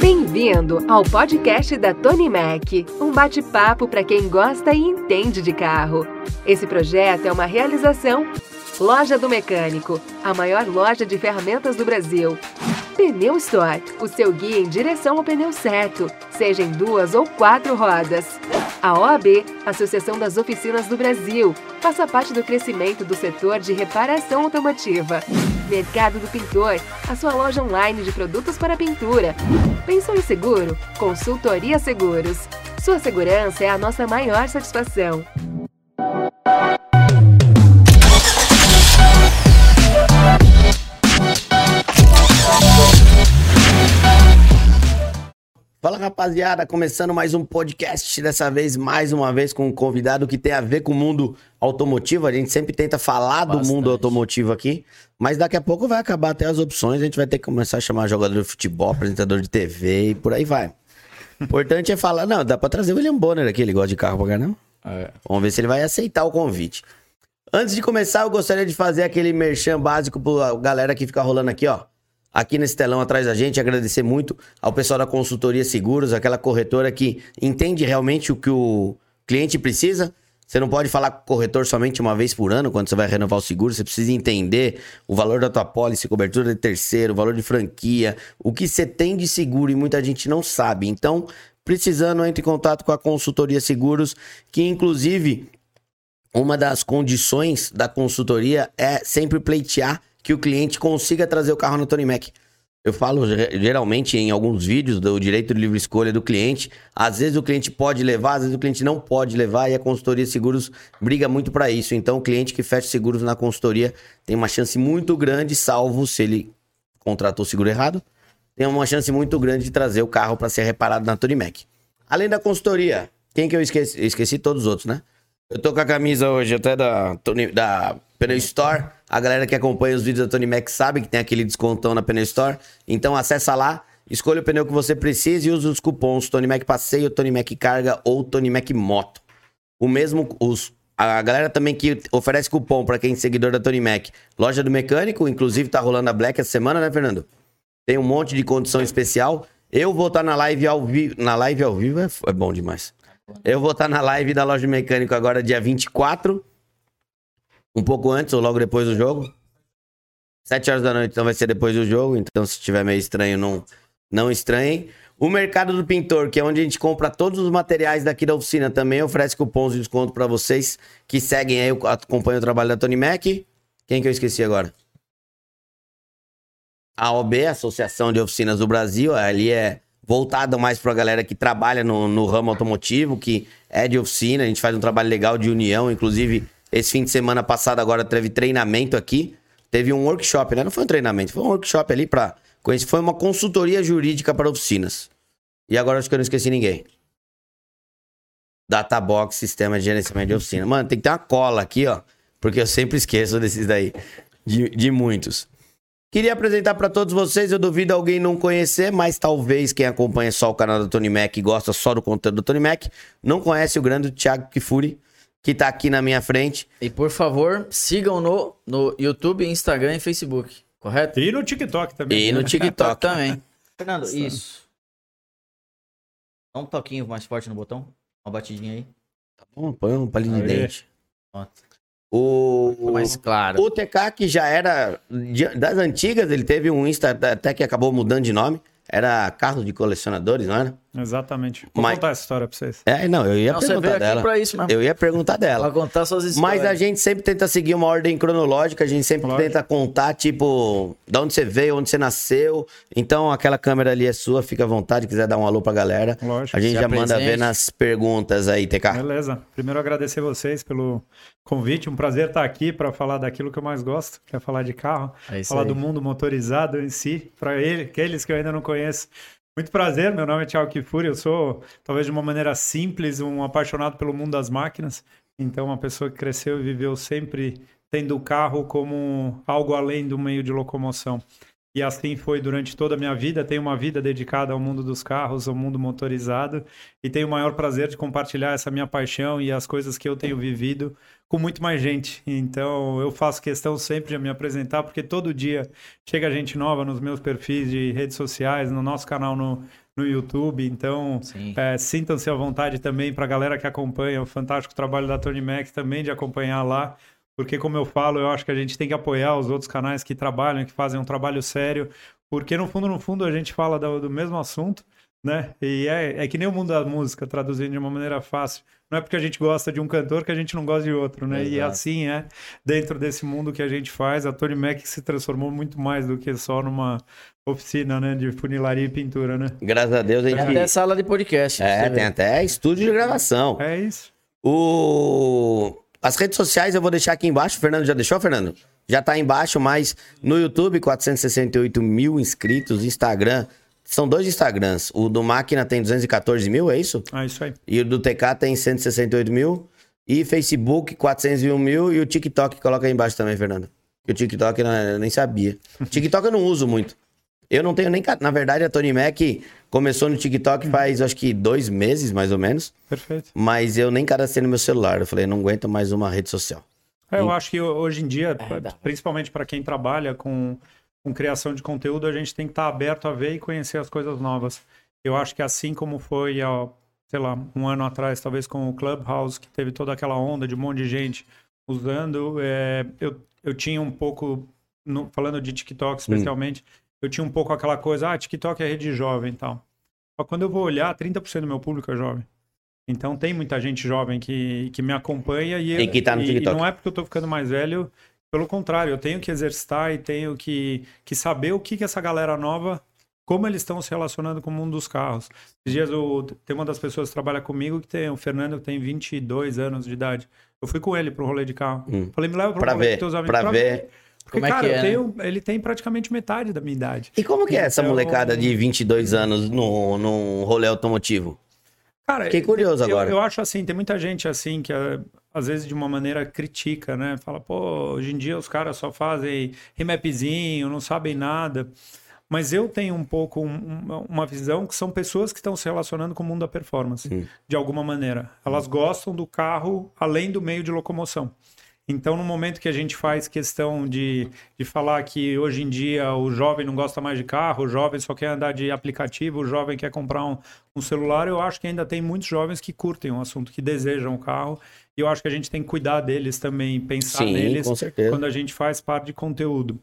Bem-vindo ao podcast da Tony Mac, um bate-papo para quem gosta e entende de carro. Esse projeto é uma realização Loja do Mecânico, a maior loja de ferramentas do Brasil. Pneu Store, o seu guia em direção ao pneu certo, seja em duas ou quatro rodas. A OAB, Associação das Oficinas do Brasil, faça parte do crescimento do setor de reparação automotiva. Mercado do Pintor, a sua loja online de produtos para pintura. Pensou em seguro? Consultoria Seguros. Sua segurança é a nossa maior satisfação. Fala rapaziada, começando mais um podcast, dessa vez mais uma vez com um convidado que tem a ver com o mundo automotivo. A gente sempre tenta falar do mundo automotivo aqui, mas daqui a pouco vai acabar até as opções. A gente vai ter que começar a chamar jogador de futebol, apresentador de TV e por aí vai. O importante é falar, não, dá pra trazer o William Bonner aqui, ele gosta de carro pra caramba. É. Vamos ver se ele vai aceitar o convite. Antes de começar, eu gostaria de fazer aquele merchan básico pra galera que fica rolando aqui, ó aqui nesse telão atrás da gente. Agradecer muito ao pessoal da Consultoria Seguros, aquela corretora que entende realmente o que o cliente precisa. Você não pode falar com o corretor somente uma vez por ano, quando você vai renovar o seguro. Você precisa entender o valor da tua pólice, cobertura de terceiro, valor de franquia, o que você tem de seguro e muita gente não sabe. Então, precisando, entre em contato com a Consultoria Seguros, que inclusive uma das condições da consultoria é sempre pleitear que o cliente consiga trazer o carro no Tony Mac. Eu falo geralmente em alguns vídeos do direito de livre escolha do cliente. Às vezes o cliente pode levar, às vezes o cliente não pode levar e a consultoria seguros briga muito para isso. Então o cliente que fecha seguros na consultoria tem uma chance muito grande, salvo se ele contratou o seguro errado, tem uma chance muito grande de trazer o carro para ser reparado na Tony Mac. Além da consultoria, quem que eu esqueci? Eu esqueci todos os outros, né? Eu tô com a camisa hoje até da, Tony, da Store. A galera que acompanha os vídeos da Tony Mac sabe que tem aquele descontão na Pneu Store. Então acessa lá, escolha o pneu que você precisa e use os cupons Tony Mac Passeio, Tony Mac Carga ou Tony Mac Moto. O mesmo, os, a galera também que oferece cupom para quem é seguidor da Tony Mac. Loja do Mecânico, inclusive tá rolando a Black essa semana, né, Fernando? Tem um monte de condição especial. Eu vou estar tá na live ao vivo. Na live ao vivo é, é bom demais. Eu vou estar na live da Loja Mecânico agora, dia 24 um pouco antes ou logo depois do jogo. Sete horas da noite, então vai ser depois do jogo. Então, se estiver meio estranho, não, não estranhem. O Mercado do Pintor, que é onde a gente compra todos os materiais daqui da oficina, também oferece cupons de desconto para vocês que seguem aí, acompanham o trabalho da Tony Mac. Quem que eu esqueci agora? A OB, Associação de Oficinas do Brasil, ali é voltada mais para a galera que trabalha no, no ramo automotivo, que é de oficina. A gente faz um trabalho legal de união, inclusive esse fim de semana passado agora teve treinamento aqui. Teve um workshop, né? Não foi um treinamento, foi um workshop ali para conhecer. Foi uma consultoria jurídica para oficinas. E agora acho que eu não esqueci ninguém. Databox, sistema de gerenciamento de oficina. Mano, tem que ter uma cola aqui, ó. Porque eu sempre esqueço desses daí. De, de muitos. Queria apresentar para todos vocês, eu duvido alguém não conhecer, mas talvez quem acompanha só o canal do Tony Mac e gosta só do conteúdo do Tony Mac, não conhece o grande Thiago Kifuri, que tá aqui na minha frente. E por favor, sigam no, no YouTube, Instagram e Facebook, correto? E no TikTok também. E no TikTok também. Fernando, isso. Dá um toquinho mais forte no botão. Uma batidinha aí. Tá bom, põe um palhinho de dente. Pronto. O, mais claro. O TK, que já era das antigas, ele teve um Insta até que acabou mudando de nome. Era carro de colecionadores, não era? Exatamente. Vou Mas- contar essa história pra vocês. É, não, eu ia Não, você perguntar dela. pra isso mesmo. Eu ia perguntar Pra dela. contar suas histórias. Mas a gente sempre tenta seguir uma ordem cronológica, a gente sempre Lógico. tenta contar, tipo, de onde você veio, onde você nasceu. Então, aquela câmera ali é sua, fica à vontade, quiser dar um alô pra galera. Lógico. A gente já manda apresente. ver nas perguntas aí, TK. Beleza. Primeiro agradecer vocês pelo convite. Um prazer estar aqui para falar daquilo que eu mais gosto, que é falar de carro, É isso falar aí. do mundo motorizado em si, para ele, aqueles que eu ainda não conheço. Muito prazer, meu nome é Thiago Kifuri, eu sou, talvez de uma maneira simples, um apaixonado pelo mundo das máquinas. Então, uma pessoa que cresceu e viveu sempre tendo o carro como algo além do meio de locomoção. E assim foi durante toda a minha vida. Tenho uma vida dedicada ao mundo dos carros, ao mundo motorizado. E tenho o maior prazer de compartilhar essa minha paixão e as coisas que eu tenho vivido com muito mais gente. Então eu faço questão sempre de me apresentar, porque todo dia chega gente nova nos meus perfis de redes sociais, no nosso canal no, no YouTube. Então é, sintam-se à vontade também para a galera que acompanha o fantástico trabalho da Tony Mac também de acompanhar lá. Porque, como eu falo, eu acho que a gente tem que apoiar os outros canais que trabalham, que fazem um trabalho sério, porque no fundo, no fundo, a gente fala do, do mesmo assunto, né? E é, é que nem o mundo da música, traduzindo de uma maneira fácil. Não é porque a gente gosta de um cantor que a gente não gosta de outro, né? Exato. E assim é dentro desse mundo que a gente faz. A Tony Mac se transformou muito mais do que só numa oficina, né? De funilaria e pintura, né? Graças a Deus a gente... Tem até sala de podcast. É, tem até estúdio de gravação. É isso. O... As redes sociais eu vou deixar aqui embaixo. O Fernando já deixou, Fernando? Já tá embaixo, mas no YouTube, 468 mil inscritos. Instagram, são dois Instagrams. O do Máquina tem 214 mil, é isso? Ah, isso aí. E o do TK tem 168 mil. E Facebook, 401 mil. E o TikTok, coloca aí embaixo também, Fernando. E o TikTok eu nem sabia. TikTok eu não uso muito. Eu não tenho nem. Na verdade, a Tony Mac começou no TikTok faz acho que dois meses, mais ou menos. Perfeito. Mas eu nem cadastrei no meu celular. Eu falei, não aguento mais uma rede social. É, eu acho que hoje em dia, é, principalmente para quem trabalha com, com criação de conteúdo, a gente tem que estar aberto a ver e conhecer as coisas novas. Eu acho que assim como foi, ó, sei lá, um ano atrás, talvez com o Clubhouse, que teve toda aquela onda de um monte de gente usando, é, eu, eu tinha um pouco, no, falando de TikTok especialmente, hum eu tinha um pouco aquela coisa, ah, TikTok é rede jovem e tal. Só quando eu vou olhar, 30% do meu público é jovem. Então tem muita gente jovem que, que me acompanha e, e que tá no TikTok. E não é porque eu tô ficando mais velho, pelo contrário, eu tenho que exercitar e tenho que, que saber o que, que essa galera nova, como eles estão se relacionando com o mundo dos carros. Esses dias eu, tem uma das pessoas que trabalha comigo que tem o Fernando, que tem 22 anos de idade. Eu fui com ele pro rolê de carro. Hum. Falei, me leva pro pra rolê ver, teus amigos. Pra, pra ver. ver porque, como é cara, que é, tenho, né? ele tem praticamente metade da minha idade. E como que é essa então... molecada de 22 anos no, no rolê automotivo? Cara, Fiquei curioso eu, agora. Eu, acho assim, tem muita gente assim que às vezes de uma maneira critica, né? Fala, pô, hoje em dia os caras só fazem remapzinho, não sabem nada. Mas eu tenho um pouco um, uma visão que são pessoas que estão se relacionando com o mundo da performance, hum. de alguma maneira. Elas gostam do carro além do meio de locomoção. Então, no momento que a gente faz questão de, de falar que hoje em dia o jovem não gosta mais de carro, o jovem só quer andar de aplicativo, o jovem quer comprar um, um celular, eu acho que ainda tem muitos jovens que curtem o assunto, que desejam o carro. E eu acho que a gente tem que cuidar deles também, pensar Sim, neles quando a gente faz parte de conteúdo.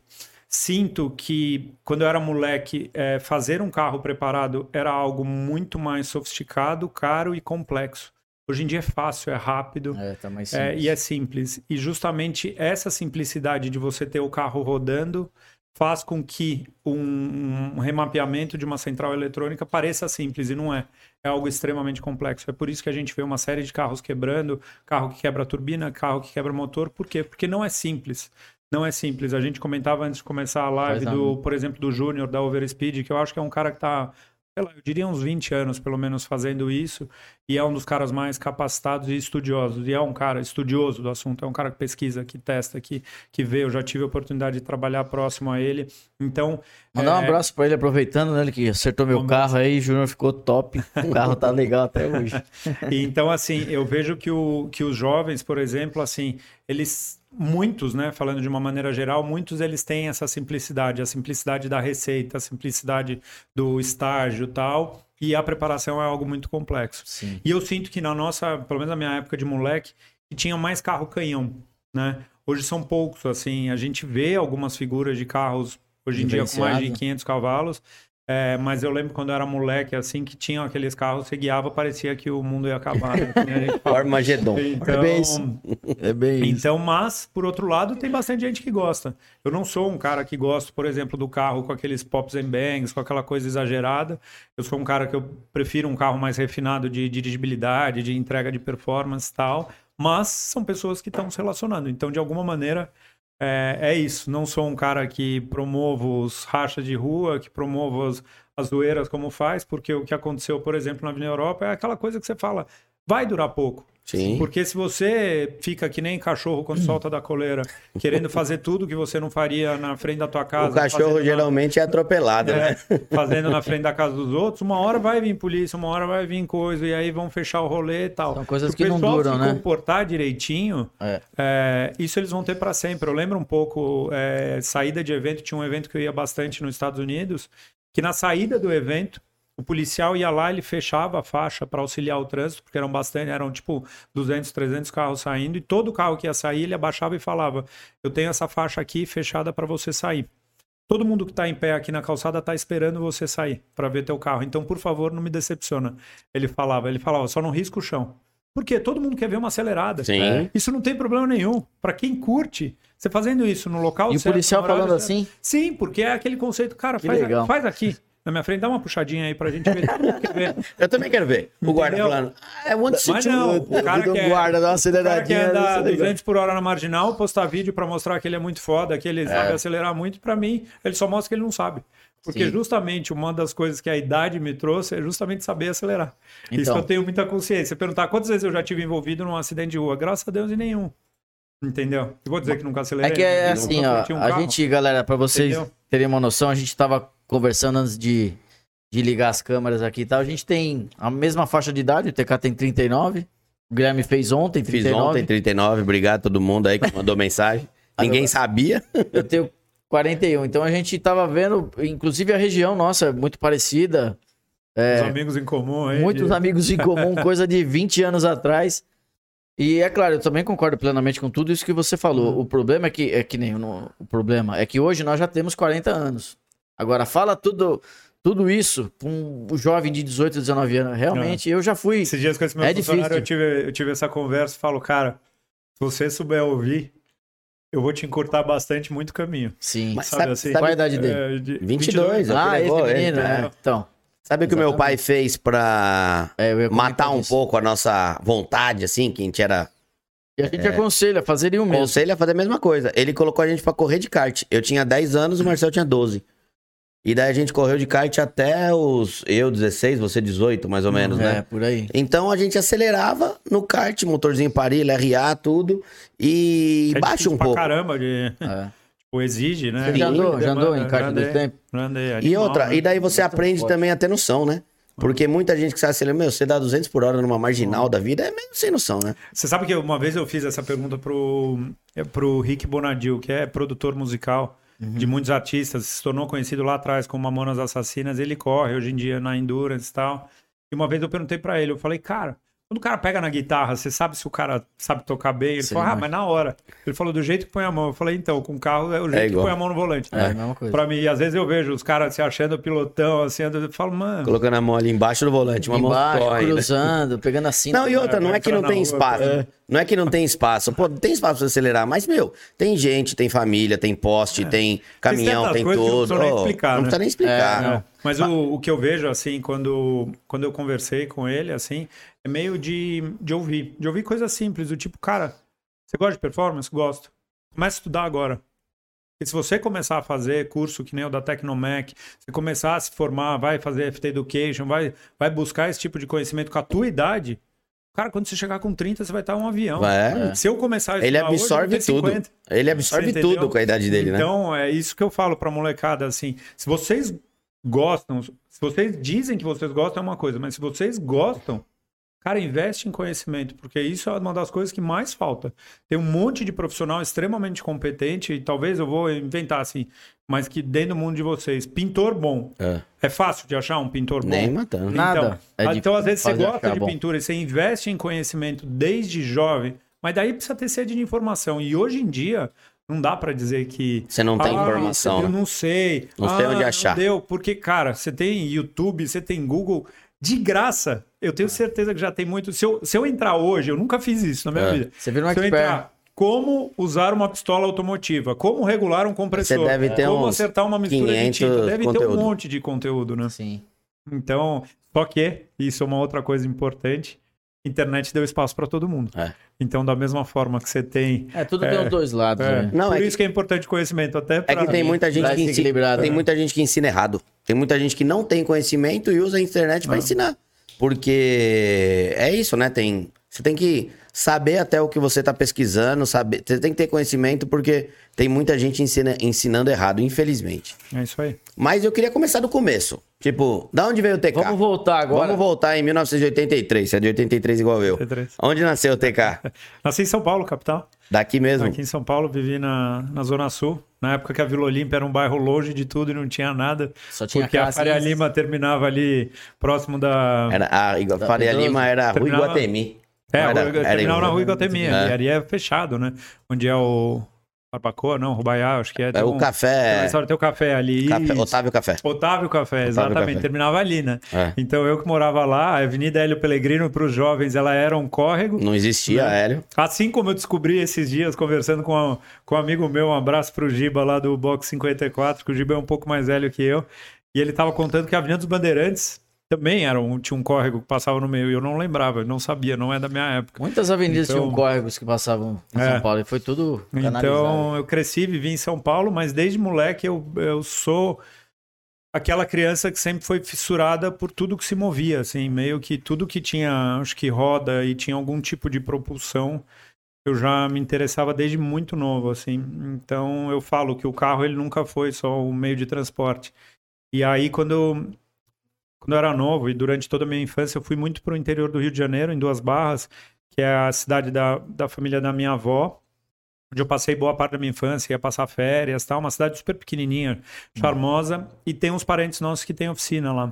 Sinto que quando eu era moleque, é, fazer um carro preparado era algo muito mais sofisticado, caro e complexo. Hoje em dia é fácil, é rápido é, tá é, e é simples. E justamente essa simplicidade de você ter o carro rodando faz com que um, um, remapeamento de uma central eletrônica pareça simples e não é. É algo extremamente complexo. É por isso que a gente vê uma série de carros quebrando, carro que quebra a turbina, carro que quebra motor. Por quê? Porque não é simples. Não é simples. A gente comentava antes de começar a live, do, por exemplo, do Júnior da Overspeed, que eu acho que é um cara que está sei lá, eu diria uns 20 anos pelo menos fazendo isso, e é um dos caras mais capacitados e estudiosos, e é um cara estudioso do assunto, é um cara que pesquisa, que testa, que, que vê, eu já tive a oportunidade de trabalhar próximo a ele, então... Mandar é... um abraço para ele, aproveitando, né, ele que acertou meu carro aí, o Júnior ficou top, o carro tá legal até hoje. então, assim, eu vejo que, o, que os jovens, por exemplo, assim, eles muitos, né, falando de uma maneira geral, muitos eles têm essa simplicidade, a simplicidade da receita, a simplicidade do estágio tal, e a preparação é algo muito complexo. Sim. E eu sinto que na nossa, pelo menos na minha época de moleque, que tinha mais carro canhão, né? Hoje são poucos, assim, a gente vê algumas figuras de carros hoje em dia com mais de 500 cavalos, é, mas eu lembro quando eu era moleque, assim, que tinham aqueles carros, você guiava, parecia que o mundo ia acabar. Né? Armagedon. Então, é bem isso. É bem isso. Então, mas, por outro lado, tem bastante gente que gosta. Eu não sou um cara que gosta, por exemplo, do carro com aqueles pops and bangs, com aquela coisa exagerada. Eu sou um cara que eu prefiro um carro mais refinado de, de dirigibilidade, de entrega de performance e tal. Mas são pessoas que estão se relacionando. Então, de alguma maneira, é, é, isso. Não sou um cara que promovo os rachas de rua, que promovo as, as zoeiras como faz, porque o que aconteceu, por exemplo, na Avenida Europa é aquela coisa que você fala. Vai durar pouco. Sim. Porque se você fica que nem cachorro quando solta da coleira, querendo fazer tudo que você não faria na frente da tua casa. O cachorro fazendo na- geralmente é atropelado, né? é, fazendo na frente da casa dos outros, uma hora vai vir polícia, uma hora vai vir coisa, e aí vão fechar o rolê e tal. São coisas Se que o não pessoal duram, se né? comportar direitinho, É. é, isso eles vão ter para sempre. Eu lembro um pouco, é, saída de evento, tinha um evento que eu ia bastante nos Estados Unidos, que na saída do evento, o policial ia lá, ele fechava a faixa para auxiliar o trânsito, porque eram bastante, eram tipo 200, 300 carros saindo, e todo carro que ia sair, ele abaixava e falava: Eu tenho essa faixa aqui fechada para você sair. Todo mundo que está em pé aqui na calçada está esperando você sair para ver teu carro. Então, por favor, não me decepciona. Ele falava, ele falava, só não risca o chão. Porque todo mundo quer ver uma acelerada. Sim. É. Isso não tem problema nenhum. Para quem curte, você fazendo isso no local E o certo, policial no horário falando certo. assim? Sim, porque é aquele conceito, cara, Que faz, legal. faz aqui. Na minha frente, dá uma puxadinha aí pra gente ver. Eu também quero ver. O guarda Entendeu? falando. I want to Mas não, you." o cara guarda, dá uma o cara quer andar isso é legal. 200 por hora na marginal, postar vídeo pra mostrar que ele é muito foda, que ele sabe acelerar muito. Pra mim, ele só mostra que ele não sabe. Porque Sim. justamente uma das coisas que a idade me trouxe é justamente saber acelerar. Isso Então. que eu tenho muita consciência. Perguntar quantas vezes eu já tive envolvido num acidente de rua? Graças a Deus, em nenhum. Entendeu? Eu vou dizer que nunca acelerei. É que é nunca assim, ó, um a gente, galera, pra vocês Entendeu? terem uma noção, a gente tava conversando antes de, de ligar as câmeras aqui e tal. A gente tem a mesma faixa de idade, o TK tem 39, o Guilherme fez ontem, Fiz 39. ontem, 39. Obrigado a todo mundo aí que mandou mensagem. Ninguém sabia. Eu tenho 41. Então a gente tava vendo, inclusive a região nossa é muito parecida. Os amigos em comum aí. Muitos de- amigos em comum, coisa de 20 anos atrás. E é claro, eu também concordo plenamente com tudo isso que você falou. O problema é que, é que nem no- o problema é que hoje nós já temos 40 anos. Agora, fala tudo, tudo isso com um jovem de 18, 19 anos. Realmente, eu já fui. Esses dias com esse meu É funcionário, eu tive, eu tive essa conversa e falo, cara, se você souber ouvir, eu vou te encurtar bastante muito caminho. Sim. Mas Sabe sabe, assim? sabe- Qual a idade dele? É, de 22, é. ah, levou esse ele, menino, né? né? Então. sabe o que o meu pai fez pra É, matar um disso. pouco a nossa vontade, assim, que a gente era E a gente aconselha fazer o mesmo. Conselho a fazer a mesma coisa. Ele colocou a gente pra correr de kart. Eu tinha 10 anos, o Marcel tinha 12. E daí a gente correu de kart até os. Eu, 16, você 18, mais ou menos, É, né? por aí. Então a gente acelerava no kart, motorzinho parelho, RA, tudo. E É baixa um pra pouco. caramba, de, É. tipo, exige, né? Você já andou, já andou em kart desse andei, tempo? já andei, E outra, né? e daí você Muito aprende forte. também a ter noção, né? Porque muita gente que sai acelerando, meu, você dá 200 por hora numa marginal da vida, é meio sem noção, né? Você sabe que uma vez eu fiz essa pergunta pro, é, pro Rick Bonadil, que é produtor musical Uhum. de muitos artistas, se tornou conhecido lá atrás como Mamonas Assassinas, ele corre hoje em dia na Endurance e tal. E uma vez eu perguntei pra ele, eu falei, cara, quando o cara pega na guitarra, você sabe se o cara sabe tocar bem? Ele Sim, falou, ah, mas- mas na hora. Ele falou, do jeito que põe a mão. Eu falei, então, com o carro é o jeito que igual. põe a mão no volante. É, a mesma coisa. Pra mim, e às vezes eu vejo os caras se achando pilotão, assim, eu falo, mano, Colocando a mão ali embaixo do volante, uma mão Embaixo, ainda. cruzando, pegando a cinta. Não, e outra, É, não é que não tem rua, espaço. é. Não é que não tem espaço. Pô, tem espaço pra você acelerar, mas, meu, tem gente, tem família, tem poste, tem caminhão, tem que não tudo. precisam nem explicar, não né? precisa nem explicar. É, Não, mas o, o que eu vejo, assim, quando, quando eu conversei com ele, assim, é meio de, de ouvir. De ouvir coisas simples, do tipo, cara, você gosta de performance? Gosto. Começa a estudar agora. E se você começar a fazer curso que nem o da Tecnomec, você começar a se formar, vai fazer FT Education, vai, vai buscar esse tipo de conhecimento com a tua idade, cara, quando você chegar com 30, você vai estar um avião. É. Se eu começar a Ele estudar hoje, vou absorve ter tudo. 50. Ele absorve tudo com a idade dele, né? Então, é isso que eu falo pra molecada, assim, se vocês gostam, se vocês dizem que vocês gostam é uma coisa, mas se vocês gostam, cara, investe em conhecimento, porque isso é uma das coisas que mais falta. Tem um monte de profissional extremamente competente, e talvez eu vou inventar assim, mas que dentro do mundo de vocês, pintor bom. É. É fácil de achar um pintor bom? Nem matando. Nada. É Então, então às vezes você gosta de bom. pintura e você investe em conhecimento desde jovem, mas daí precisa ter sede de informação. E hoje em dia, não dá pra dizer que. Você não tem "Ah, informação, Eu né? não sei. Não ah, sei onde achar." deu, porque, cara, você tem YouTube, você tem Google. De graça, eu tenho certeza que já tem muito. Se eu, se eu entrar hoje, eu nunca fiz isso na minha É. vida. Você vira um se eu entrar, como usar uma pistola automotiva, como regular um compressor, Você deve ter como acertar uma mistura de 500 tinta, deve ter um conteúdo. monte de conteúdo, né? Sim. Então, só que isso é uma outra coisa importante. Internet deu espaço para todo mundo. É. Então, da mesma forma que você tem. É, tudo É. tem os dois lados, É, né? Não, por é isso que... é importante conhecimento, até É pra... que tem muita gente que ensina, tem né? muita gente que ensina errado. Tem muita gente que não tem conhecimento e usa a internet pra ensinar. Porque é isso, né? Tem, você tem que saber até o que você tá pesquisando, saber, você tem que ter conhecimento porque tem muita gente ensina- ensinando errado, infelizmente. É isso aí. Mas eu queria começar do começo. Tipo, da onde veio o TK? Vamos voltar agora. Vamos voltar em 1983, você é de 83 igual eu. 83. Onde nasceu o TK? Nasci em São Paulo, capital. Daqui mesmo? Aqui em São Paulo, vivi na, na Zona Sul. Na época que a Vila Olímpia era um bairro longe de tudo e não tinha nada. Só tinha porque a Faria? Lima terminava ali próximo da. Era, a Igua- Da Faria. Lima era Rua Terminava- Iguatemi. É, era- a rua- era terminava na Iguatemi. rua Iguatemi. É. E ali é fechado, né? Onde é o Barbacoa, não, Rubaiá, acho que é. É tem o um- Tem uma café, história, tem o café ali. café. Otávio Café. Otávio Café, exatamente. Café. Terminava ali, né? É. Então eu que morava lá, a Avenida Hélio Pellegrino para os jovens, ela era um córrego. Não existia, Né? Hélio. Assim como eu descobri esses dias, conversando com, a- com um amigo meu, um abraço pro Giba lá do Box 54, que o Giba é um pouco mais velho que eu, e ele tava contando que a Avenida dos Bandeirantes também era um, tinha um córrego que passava no meio, e eu não lembrava, eu não sabia, não é da minha época. Muitas avenidas Então- tinham córregos que passavam em É. São Paulo e foi tudo canalizado. Então eu cresci, vivi em São Paulo, mas desde moleque eu, eu sou aquela criança que sempre foi fissurada por tudo que se movia, assim, meio que tudo que tinha, acho que roda e tinha algum tipo de propulsão, eu já me interessava desde muito novo, assim. Então eu falo que o carro ele nunca foi só um meio de transporte. E aí quando eu, quando eu era novo e durante toda a minha infância eu fui muito para o interior do Rio de Janeiro, em Duas Barras, que é a cidade da, da família da minha avó, onde eu passei boa parte da minha infância, ia passar férias, tal, uma cidade super pequenininha, charmosa, e tem uns parentes nossos que têm oficina lá.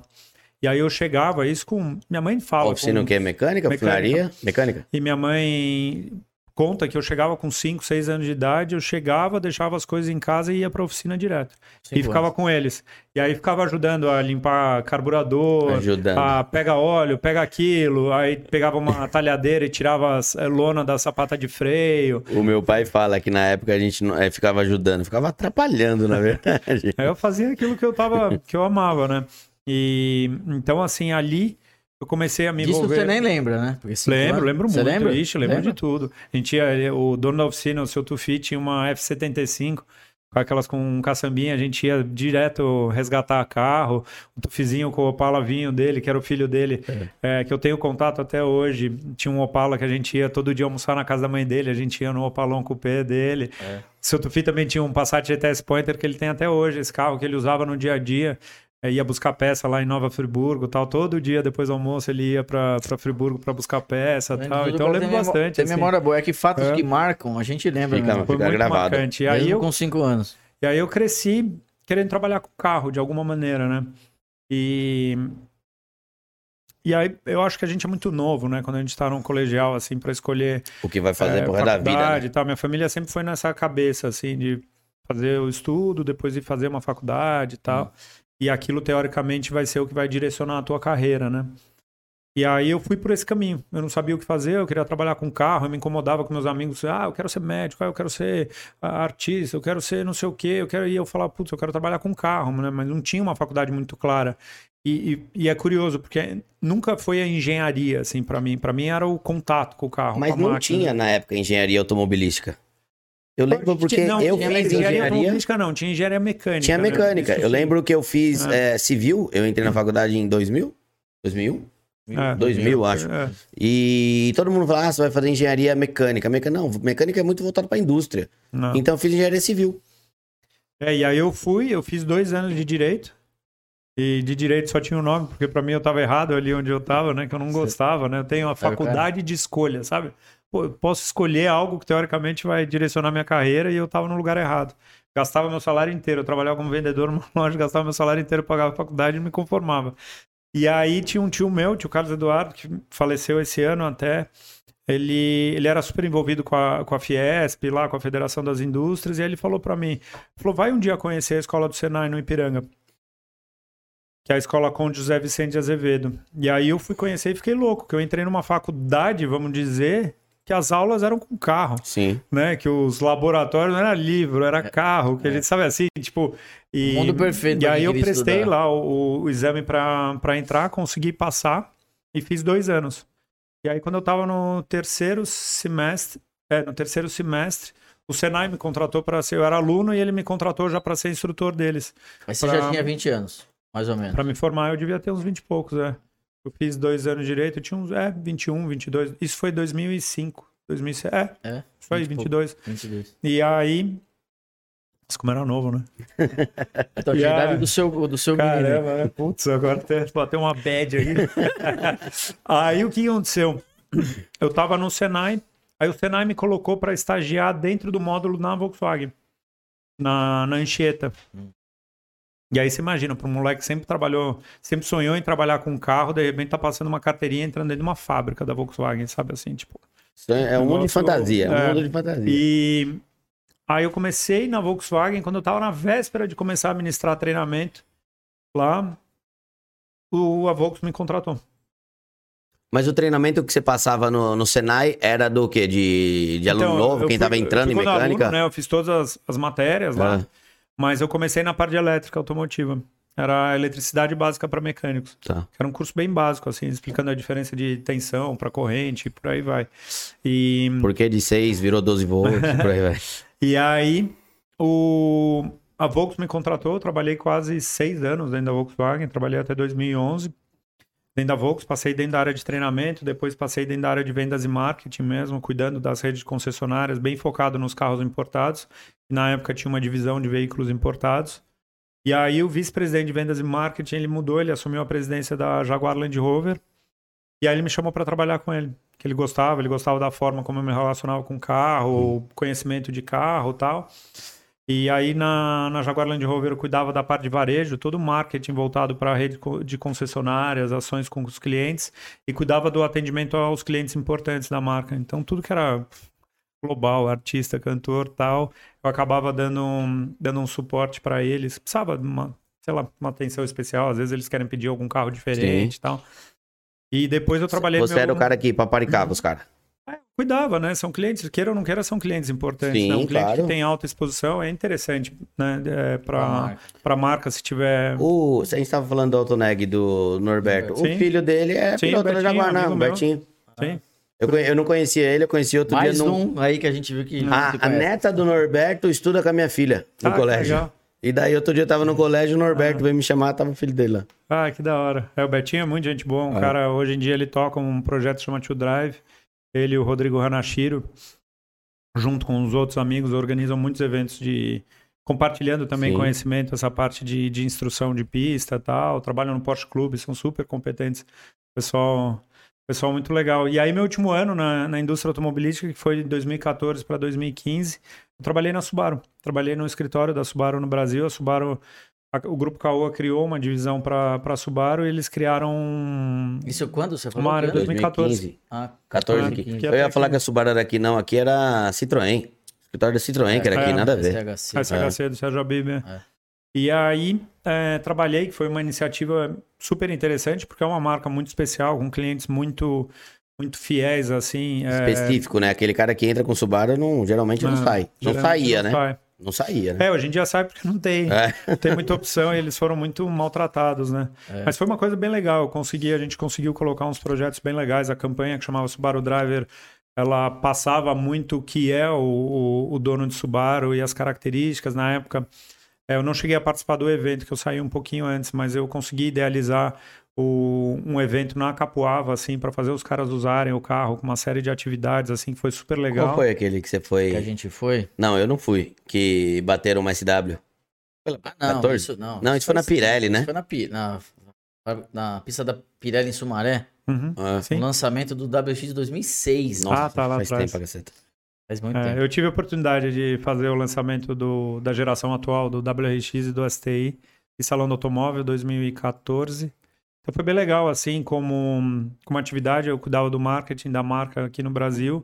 E aí eu chegava, isso com minha mãe fala, Oficina com- o quê? Mecânica? Mecânica. Funilaria? Mecânica? e minha mãe conta que eu chegava com 5, 6 anos de idade, eu chegava, deixava as coisas em casa e ia para oficina direto. e ficava anos. com eles. E aí ficava ajudando a limpar carburador, Ajudando. a pega óleo, pega aquilo, aí pegava uma talhadeira e tirava as eh, lona da sapata de freio. O meu pai fala que na época a gente não- eh, ficava ajudando, ficava atrapalhando, na verdade. Aí eu fazia aquilo que eu tava, que eu amava, né? E então assim, ali eu comecei a me Disso envolver. você nem lembra, né? Lembro, lembro Você muito. lembra? Ixi, lembro Lembra? de tudo. A gente ia, o dono da oficina, o seu Tufi, tinha uma F75, com aquelas com um caçambinha, a gente ia direto resgatar carro. O Tufizinho com o Opala vinho dele, que era o filho dele, é, que eu tenho contato até hoje. Tinha um Opala que a gente ia todo dia almoçar na casa da mãe dele, a gente ia no Opalão Coupé dele. É. Seu Tufi também tinha um Passat GTS Pointer que ele tem até hoje, esse carro que ele usava no dia a dia. É, ia buscar peça lá em Nova Friburgo tal. Todo dia, depois do almoço, ele ia pra, pra Friburgo pra buscar peça Lembro tal. Então eu lembro bastante. Tem assim. memória boa. É que fatos É. que marcam, a gente lembra Fica- mesmo. Foi Fica muito gravado. marcante. E aí, eu, com cinco anos. e aí eu cresci querendo trabalhar com carro, de alguma maneira, né? E... E aí eu acho que a gente é muito novo, né? Quando a gente tá num colegial, assim, pra escolher O que vai fazer é, pro resto da vida, né? e tal. Minha família sempre foi nessa cabeça, assim, de fazer o estudo, depois ir fazer uma faculdade e tal. Hum. E aquilo, teoricamente, vai ser o que vai direcionar a tua carreira, né? E aí eu fui por esse caminho. Eu não sabia o que fazer, eu queria trabalhar com carro, eu me incomodava com meus amigos. Ah, eu quero ser médico, ah, eu quero ser ah, artista, eu quero ser não sei o quê, eu quero... E eu falava, putz, eu quero trabalhar com carro, né? Mas não tinha uma faculdade muito clara. E, e- e é curioso, porque nunca foi a engenharia, assim, pra mim. Pra mim era o contato com o carro, Mas não máquina. tinha na época engenharia automobilística. Eu lembro porque não, eu tinha fiz engenharia engenharia. automobilística não, tinha engenharia mecânica. Tinha né? mecânica. Isso Eu lembro que eu fiz É. eh, civil, eu entrei na faculdade em 2000? 2001? É. 2000, acho. É. E todo mundo fala, ah, você vai fazer engenharia mecânica. Meca... Não, mecânica é muito voltado para a indústria. Não. Então eu fiz engenharia civil. É, e aí eu fui, eu fiz dois anos de direito. E de direito só tinha o um nome, porque pra mim eu tava errado ali onde eu tava, né? Que eu não gostava, né? Eu tenho a Sabe, faculdade de escolha, sabe? Posso escolher algo que teoricamente vai direcionar minha carreira e eu tava no lugar errado. Gastava meu salário inteiro, eu trabalhava como vendedor numa loja, gastava meu salário inteiro, pagava a faculdade e me conformava. E aí tinha um tio meu, tio Carlos Eduardo, que faleceu esse ano até. Ele, ele era super envolvido com a, com a Fiesp, lá com a Federação das Indústrias, e ele falou pra mim, falou, vai um dia conhecer a escola do Senai no Ipiranga. Que é a escola Conde José Vicente Azevedo. E aí eu fui conhecer e fiquei louco, que eu entrei numa faculdade, vamos dizer, que as aulas eram com carro Sim. né? Que os laboratórios não era livro, era carro, que a gente sabe assim, tipo. E, O mundo perfeito E aí eu prestei estudar. lá o, o exame para entrar, consegui passar e fiz dois anos. E aí, quando eu tava no terceiro semestre, é, no terceiro semestre, o Senai me contratou para ser, eu era aluno e ele me contratou já para ser instrutor deles. Mas você Pra- já tinha 20 anos, mais ou menos. Para me formar, eu devia ter uns 20 e poucos, é. Eu fiz dois anos direito, eu tinha uns, é, 21, 22. Isso foi 2005. 2006, é, É, foi 20 e 22. 22. E aí. Mas como era novo, né? Então, a idade do seu, do seu menino. Caramba, né? Putz, agora tem, bateu uma bad aí. aí o que aconteceu? Eu tava no Senai, aí o Senai me colocou para estagiar dentro do módulo na Volkswagen, na, na Anchieta. E aí você imagina, para um moleque que sempre trabalhou, sempre sonhou em trabalhar com carro, de repente tá passando uma carteirinha entrando dentro de uma fábrica da Volkswagen, sabe assim, tipo. Isso É um mundo de fantasia, é um é. mundo de fantasia. E aí eu comecei na Volkswagen, quando eu tava na véspera de começar a ministrar treinamento lá, o, a Volks me contratou. Mas o treinamento que você passava no, no Senai era do quê? De, de aluno Então, novo, quem fui- tava entrando em mecânica? Aluno, né? Eu fiz todas as, as matérias lá, Ah, mas eu comecei na parte de elétrica automotiva. Era eletricidade básica para mecânicos. tá. Era um curso bem básico, assim, explicando a diferença de tensão para corrente e por aí vai. E, Por que de 6 virou 12 volts? por aí vai. e aí, o, a Volks me contratou, eu trabalhei quase seis anos dentro da Volkswagen, trabalhei até 2011. Dentro da Volks, passei dentro da área de treinamento, depois passei dentro da área de vendas e marketing mesmo, cuidando das redes de concessionárias, bem focado nos carros importados. Na época tinha uma divisão de veículos importados. E aí o vice-presidente de vendas e marketing, ele mudou, ele assumiu a presidência da Jaguar Land Rover. E aí ele me chamou para trabalhar com ele, que ele gostava, ele gostava da forma como eu me relacionava com carro, conhecimento de carro, e tal. E aí na, na Jaguar Land Rover eu cuidava da parte de varejo, todo o marketing voltado para a rede de concessionárias, ações com os clientes e cuidava do atendimento aos clientes importantes da marca. Então tudo que era global, artista, cantor, tal, eu acabava dando um, dando um suporte para eles. Precisava de uma, sei lá, uma atenção especial, às vezes eles querem pedir algum carro diferente, e tal. E depois eu trabalhei Você meu- era o cara que paparicava os caras. cuidava, né? São clientes, queira ou não queira, são clientes importantes. Sim, né? Um cliente claro. que tem alta exposição é interessante, né? É, Pra para marca. para marca, se tiver. O, a gente estava falando do Autoneg do Norberto. Sim. O filho dele é Sim, piloto da Jaguar, não, amigo o meu. Bertinho. Sim. Eu, eu não conhecia ele, eu conheci outro Mais dia. num- um aí que a gente viu que. A, a neta do Norberto estuda com a minha filha no Ah, colégio. legal. E daí outro dia eu tava no colégio, o Norberto veio me chamar, tava o filho dele lá. Ah, que da hora. É, o Betinho é muito gente boa. Um É. cara, hoje em dia, ele toca um projeto chamado To Drive. Ele e o Rodrigo Hanashiro, junto com os outros amigos, organizam muitos eventos de. Compartilhando também Sim. conhecimento, essa parte de, de instrução de pista e tal. Trabalham no Porsche Clube, são super competentes. Pessoal, pessoal muito legal. E aí, meu último ano na, na indústria automobilística, que foi de 2014 para 2015, eu trabalhei na Subaru. Trabalhei no escritório da Subaru no Brasil. A Subaru a- o grupo Caoa criou uma divisão para a Subaru e eles criaram Isso quando você falou? uma área que ano? 2014. 2015. Ah, 14 Ah, aqui. Eu ia falar que- a Subaru era aqui, não. Aqui era Citroën. Escritório da Citroën, que era aqui, É, nada a ver. SHC. SHC do Sérgio Abib. É. E aí é, trabalhei, que foi uma iniciativa super interessante, porque é uma marca muito especial, com clientes muito, muito fiéis, assim. é, Específico, né? Aquele cara que entra com Subaru não, geralmente não é, sai. Não saía, não né? sai. Não saía, né? É, hoje em dia sai porque não tem, É. não tem muita opção e eles foram muito maltratados, né? É. Mas foi uma coisa bem legal. Eu consegui, a gente conseguiu colocar uns projetos bem legais. A campanha que chamava Subaru Driver, ela passava muito o que é o, o, o dono de Subaru e as características. Na época, é, eu não cheguei a participar do evento, que eu saí um pouquinho antes, mas eu consegui idealizar o- um evento na Capuava, assim, para fazer os caras usarem o carro com uma série de atividades, assim, que foi super legal. Qual foi aquele que você foi? Que a gente foi? Não, eu não fui. Que bateram uma SW. Ah, não, 14? isso não. Não, isso foi na Pirelli, isso né? Foi na, Pi- na, na pista da Pirelli em Sumaré. Uhum. Ah. O lançamento do WX de 2006. Nossa, Ah, tá lá faz atrás. tempo, caceta. Faz muito É, tempo. eu tive a oportunidade de fazer o lançamento do, da geração atual do WRX e do STI em Salão do Automóvel 2014. Então foi bem legal, assim, como, como atividade, eu cuidava do marketing da marca aqui no Brasil.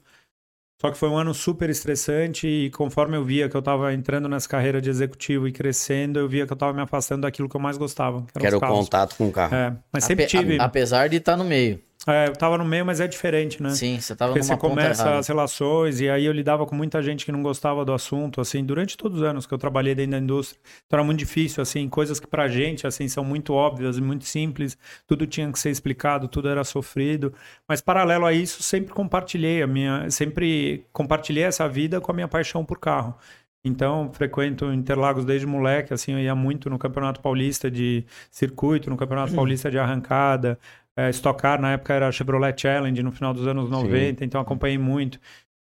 Só que foi um ano super estressante e conforme eu via que eu estava entrando nessa carreira de executivo e crescendo, eu via que eu estava me afastando daquilo que eu mais gostava, que Que eram era o contato com o carro. É, mas sempre Ape- tive. apesar de estar no meio. É, eu estava no meio, mas é diferente, né? Sim, você tava Porque numa você começa errada. as relações, e aí eu lidava com muita gente que não gostava do assunto, assim, durante todos os anos que eu trabalhei dentro da indústria. Então era muito difícil, assim, coisas que pra gente, assim, são muito óbvias e muito simples, tudo tinha que ser explicado, tudo era sofrido. Mas paralelo a isso, sempre compartilhei a minha, sempre compartilhei essa vida com a minha paixão por carro. Então, frequento Interlagos desde moleque, assim, eu ia muito no Campeonato Paulista de circuito, no Campeonato Paulista de arrancada, é, Stock Car, na época era Chevrolet Challenge, no final dos anos 90, então acompanhei muito.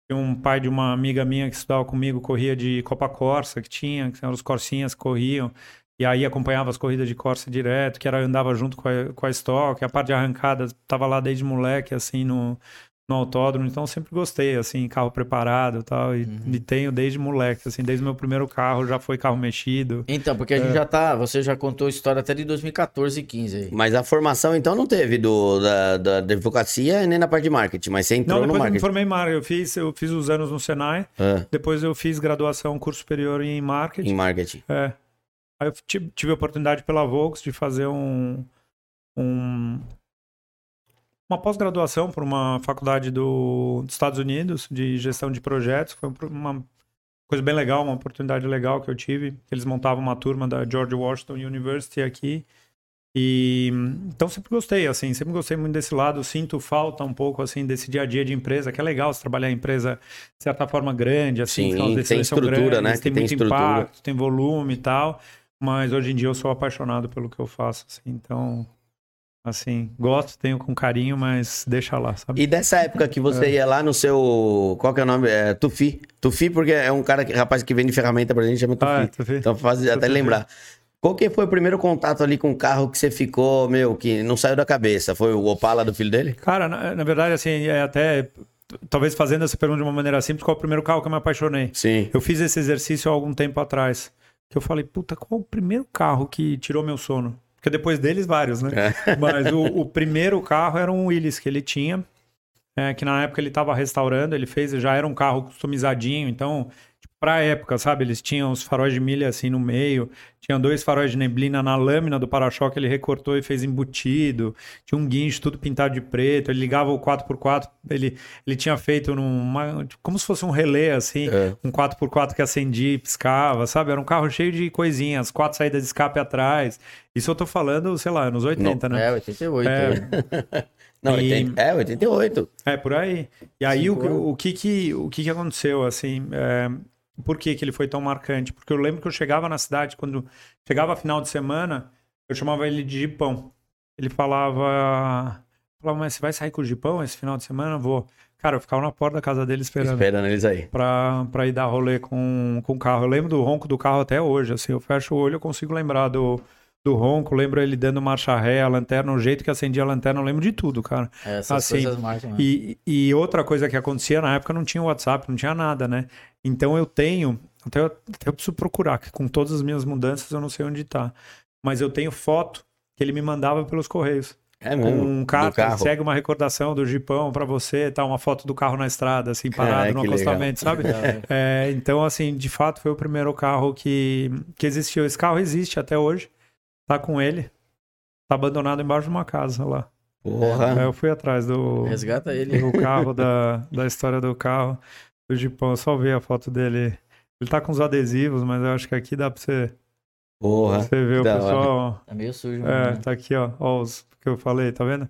Tinha um pai de uma amiga minha que estudava comigo, corria de Copa Corsa, que tinha, que eram os Corsinhas que corriam. E aí acompanhava as corridas de Corsa direto, que era andava junto com a, com a Stock, a parte de arrancada tava lá desde moleque, assim, no, no autódromo, então sempre gostei, assim, carro preparado e tal, e, Uhum. e tenho desde moleque, assim, desde meu primeiro carro já foi carro mexido. Então, porque a É. gente já tá. Você já contou história até de 2014 e 15 aí. Mas a formação, então, não teve do, da, da, da advocacia nem na parte de marketing, mas você entrou Não, no depois eu me marketing. formei em marketing, eu fiz, eu fiz os anos no Senai, Ah, depois eu fiz graduação, curso superior em marketing, em marketing. É. Aí eu tive, tive a oportunidade pela Volks de fazer um, um- uma pós-graduação por uma faculdade do, dos Estados Unidos de gestão de projetos. Foi um uma coisa bem legal, uma oportunidade legal que eu tive. Eles montavam uma turma da George Washington University aqui. E então sempre gostei, assim, sempre gostei muito desse lado. Sinto falta um pouco assim desse dia a dia de empresa, que é legal você trabalhar em empresa de certa forma grande, assim, Sim, tem estrutura, grandes, né? Tem tem muito estrutura. impacto, tem volume e tal. Mas hoje em dia eu sou apaixonado pelo que eu faço, assim, então, assim, gosto, tenho com carinho, mas deixa lá, sabe? E dessa época que você ia lá no seu. Qual que é o nome? É, Tufi. Tufi, porque é um cara, que, rapaz que vende ferramenta pra gente, chama Tufi. Ah, tu vê? Então faz até Tufi. lembrar. Qual que foi o primeiro contato ali com o carro que você ficou, meu, que não saiu da cabeça? Foi o Opala do filho dele? Cara, na, na verdade, assim, é até, talvez fazendo essa pergunta de uma maneira simples, qual é o primeiro carro que eu me apaixonei? Sim. Eu fiz esse exercício há algum tempo atrás. Que eu falei, puta, qual o primeiro carro que tirou meu sono? Porque depois deles, vários, né? Mas o, o primeiro carro era um Willys que ele tinha. é, que na época ele estava restaurando, ele fez, já era um carro customizadinho, então, pra época, sabe? Eles tinham os faróis de milha assim no meio, tinha dois faróis de neblina na lâmina do para-choque, ele recortou e fez embutido, tinha um guincho tudo pintado de preto, ele ligava o 4x4, ele, ele tinha feito numa, como se fosse um relé assim, É. um 4x4 que acendia e piscava, sabe? Era um carro cheio de coisinhas, quatro saídas de escape atrás. Isso eu tô falando, sei lá, anos 80, né? É, 88. É. Não, E- 80, é, 88. É, por aí. E aí, o, Cinco anos. o, que, que, o que, que aconteceu, assim, é, por que, que ele foi tão marcante? Porque eu lembro que eu chegava na cidade, quando chegava final de semana, eu chamava ele de Jipão. Ele falava, falava, mas você vai sair com o Jipão esse final de semana? Eu vou. Cara, eu ficava na porta da casa dele esperando. Esperando eles aí. Pra, pra ir dar rolê com, com o carro. Eu lembro do ronco do carro até hoje, assim, eu fecho o olho, eu consigo lembrar do, do ronco, lembro ele dando marcha ré, a lanterna, o jeito que acendia a lanterna, eu lembro de tudo, cara. É, Essas Assim, coisas marcam. né? E, e outra coisa que acontecia na época não tinha WhatsApp, não tinha nada, né? Então eu tenho, até eu, até eu preciso procurar, que com todas as minhas mudanças eu não sei onde tá. Mas eu tenho foto que ele me mandava pelos correios. É Com mesmo. um do carro, carro. segue uma recordação do Jipão pra você, tá uma foto do carro na estrada, assim, parado Ah, no legal. acostamento, sabe? Legal, né? É, então, assim, de fato, foi o primeiro carro que, que existiu. Esse carro existe até hoje. Tá com ele. Tá abandonado embaixo de uma casa lá. Porra. Aí eu fui atrás do, Resgata ele. o carro da, da história do carro do Jipão. Eu só vi a foto dele. Ele tá com os adesivos, mas eu acho que aqui dá pra você, Porra. você ver o pessoal. Tá meio sujo. É, né? tá aqui, ó. Ó, os que eu falei, tá vendo?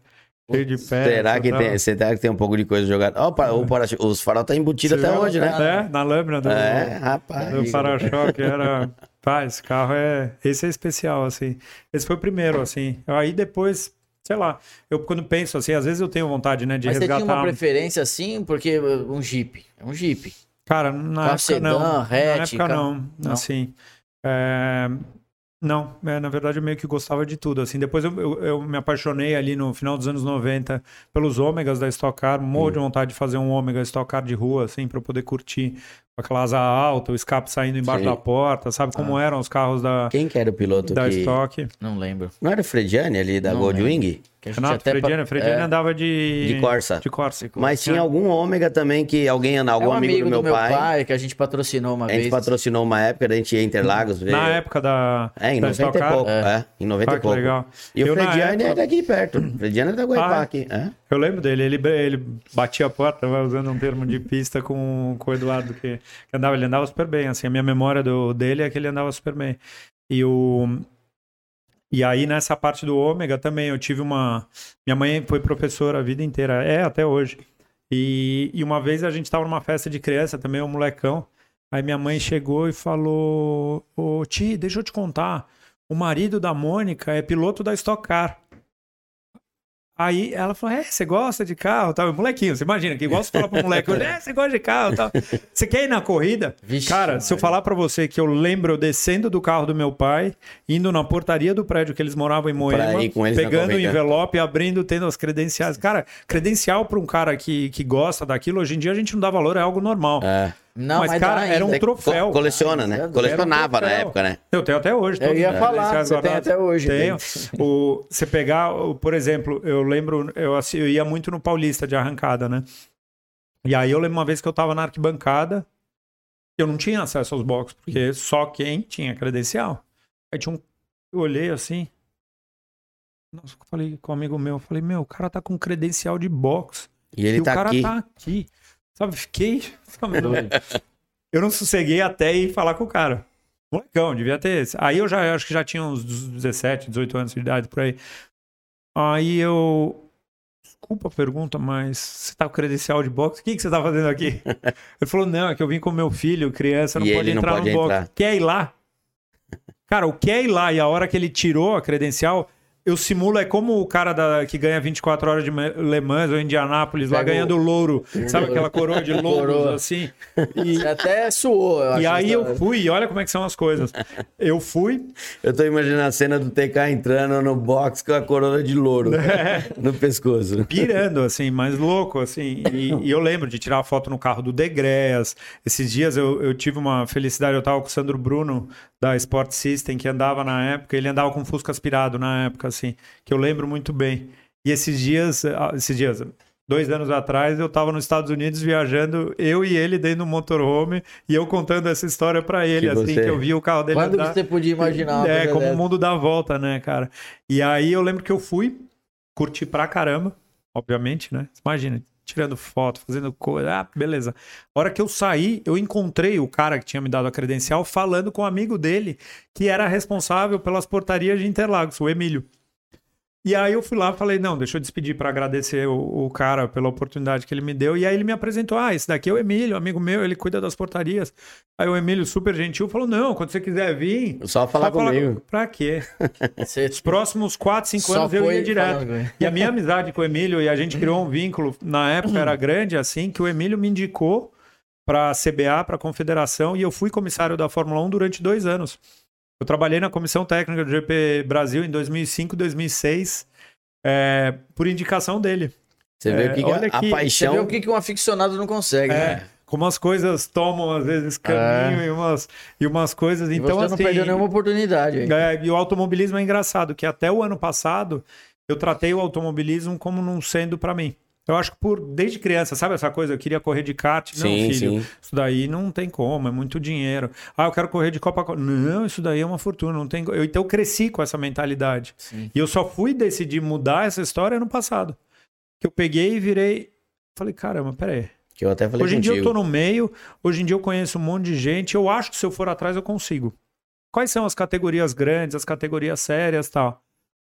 Cheio de pé. Será que, tem, será que tem um pouco de coisa jogada? Ó, o para- o para- os farol tá embutido até hoje, né? É, na lâmina do, É, rapaz. do para-choque. Era. Pá, esse carro é. Esse é especial, assim. Esse foi o primeiro, assim. Aí depois, sei lá, eu quando penso assim, às vezes eu tenho vontade, né, de Mas você tinha resgatar. uma preferência assim, porque uh, um Jeep. É um Jeep. Cara, na época sedã, não. hatch, na época não. não? Assim. é, Não, é, na verdade eu meio que gostava de tudo. Assim, depois eu, eu, eu me apaixonei ali no final dos anos 90 pelos ômegas da Stock Car. Morro de vontade de fazer um ômega Stock Car de rua, assim, pra eu poder curtir aquela asa alta, o escape saindo embaixo Sim. da porta, sabe como eram os carros da, Quem que era o piloto da que... Stock. Não lembro. Não era o Frediani ali da Não Goldwing? Que a gente Renato Frediani, Frediani é, andava de... De Corsa. De Corsa. Mas tinha algum ômega também que alguém, algum é um amigo, do meu, pai, que a gente patrocinou uma A gente vez. patrocinou uma época, a gente ia em Interlagos ver. Na época da, É, em da 90 Stock e pouco. É, em 90 Ah, e que pouco. legal. E o Eu, na Frediani é época- daqui perto. O Frediani é da Guaipá Ah, é? aqui. É? Eu lembro dele, ele, ele batia a porta, usando um termo de pista com, com o Eduardo, que, que andava, ele andava super bem, assim, a minha memória do, dele é que ele andava super bem. E o... E aí, nessa parte do ômega também, eu tive uma... Minha mãe foi professora a vida inteira, é até hoje. E, e uma vez a gente tava numa festa de criança também, um molecão, aí minha mãe chegou e falou, ô Ti, deixa eu te contar, o marido da Mônica é piloto da Stock Car. Aí ela falou: É, você gosta de carro? Tal. Molequinho, você imagina, que igual você fala pro moleque, é, você gosta de carro tal. Você quer ir na corrida? Vixe, Cara, se eu falar pra você que eu lembro eu descendo do carro do meu pai, indo na portaria do prédio que eles moravam em Moema, pegando o envelope, abrindo, tendo as credenciais. Cara, credencial pra um cara que, que gosta daquilo, hoje em dia a gente não dá valor, é algo normal. É. Não, mas, mas, cara, dá era um ainda. troféu. Co- coleciona, né? Era um Colecionava na época, né? Eu tenho até hoje. Eu ia falar, você tem até hoje, Tenho. O, você pegar, o- por exemplo, eu lembro, eu, eu ia muito no Paulista de arrancada, né? E aí eu lembro uma vez que eu tava na arquibancada, eu não tinha acesso aos boxes, porque só quem tinha credencial. Aí tinha um. Eu olhei assim. Nossa, eu falei com um amigo meu, eu falei, meu, o cara tá com credencial de boxe. E ele e o tá cara aqui. tá aqui. Sabe, fiquei. eu não sosseguei até ir falar com o cara. Molecão, devia ter. Aí eu já acho que já tinha uns 17, 18 anos de idade por aí. Aí eu. Desculpa a pergunta, mas você tá com credencial de boxe? O que, que você tá fazendo aqui? Ele falou: não, é que eu vim com meu filho, criança, não E pode ele não entrar pode no boxe. entrar. Quer ir lá? Cara, o quer ir lá e a hora que ele tirou a credencial, eu simulo, é como o cara da, que ganha 24 horas de Le Mans ou Indianápolis, lá Pega ganhando louro. Sabe aquela coroa de Coroa. assim? E, Você até suou, eu acho. e aí eu fui, e olha como é que são as coisas. Eu fui, Eu tô imaginando a cena do TK entrando no box com a coroa de louro É. no pescoço. pirando, assim, mais louco, assim. E, e eu lembro de tirar foto no carro do Degreas. Esses dias eu, eu tive uma felicidade, eu tava com o Sandro Bruno, da Sport System, que andava na época, ele andava com Fusca aspirado na época, assim, que eu lembro muito bem. E esses dias, ah, esses dias, dois anos atrás, eu tava nos Estados Unidos viajando, eu e ele dentro do motorhome, e eu contando essa história pra ele, Que assim, você- que eu vi o carro dele Quando que andar. você podia imaginar É, como dessa? o mundo dá volta, né, cara? E aí eu lembro que eu fui, curti pra caramba, obviamente, né? Imagina, tirando foto, fazendo coisa. Ah, beleza. A hora que eu saí, eu encontrei o cara que tinha me dado a credencial falando com um amigo dele, que era responsável pelas portarias de Interlagos, o Emílio. E aí eu fui lá e falei, não, deixa eu despedir para agradecer o, o cara pela oportunidade que ele me deu. E aí ele me apresentou, ah, esse daqui é o Emílio, amigo meu, ele cuida das portarias. Aí o Emílio, super gentil, falou, não, quando você quiser vir... Só falar só comigo. Pra quê? Os próximos 4, 5 só anos eu ia direto. falando. E a minha amizade com o Emílio, e a gente criou um vínculo, na época era grande, assim, que o Emílio me indicou para a CBA, para a Confederação, e eu fui comissário da Fórmula 1 durante dois anos. Eu trabalhei na comissão técnica do GP Brasil em 2005, 2006, é, por indicação dele. Você vê É, o que, que olha a, a que- Você vê paixão. o que, que um aficionado não consegue, É, né? como as coisas tomam, às vezes, caminho e, umas, e umas coisas. E então, você não assim, perdeu nenhuma oportunidade. hein? É, e o automobilismo é engraçado, que até o ano passado eu tratei o automobilismo como não sendo pra mim. Eu acho que por desde criança, sabe essa coisa? Eu queria correr de kart. Não, Sim, filho, sim. isso daí não tem como, é muito dinheiro. Ah, eu quero correr de Copa. Não, isso daí é uma fortuna, não tem. Eu, então eu cresci com essa mentalidade. Sim. E eu só fui decidir mudar essa história no passado. Que eu peguei e virei. Falei, caramba, peraí. Que eu até falei Hoje em contigo. dia eu tô no meio, hoje em dia eu conheço um monte de gente, eu acho que se eu for atrás eu consigo. Quais são as categorias grandes, as categorias sérias tal?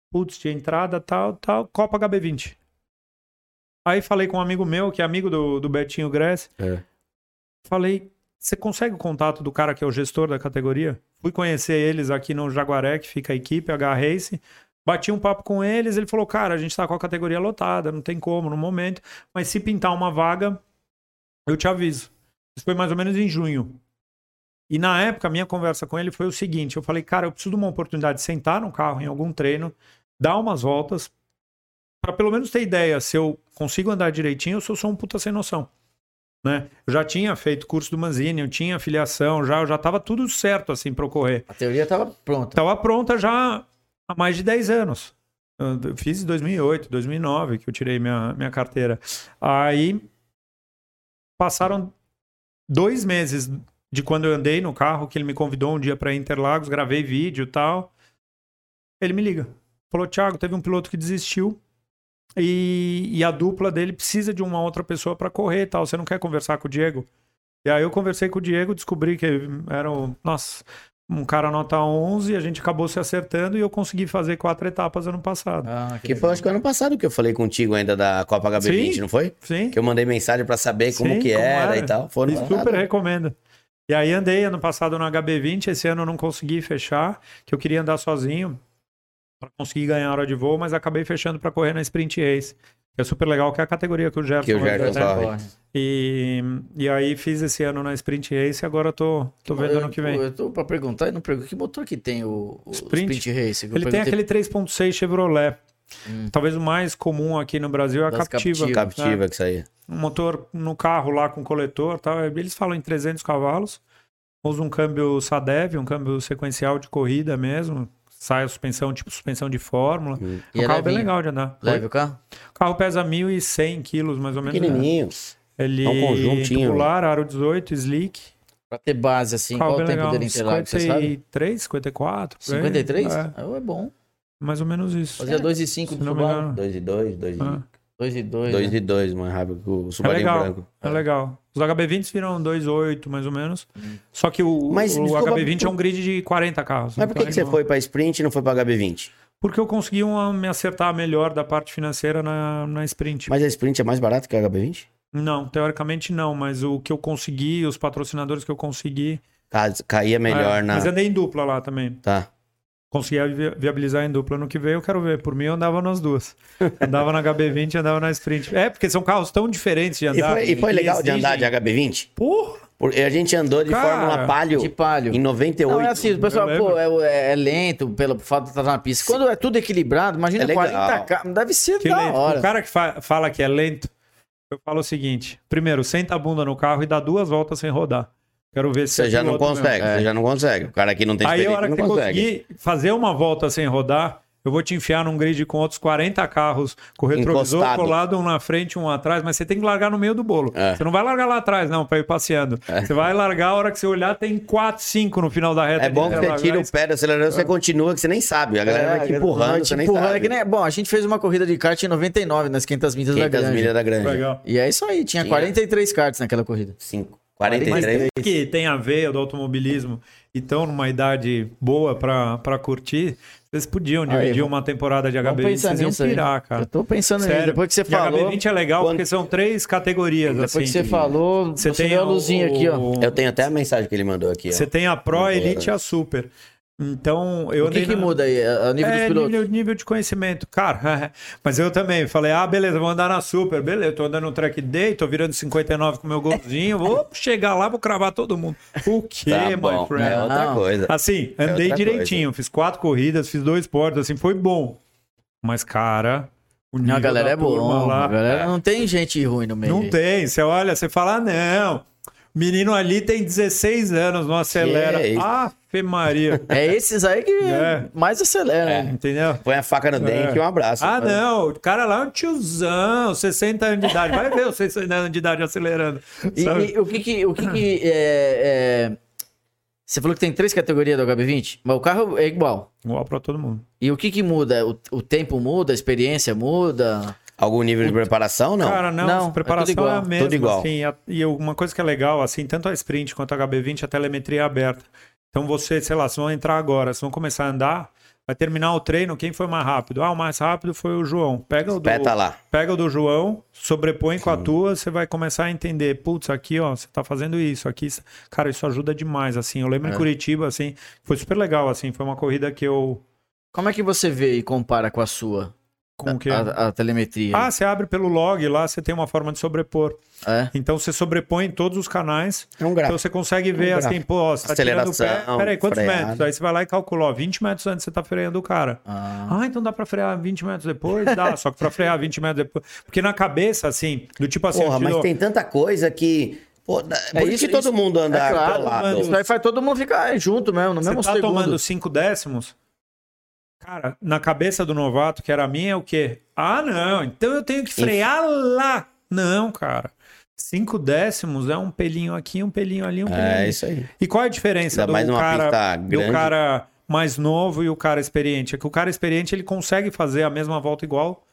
Putz, de entrada tal, tal, Copa HB20. Aí falei com um amigo meu, que é amigo do, do Betinho Gress, É. falei, você consegue o contato do cara que é o gestor da categoria? Fui conhecer eles aqui no Jaguaré, que fica a equipe, H Race. Bati um papo com eles, ele falou, cara, a gente tá com a categoria lotada, não tem como no momento, mas se pintar uma vaga, eu te aviso. Isso foi mais ou menos em junho. E na época, a minha conversa com ele foi o seguinte: eu falei, cara, eu preciso de uma oportunidade de sentar no carro em algum treino, dar umas voltas, para pelo menos ter ideia se eu consigo andar direitinho ou se eu sou um puta sem noção. Né? Eu já tinha feito curso do Manzini, eu tinha filiação, já, eu já tava tudo certo assim para ocorrer. A teoria tava pronta. Tava pronta já há mais de 10 anos. Eu fiz em 2008, 2009 que eu tirei minha, minha carteira. Aí passaram dois meses de quando eu andei no carro, que ele me convidou um dia para Interlagos, gravei vídeo e tal. Ele me liga. Falou, Thiago, teve um piloto que desistiu e, e a dupla dele precisa de uma outra pessoa para correr e tal. Você não quer conversar com o Diego? E aí eu conversei com o Diego, descobri que era o... Nossa, um cara nota 11, a gente acabou se acertando e eu consegui fazer quatro etapas ano passado. Ah, Que foi, acho que ano passado que eu falei contigo ainda da Copa HB20, Sim. não foi? Sim. Que eu mandei mensagem pra saber como Sim, que como era, era. e tal. Foram E super recomendo. E aí andei ano passado no HB20, esse ano eu não consegui fechar, que eu queria andar sozinho. Para conseguir ganhar hora de voo, mas acabei fechando para correr na Sprint Race. Que é super legal, que é a categoria que o Gerson, Que o vai Gerson corre. E, e aí fiz esse ano na Sprint Race e agora tô, tô vendo ano que vem. Eu, eu tô pra perguntar e não pergunto. Que motor que tem o, o Sprint? Sprint? Race? Eu Ele tem aquele 3.6 Chevrolet. Hum. Talvez o mais comum aqui no Brasil é a Das Captiva. Captiva. Captiva que aí. Um motor no carro lá com coletor, tal. Eles falam em 300 cavalos. Usa um câmbio Sadev, um câmbio sequencial de corrida mesmo sai a suspensão, tipo suspensão de fórmula. Hum. É e carro é bem legal de andar. Leve o carro? O carro pesa 1.100 quilos, mais ou menos. Né? Pequenininhos. Né? Ele é um conjuntinho. tubular, aro 18, slick. Pra ter base, assim, carro qual o tempo legal. dele em 53, 54. 53? É. Ah, é bom. Mais ou menos isso. Fazia 2,5 é. do tubular. 2,2, 2,5. 2 e 2, 2 e Ah. 2 e 2. 2 e 2, mais rápido que o É Subaru legal, branco. é legal. Os HB20 viram 2.8, mais ou menos. Hum. Só que o, Mas, o desculpa, HB20 é por- um grid de 40 carros. Mas por então que, que você é foi pra Sprint e não foi pra HB20? Porque eu consegui uma- me acertar melhor da parte financeira na, na sprint. Mas a Sprint é mais barata que a HB20? Não, teoricamente não, mas o que eu consegui, os patrocinadores que eu consegui. Ca- Caía melhor É, na. Mas andei em dupla lá também. Tá. Consegui vi- viabilizar em dupla no que veio, eu quero ver. Por mim, eu andava nas duas. Andava na HB20 e andava na sprint. É, porque são carros tão diferentes de E andar. foi, e foi que legal de andar de exigem- HB20? Porra! Por- A gente andou de Cara, Fórmula Palio De palio. em 98. Não, é assim, o pessoal, pô, lembro. é, é lento pelo fato de estar na pista. Quando é tudo equilibrado, imagina É legal. 40 carros. Deve ser Que da lento. hora. O cara que fa- fala que é lento, eu falo o seguinte: primeiro, senta a bunda no carro e dá duas voltas sem rodar. Quero ver se Você é já não piloto mesmo. consegue, você já não consegue. O cara aqui não tem Aí a hora que não você consegue. conseguir fazer uma volta sem rodar, eu vou te enfiar num grid com outros 40 carros, com o retrovisor Encostado. colado um na frente, um atrás, mas você tem que largar no meio do bolo. É. Você não vai largar lá atrás, não, pra ir passeando. Você vai largar a hora que você olhar, tem 4, 5 no final da reta. É bom que você tira o pé do acelerador, você continua, que você nem sabe. A galera vai te empurrando, te nem empurrando, sabe. é que nem- Bom, a gente fez uma corrida de kart em 99 nas 500 milhas da 500 Grande. milhas da grande. Legal. E é isso aí, tinha Tinha. 43 karts naquela corrida. 5. Mas 43. que tem a veia do automobilismo e estão numa idade boa pra, pra curtir, vocês podiam dividir vamos- uma temporada de Vamos HB20, pensar vocês iam nisso aí. pirar, cara. Eu tô pensando nisso. Depois que você E falou, HB20 é legal Quando- porque são três categorias, depois assim. que você falou, Você tem a o- luzinha aqui, ó. Eu tenho até a mensagem que ele mandou aqui. ó. Você tem a Pro. Elite e a Super. Então, eu O que que na- muda aí? A a nível dos é, pilotos? nível, nível de conhecimento. Cara, mas eu também falei, ah, beleza, vou andar na Super. Beleza, tô andando no track day, tô virando 59 com meu golzinho, vou chegar lá, vou cravar todo mundo. O quê, Tá my bom, friend? é outra Não. coisa. Assim, É andei outra direitinho, fiz quatro corridas, fiz dois portos, assim, foi bom. Mas, cara, o nível Não, a galera é boa. turma lá, A galera não tem gente ruim no meio. não tem. Você olha, você fala, ah, não, menino ali tem 16 anos, não acelera. Isso? Ave Maria. É esses aí que É. mais acelera. né? Entendeu? Põe a faca no dente e um abraço. Ah, não, o cara lá é um tiozão, 60 anos de idade. Vai ver os 60 anos de idade acelerando. E, e o que que, o que, que é, é- Você falou que tem três categorias do HB20, mas o carro é igual. Igual pra todo mundo. E o que que muda? O, o tempo muda, a experiência muda? Algum nível de preparação, não? Cara, não, Não, é preparação tudo igual, é a mesma. tudo igual. assim, a- e uma coisa que é legal, assim, tanto a sprint quanto a HB20, a telemetria é aberta. Então você, sei lá, vocês vão entrar agora, vocês vão começar a andar, vai terminar o treino, quem foi mais rápido? Ah, o mais rápido foi o João. Pega o do, Peta lá. pega o do João, sobrepõe com a tua, você vai começar a entender, putz, aqui, ó, você tá fazendo isso, aqui, cara, isso ajuda demais, assim. Eu lembro É. em Curitiba, assim, foi super legal, assim, foi uma corrida que eu Como é que você vê e compara com a sua? Com o que A, a telemetria. Ah, você abre pelo log lá, você tem uma forma de sobrepor. É. Então você sobrepõe em todos os canais. É um Então você consegue ver gráfico. assim, pô, ó, você tá tirando o pé. Aceleração, Peraí, quantos freada. metros? Aí você vai lá e calcula, ó, 20 metros antes você tá freando o cara. Ah. Ah, então dá pra frear 20 metros depois? Dá, só que pra frear 20 metros depois. Porque na cabeça, assim, do tipo assim, Porra, mas dou- tem tanta coisa que. Pô, por isso, que todo isso- mundo anda é claro, isso aí faz todo mundo ficar junto mesmo, no você mesmo tá segundo. tomando 5 décimos. Cara, na cabeça do novato, que era a minha, é o quê? Ah, não, então eu tenho que frear lá. Não, cara. 5 décimos é um pelinho aqui, um pelinho ali, um pelinho É ali. isso aí. E qual é a diferença Ainda do cara, pista do cara mais novo e o cara experiente? É que o cara experiente ele consegue fazer a mesma volta igual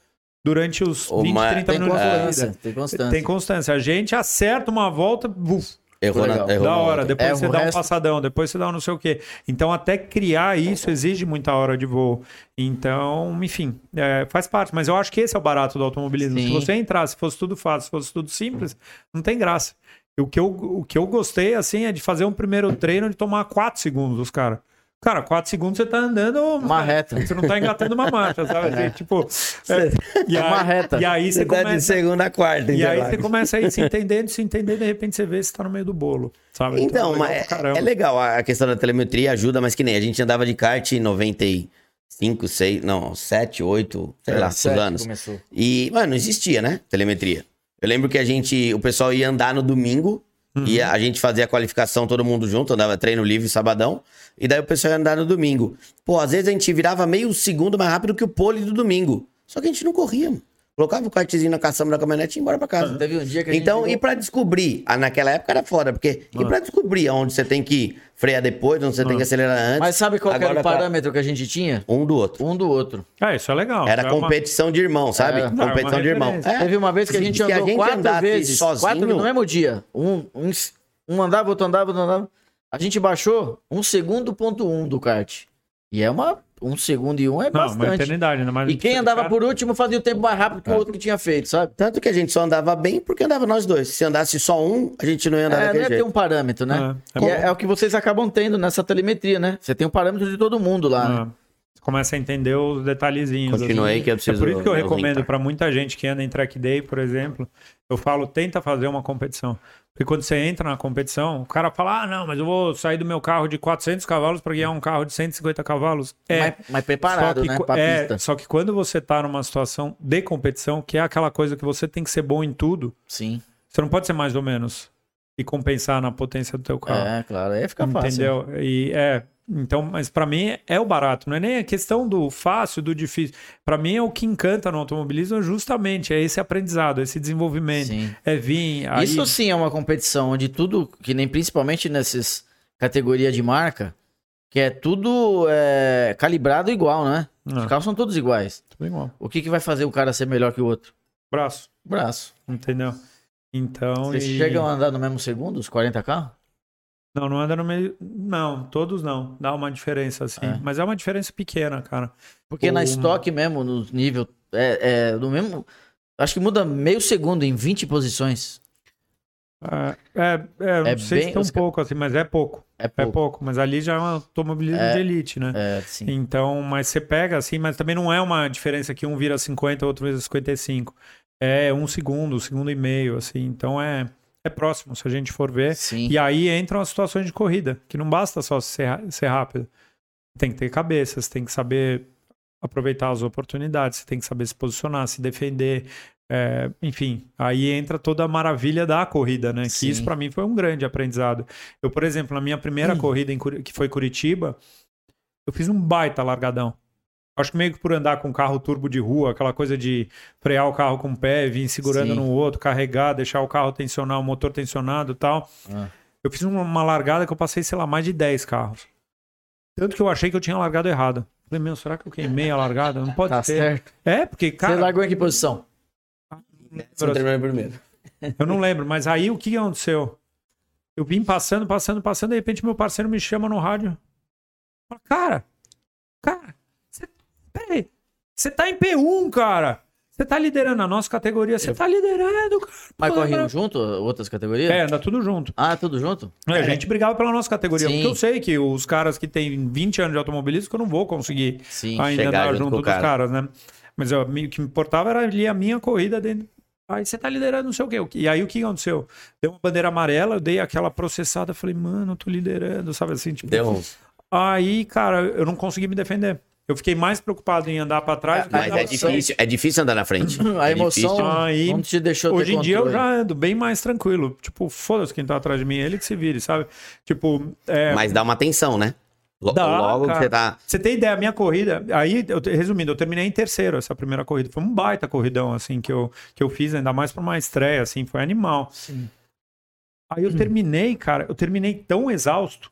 durante os Ô, 20, mas 30 Tem minutos corrida. tem constância. Tem constância. A gente acerta uma volta, buf, Errou na, errou da hora. Depois É, você dá um resto- passadão, depois você dá um não sei o quê. Então, até criar isso exige muita hora de voo. Então, enfim, é, faz parte. Mas eu acho que esse é o barato do automobilismo. Se Sim. você entrar, se fosse tudo fácil, se fosse tudo simples, não tem graça. O que eu, o que eu gostei, assim, é de fazer um primeiro treino de tomar 4 segundos dos caras. Cara, 4 segundos você tá andando. Uma reta. Você não tá engatando uma marcha, sabe? Assim, tipo. é, e É uma aí- reta. E aí você Você tá de começa. segunda a quarta, E aí interlagos. você começa a ir se entendendo, se entendendo, de repente você vê se tá no meio do bolo, sabe? Então, é mas legal é, é legal a questão da telemetria, ajuda, mas que nem a gente andava de kart em 95, 6, não, 7, 8, sei lá, os É, anos. Começou. E, mano, não existia, né? Telemetria. Eu lembro que a gente, o pessoal ia andar no domingo, Uhum. e a gente fazia a qualificação todo mundo junto, andava treino livre sabadão, e daí o pessoal ia andar no domingo. Pô, às vezes a gente virava meio segundo mais rápido que o pole do domingo. Só que a gente não corria, mano. Colocava o kartzinho na caçamba da caminhonete e ia embora pra casa. Teve um dia que a gente Então, jogou- e pra descobrir, ah, naquela época era foda, porque e pra descobrir onde você tem que frear depois, onde você tem que acelerar antes, Mas sabe qual que era agora o tá parâmetro que a gente tinha? um do outro. Um do outro. É, isso é legal. Era é uma- competição de irmão, sabe? Era. Não, é competição uma de irmão. É. Teve uma vez que a gente se a andou gente quatro vezes. sozinho- Quatro no mesmo dia. Um, um, um andava, outro andava, outro andava. A gente baixou um segundo ponto um do kart. E é uma. Um segundo e um é Não, uma bastante. eternidade, ainda mais E quem andava cara- por último fazia o tempo mais rápido É. que o outro que tinha feito, sabe? Tanto que a gente só andava bem porque andava nós dois. Se andasse só um, a gente não ia andar É, não daquele ia ter jeito. um parâmetro, né? É, é é, é o que vocês acabam tendo nessa telemetria, né? Você tem um parâmetro de todo mundo lá. né? Ah, Você começa a entender os detalhezinhos. Continua assim. aí que eu É preciso por isso que eu me recomendo para muita gente que anda em track day, por exemplo, eu falo, tenta fazer uma competição. Porque quando você entra na competição, o cara fala: "Ah, não, mas eu vou sair do meu carro de 400 cavalos para guiar um carro de 150 cavalos". É, Mas, mas preparado, só que, né? Pra é, pista. só que quando você tá numa situação de competição, que é aquela coisa que você tem que ser bom em tudo, Sim. você não pode ser mais ou menos e compensar na potência do teu carro. É, claro. Aí fica fácil. Entendeu? E é. Então, mas pra mim é o barato, não é nem a questão do fácil, do difícil. Pra mim é o que encanta no automobilismo justamente é esse aprendizado, esse desenvolvimento. Sim. É vir aí Isso sim é uma competição onde tudo, que nem principalmente nessas categorias de marca, que é tudo é, calibrado igual, né? Os Ah, carros são todos iguais. tudo igual. O que, que vai fazer o cara ser melhor que o outro? Braço, Braço. entendeu? Então, Vocês e- chegam a andar no mesmo segundo, os 40 carros? Não, não anda no meio, não, todos não, dá uma diferença assim, É. mas é uma diferença pequena, cara. Porque na O- estoque mesmo, no nível. É, é no mesmo. Acho que muda meio segundo em 20 posições. É, é, é, não É sei bem- se tão pouco assim, mas é pouco, É é pouco. pouco, mas ali já é um automobilismo É. de elite, né? É, sim. Então, mas você pega assim, mas também não é uma diferença que um vira 50, outro vira 55. É um segundo, um segundo e meio, assim. Então é, é próximo, se a gente for ver. Sim. E aí entram as situações de corrida, que não basta só ser, ser rápido. Tem que ter cabeça, você tem que saber aproveitar as oportunidades, você tem que saber se posicionar, se defender. é, enfim, aí entra toda a maravilha da corrida, né? Sim. Que isso para mim foi um grande aprendizado. Eu, por exemplo, na minha primeira Hum. corrida, em que foi Curitiba, eu fiz um baita largadão. Acho que meio que por andar com carro turbo de rua, aquela coisa de frear o carro com o pé, vir segurando Sim. no outro, carregar, deixar o carro tensionar, o motor tensionado e tal. Ah. Eu fiz uma, largada que eu passei, sei lá, mais de 10 carros. Tanto que eu achei que eu tinha largado errado. Falei, meu, será que eu queimei a largada? Não pode Tá ser. certo. É, porque, cara, Você largou em que posição? Você terminou primeiro. eu não lembro. Mas aí o que aconteceu? Eu vim passando, passando, passando, de repente meu parceiro me chama no rádio. Fala, cara, peraí, você tá em P1, cara. Você tá liderando a nossa categoria, você tá liderando, cara. Mas Pô, corriam cara. junto, outras categorias? É, anda tudo junto. Ah, tudo junto? É, a gente brigava pela nossa categoria, Sim. porque eu sei que os caras que têm 20 anos de automobilismo, que eu não vou conseguir Sim. ainda andar junto junto dos cara. caras, né? Mas me- o que me importava era ali a minha corrida dentro. Aí você tá liderando não sei o quê. E aí o que aconteceu? Deu uma bandeira amarela, eu dei aquela processada, falei, mano, eu tô liderando, sabe assim? Tipo, Deu. Aí, cara, eu não consegui me defender. Eu fiquei mais preocupado em andar pra trás do que Mas é difícil, é difícil andar na frente. A É emoção difícil. Aí, não te deixou Hoje em dia eu já ando bem mais tranquilo. Tipo, foda-se quem tá atrás de mim, ele que se vire, sabe? Tipo, é, Mas dá uma tensão, né? Lo- Dá, Logo que cara. você tá. Você tem ideia, a minha corrida, aí, eu, resumindo, eu terminei em terceiro essa primeira corrida. Foi um baita corridão, assim, que eu, que eu fiz, ainda mais pra uma estreia, assim, foi animal. Sim. Aí eu terminei, cara, eu terminei tão exausto.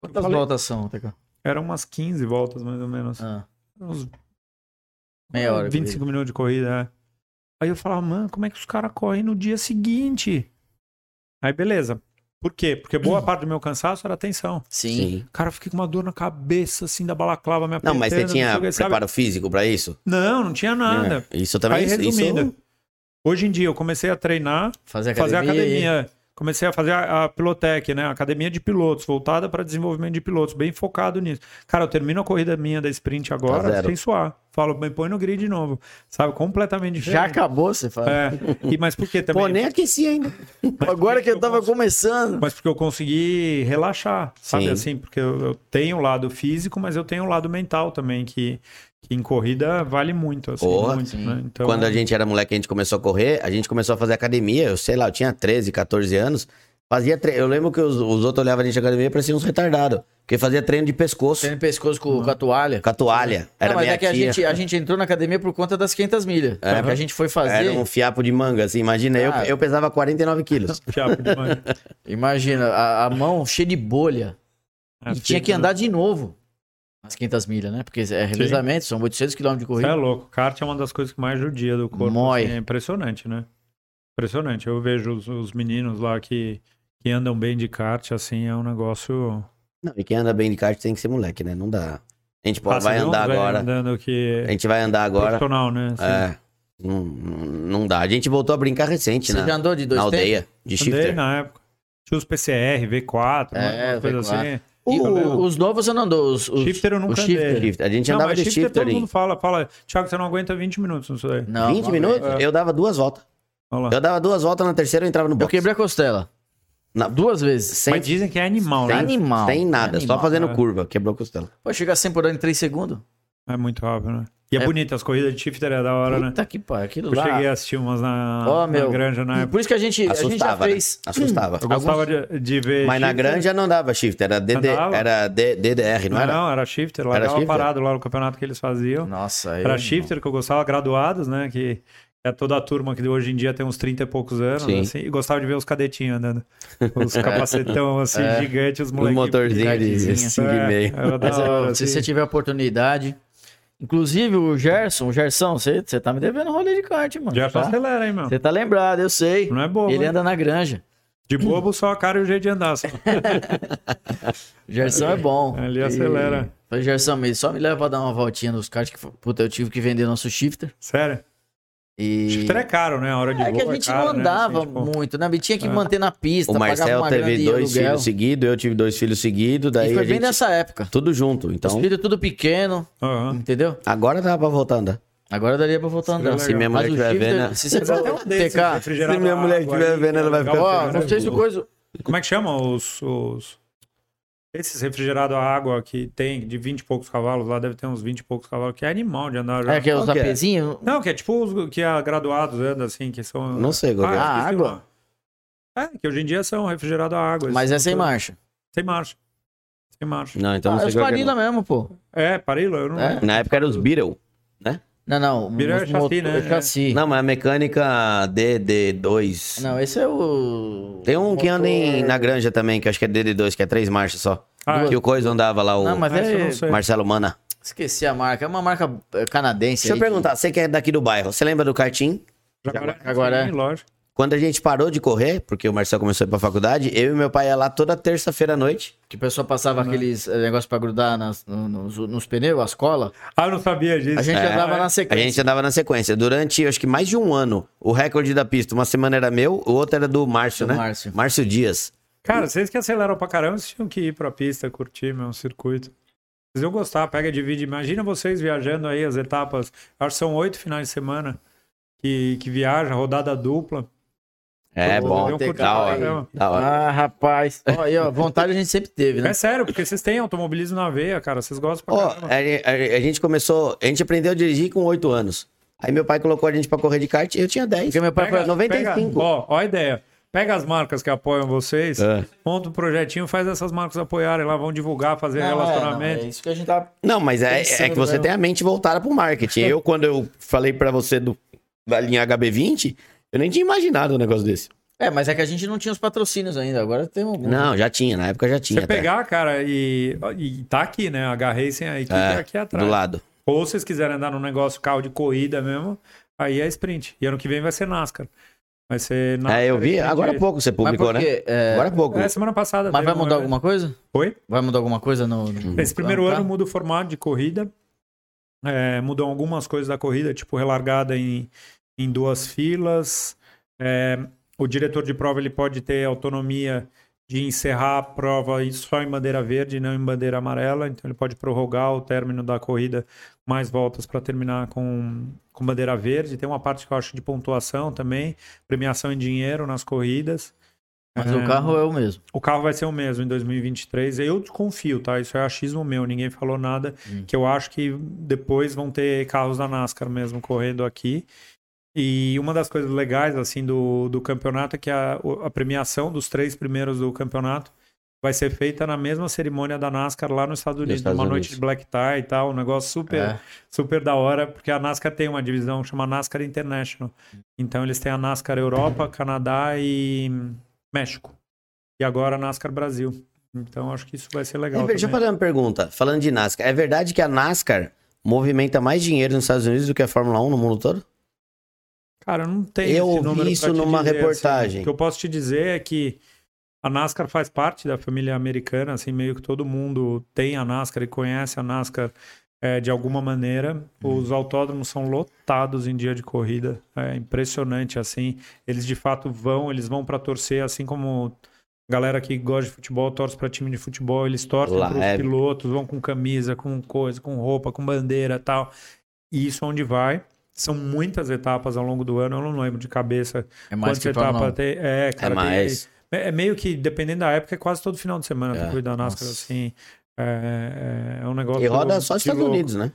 Quantas voltas são, Teca? Eram umas 15 voltas, mais ou menos. Ah, Uns meia hora. 25 minutos de corrida, é. Aí eu falava, mano, como é que os caras correm no dia seguinte? Aí beleza. Por quê? Porque boa parte do meu cansaço era tensão. Sim. Sim. Cara, eu fiquei com uma dor na cabeça, assim, da balaclava me Não, mas você tinha sei o que, sabe? preparo físico pra isso? Não, não tinha nada. É, Isso também Aí, isso- resumindo, hoje em dia eu comecei a treinar, Fazer academia. fazer academia. Comecei a fazer a, a Pilotec, né? A academia de pilotos, voltada para desenvolvimento de pilotos, bem focado nisso. Cara, eu termino a corrida minha da sprint Tá agora zero. sem suar. Falo, me põe no grid de novo. Sabe? Completamente diferente. Já acabou, você fala. É. E, mas por que também? Pô, nem aqueci ainda. Agora que eu tava começando. Mas porque eu consegui relaxar, sabe Sim. assim? Porque eu, eu tenho o lado físico, mas eu tenho o lado mental também, que, que em corrida vale muito, assim, Porra, muito, sim. né? Então, Quando a gente era moleque, a gente começou a correr, a gente começou a fazer academia, eu sei lá, eu tinha 13, 14 anos, fazia tre... Eu lembro que os, os outros olhavam a gente na academia e pareciam uns retardados, porque fazia treino de pescoço, Treino pescoço com, com a toalha. com a toalha. Era Não, mas minha é que a gente, a gente entrou na academia por conta das 500 milhas. É, que a gente foi fazer. Era um fiapo de manga, assim, imagina, eu, Cara. eu pesava 49 quilos. Fiapo de manga. Imagina, a, a mão cheia de bolha. É, e tinha que andar de novo. As 500 milhas, né? Porque é revezamento, são 800 km de Você corrida. é louco. Kart é uma das coisas que mais judia do corpo. Mói. assim, é impressionante, né? Impressionante. Eu vejo os, os meninos lá que, que andam bem de kart, assim, é um negócio. Não, e quem anda bem de kart tem que ser moleque, né? Não dá. A gente você vai andar agora. Andando que A gente vai andar agora. profissional, né? Assim. É. Não, não dá. A gente voltou a brincar recente, Você né? já andou de dois Na tempos? aldeia, de Andei shifter. na época. Tinha os PCR, V4, É, uma coisa V4. assim. E o- os novos você não andou? Os, os, Shifter eu nunca o shifter. andei. Shifter. A gente Não, andava mas de shifter shifter. todo mundo fala, fala, Thiago, você não aguenta 20 minutos nisso daí. Não, 20 uma minutos? vez. Eu dava duas voltas. Eu dava duas voltas, na terceira eu entrava no Eu box. quebrei a costela. Na- Duas vezes. Sem, Mas dizem que é animal, Sem né? animal. sem nada, Animal. só fazendo É. curva. Quebrou a costela. Pô, chegar 100 por hora em 3 segundos. É muito rápido, né? E é, É. bonito, as corridas de shifter é da hora, né? Puta que pariu, aquilo Eu lá. cheguei a assistir umas na, Ó, na meu. granja na época. Por isso que a gente, a gente já Assustava, né? fez. Assustava. Eu gostava de, de ver. Mas na shifter. granja não dava shifter, era, DD, Andava? era D- DDR, não Não, era? não, era shifter. Lá Era shifter? parado lá no campeonato que eles faziam. Nossa, eu. Era shifter que eu gostava, graduados, né? Que é toda a turma que hoje em dia tem uns 30 e poucos anos, Sim. assim. E gostava de ver os cadetinhos andando. Os capacetão, assim, É. gigantes, os moleques. motorzinhos de picadinho. 5,5. Era da Mas, ó, se assim. você tiver oportunidade. Inclusive o Gerson, o Gersão, você, tá me devendo rolê de kart, mano. Já tá? acelera, hein, meu? Você tá lembrado, eu sei. Não é bobo. Ele hein? anda na granja. De bobo, só a cara e o jeito de andar. Só. O Gersão é bom. Ele acelera. Falei, Gersão, me- só me leva pra dar uma voltinha nos karts que, puta, eu tive que vender nosso shifter. Sério. E... Shifter é caro, né? A hora de É que a voo gente caro, não né? andava Assim, tipo, muito, né? Tinha que É. manter na pista, O Marcel teve dois aluguel. filhos seguidos, eu tive dois filhos seguidos, daí E foi a bem gente... nessa época. Tudo junto, Os então... filhos tudo pequeno, aham. entendeu? Agora dá pra voltar a andar. Agora daria pra voltar a andar. Seria Se minha mulher estiver vendo... se você for um Se minha mulher estiver vendo, ela vai ficar não sei se o coisa... Como é que chama os. Os... Esses refrigerados a água que tem de 20 e poucos cavalos, lá deve ter uns 20 e poucos cavalos, que é animal de andar. É que é os é? apezinhos? Não, que é tipo os que a graduados andam assim, que são. Não sei é. Ah, esqueci água? É, que hoje em dia são refrigerados a água. Mas é esses sem motores. marcha. Sem marcha. Sem marcha. Não, então Ah, não sei os qual que é. Parila não. mesmo, pô. É, Parilo, eu não. É. Na época era os Beetle. Não, não. Vira os chassi, motor- né? chassi. Não, mas a mecânica DD2. Não, esse é o... Tem um que anda em- na granja também, que eu acho que é DD2, que é três marchas só. Ah, Que o Coisa andava lá, o Não, mas eu é... não sei. Marcelo Mana. Esqueci a marca. É uma marca eh, canadense Deixa eu aí perguntar, você que é daqui do bairro, você lembra do karting? Jaguaré. Jaguaré. Sim, lógico. Quando a gente parou de correr, porque o Marcelo começou a ir pra faculdade, eu e meu pai ia lá toda terça-feira à noite. Que o pessoal passava aqueles eh, negócios pra grudar nas- no- nos, nos pneus, as colas. Ah, eu não sabia disso. A gente É. andava na A sequência. gente andava na sequência. Durante, acho que mais de um ano, o recorde da pista, uma semana era meu, o outro era do Márcio, Do né? Márcio. Márcio Dias. Cara, vocês que aceleram pra caramba, vocês tinham que ir pra pista, curtir meu circuito. Vocês iam gostar, pega e divide. Imagina vocês viajando aí as etapas. Acho que são oito finais de semana que, que viaja, rodada dupla. É Pô, bom, curtir da hora. Da hora. Ah, rapaz. Ó, aí, ó, vontade a gente sempre teve, né? É sério, porque vocês têm automobilismo na veia, cara. Vocês gostam pra Ó, caramba. a, a- a gente começou, a gente aprendeu a dirigir com oito anos. Aí meu pai colocou a gente pra correr de kart e eu tinha 10. Porque meu pai Pega- foi... 95. pega- ó, ó a ideia. Pega as marcas que apoiam vocês, É. monta um projetinho, faz essas marcas apoiarem lá, vão divulgar, fazer Não, é, não, relacionamento. é isso que a gente tá... Não, mas é, é que você mesmo. tem a mente voltada pro marketing. Eu, quando eu falei pra você do, da linha HB20, eu nem tinha imaginado um negócio desse. É, mas é que a gente não tinha os patrocínios ainda. Agora tem algum. Não, já tinha, na época já tinha. Você até. pegar, cara, e, e tá aqui, né? A H-Racing, a equipe É, aqui atrás. do lado. Ou se vocês quiserem andar num negócio carro de corrida mesmo, aí é sprint. E ano que vem vai ser NASCAR. Vai ser NASCAR. É, eu vi, agora há pouco você publicou, né? É, Agora há pouco. É, semana passada. Mas vai mudar alguma coisa? Oi? Vai mudar alguma coisa no. no- Esse primeiro no- ano muda o formato de corrida. É, mudam algumas coisas da corrida, tipo relargada em, em duas filas. É, o diretor de prova ele pode ter autonomia de encerrar a prova só em bandeira verde, não em bandeira amarela. Então ele pode prorrogar o término da corrida mais voltas para terminar com, com bandeira verde. Tem uma parte que eu acho de pontuação também, premiação em dinheiro nas corridas. Mas é, o carro é o mesmo. O carro vai ser o mesmo em 2023. Eu desconfio, tá? Isso é achismo meu, ninguém falou nada. Hum. Que eu acho que depois vão ter carros da NASCAR mesmo correndo aqui. E uma das coisas legais assim do, do campeonato é que a, a premiação dos três primeiros do campeonato vai ser feita na mesma cerimônia da NASCAR lá nos Estados Unidos, Estados uma Unidos. noite de black tie e tal, um negócio super, é. super da hora, porque a NASCAR tem uma divisão que chama NASCAR International. Então eles têm a NASCAR Europa, Canadá e México. E agora a NASCAR Brasil. Então acho que isso vai ser legal. É, deixa eu fazer uma pergunta. Falando de NASCAR, é verdade que a NASCAR movimenta mais dinheiro nos Estados Unidos do que a Fórmula 1 no mundo todo? Cara, não tem Eu ouvi isso numa dizer, assim. reportagem. Assim. O que eu posso te dizer é que a NASCAR faz parte da família americana, assim, meio que todo mundo tem a NASCAR e conhece a NASCAR é, de alguma maneira. Hum. Os autódromos são lotados em dia de corrida. É impressionante, assim. Eles de fato vão, eles vão para torcer, assim como galera que gosta de futebol torce para time de futebol, eles torcem para os é... pilotos, vão com camisa, com coisa, com roupa, com bandeira tal. E isso é onde vai. São muitas etapas ao longo do ano, eu não lembro de cabeça é mais quantas etapas tem. É, cara, é mais. Tem, é meio que, dependendo da época, é quase todo final de semana é. cuidar da NASCAR, Nossa. assim. É, é, um negócio. E roda só nos Estados louco. Unidos, né?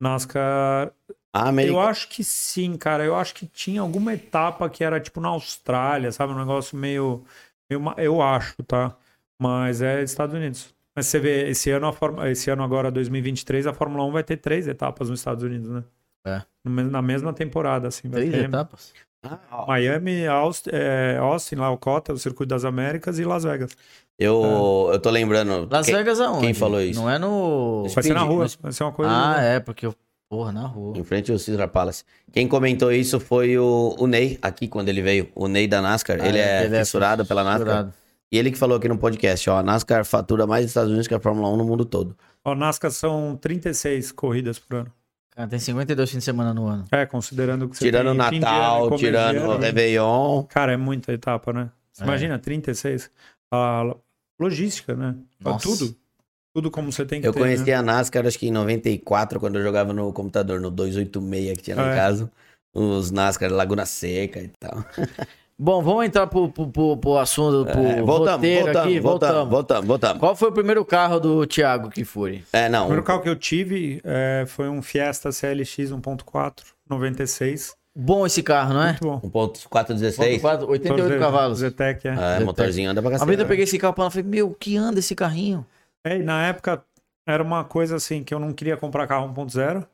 NASCAR. América... Eu acho que sim, cara. Eu acho que tinha alguma etapa que era tipo na Austrália, sabe? Um negócio meio. meio eu acho, tá? Mas é Estados Unidos. Mas você vê, esse ano, a Fórmula, esse ano agora, 2023, a Fórmula 1 vai ter três etapas nos Estados Unidos, né? É. Na mesma temporada, assim. Três ter... etapas? Ah, Miami, Austin, é, Austin, lá o Cota, o Circuito das Américas e Las Vegas. Eu, é. eu tô lembrando. Las quem, Vegas aonde? Quem falou isso? Não é no. Vai ser na rua, mas... vai ser uma coisa. Ah, é, porque eu. Porra, na rua. Em frente ao Cisra Palace. Quem comentou isso foi o, o Ney, aqui quando ele veio. O Ney da NASCAR. Ah, ele é, é fissurado pela NASCAR. Fissurado. E ele que falou aqui no podcast, ó, a NASCAR fatura mais nos Estados Unidos que a Fórmula 1 no mundo todo. Ó, NASCAR são 36 corridas por ano. Cara, tem 52 fins de semana no ano. É, considerando que você Tirando o Natal, tirando o Réveillon. Cara, é muita etapa, né? Você é. imagina, 36. A logística, né? Nossa. Tudo. Tudo como você tem que eu ter, conheci né? a NASCAR acho que em 94, quando eu jogava no computador, no 286 que tinha lá é. em casa. Os NASCAR Laguna Seca e tal. Bom, vamos entrar pro, pro, pro, pro assunto, pro é, voltamos, roteiro voltamos, aqui. Voltamos, voltamos, voltamos. Qual foi o primeiro carro do Thiago que foi? É, não. O primeiro carro que eu tive é, foi um Fiesta CLX 1.4, 96. Bom esse carro, não é? Muito bom. 1.416? 88 cavalos. Zetec, é. Ah, é, motorzinho anda pra cacete. A eu peguei esse carro e falei, meu, que anda esse carrinho? É, e na época era uma coisa assim, que eu não queria comprar carro 1.0.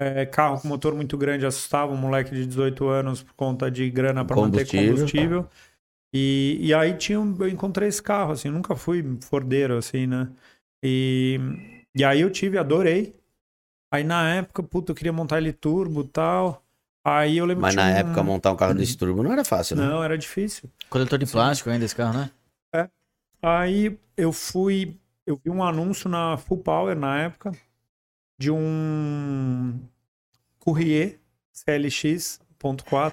É, carro com motor muito grande assustava um moleque de 18 anos por conta de grana para manter combustível. E, e aí tinha, eu encontrei esse carro, assim, nunca fui fordeiro, assim, né? E, e aí eu tive, adorei. Aí na época, puta, eu queria montar ele turbo e tal. Aí eu lembro Mas na um... época montar um carro desse turbo não era fácil, né? Não, era difícil. Coletor de plástico ainda esse carro, né? É. Aí eu fui, eu vi um anúncio na Full Power na época de um Courrier CLX.4.